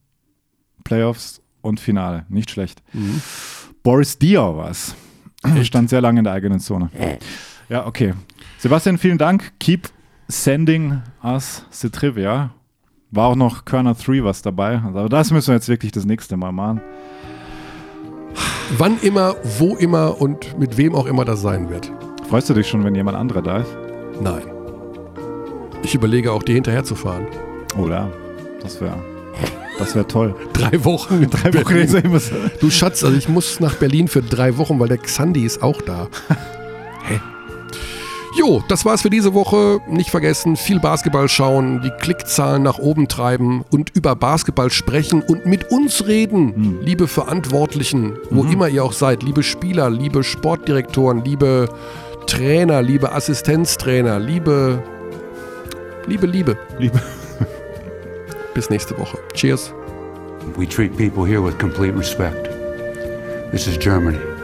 Speaker 2: Playoffs und Finale. Nicht schlecht.
Speaker 1: Mhm.
Speaker 2: Boris Diaw war es. Stand sehr lange in der eigenen Zone. Ja, okay. Sebastian, vielen Dank. Keep sending us the trivia. War auch noch Körner 3 was dabei. Also, aber das müssen wir jetzt wirklich das nächste Mal machen.
Speaker 1: Wann immer, wo immer und mit wem auch immer das sein wird.
Speaker 2: Freust du dich schon, wenn jemand anderer da ist?
Speaker 1: Nein. Ich überlege auch, dir hinterher zu fahren.
Speaker 2: Oder? Das wäre das wär toll.
Speaker 1: Drei Wochen.
Speaker 2: Drei Wochen
Speaker 1: Berlin.
Speaker 2: er so.
Speaker 1: Du Schatz, also ich muss nach Berlin für drei Wochen, weil der Xandi ist auch da. Hä? Jo, das war's für diese Woche. Nicht vergessen, viel Basketball schauen, die Klickzahlen nach oben treiben und über Basketball sprechen und mit uns reden, liebe Verantwortlichen, wo immer ihr auch seid, liebe Spieler, liebe Sportdirektoren, liebe Trainer, liebe Assistenztrainer, liebe, liebe, liebe.
Speaker 2: Liebe.
Speaker 1: Bis nächste Woche. Cheers.
Speaker 6: We treat people here with complete respect. This is Germany.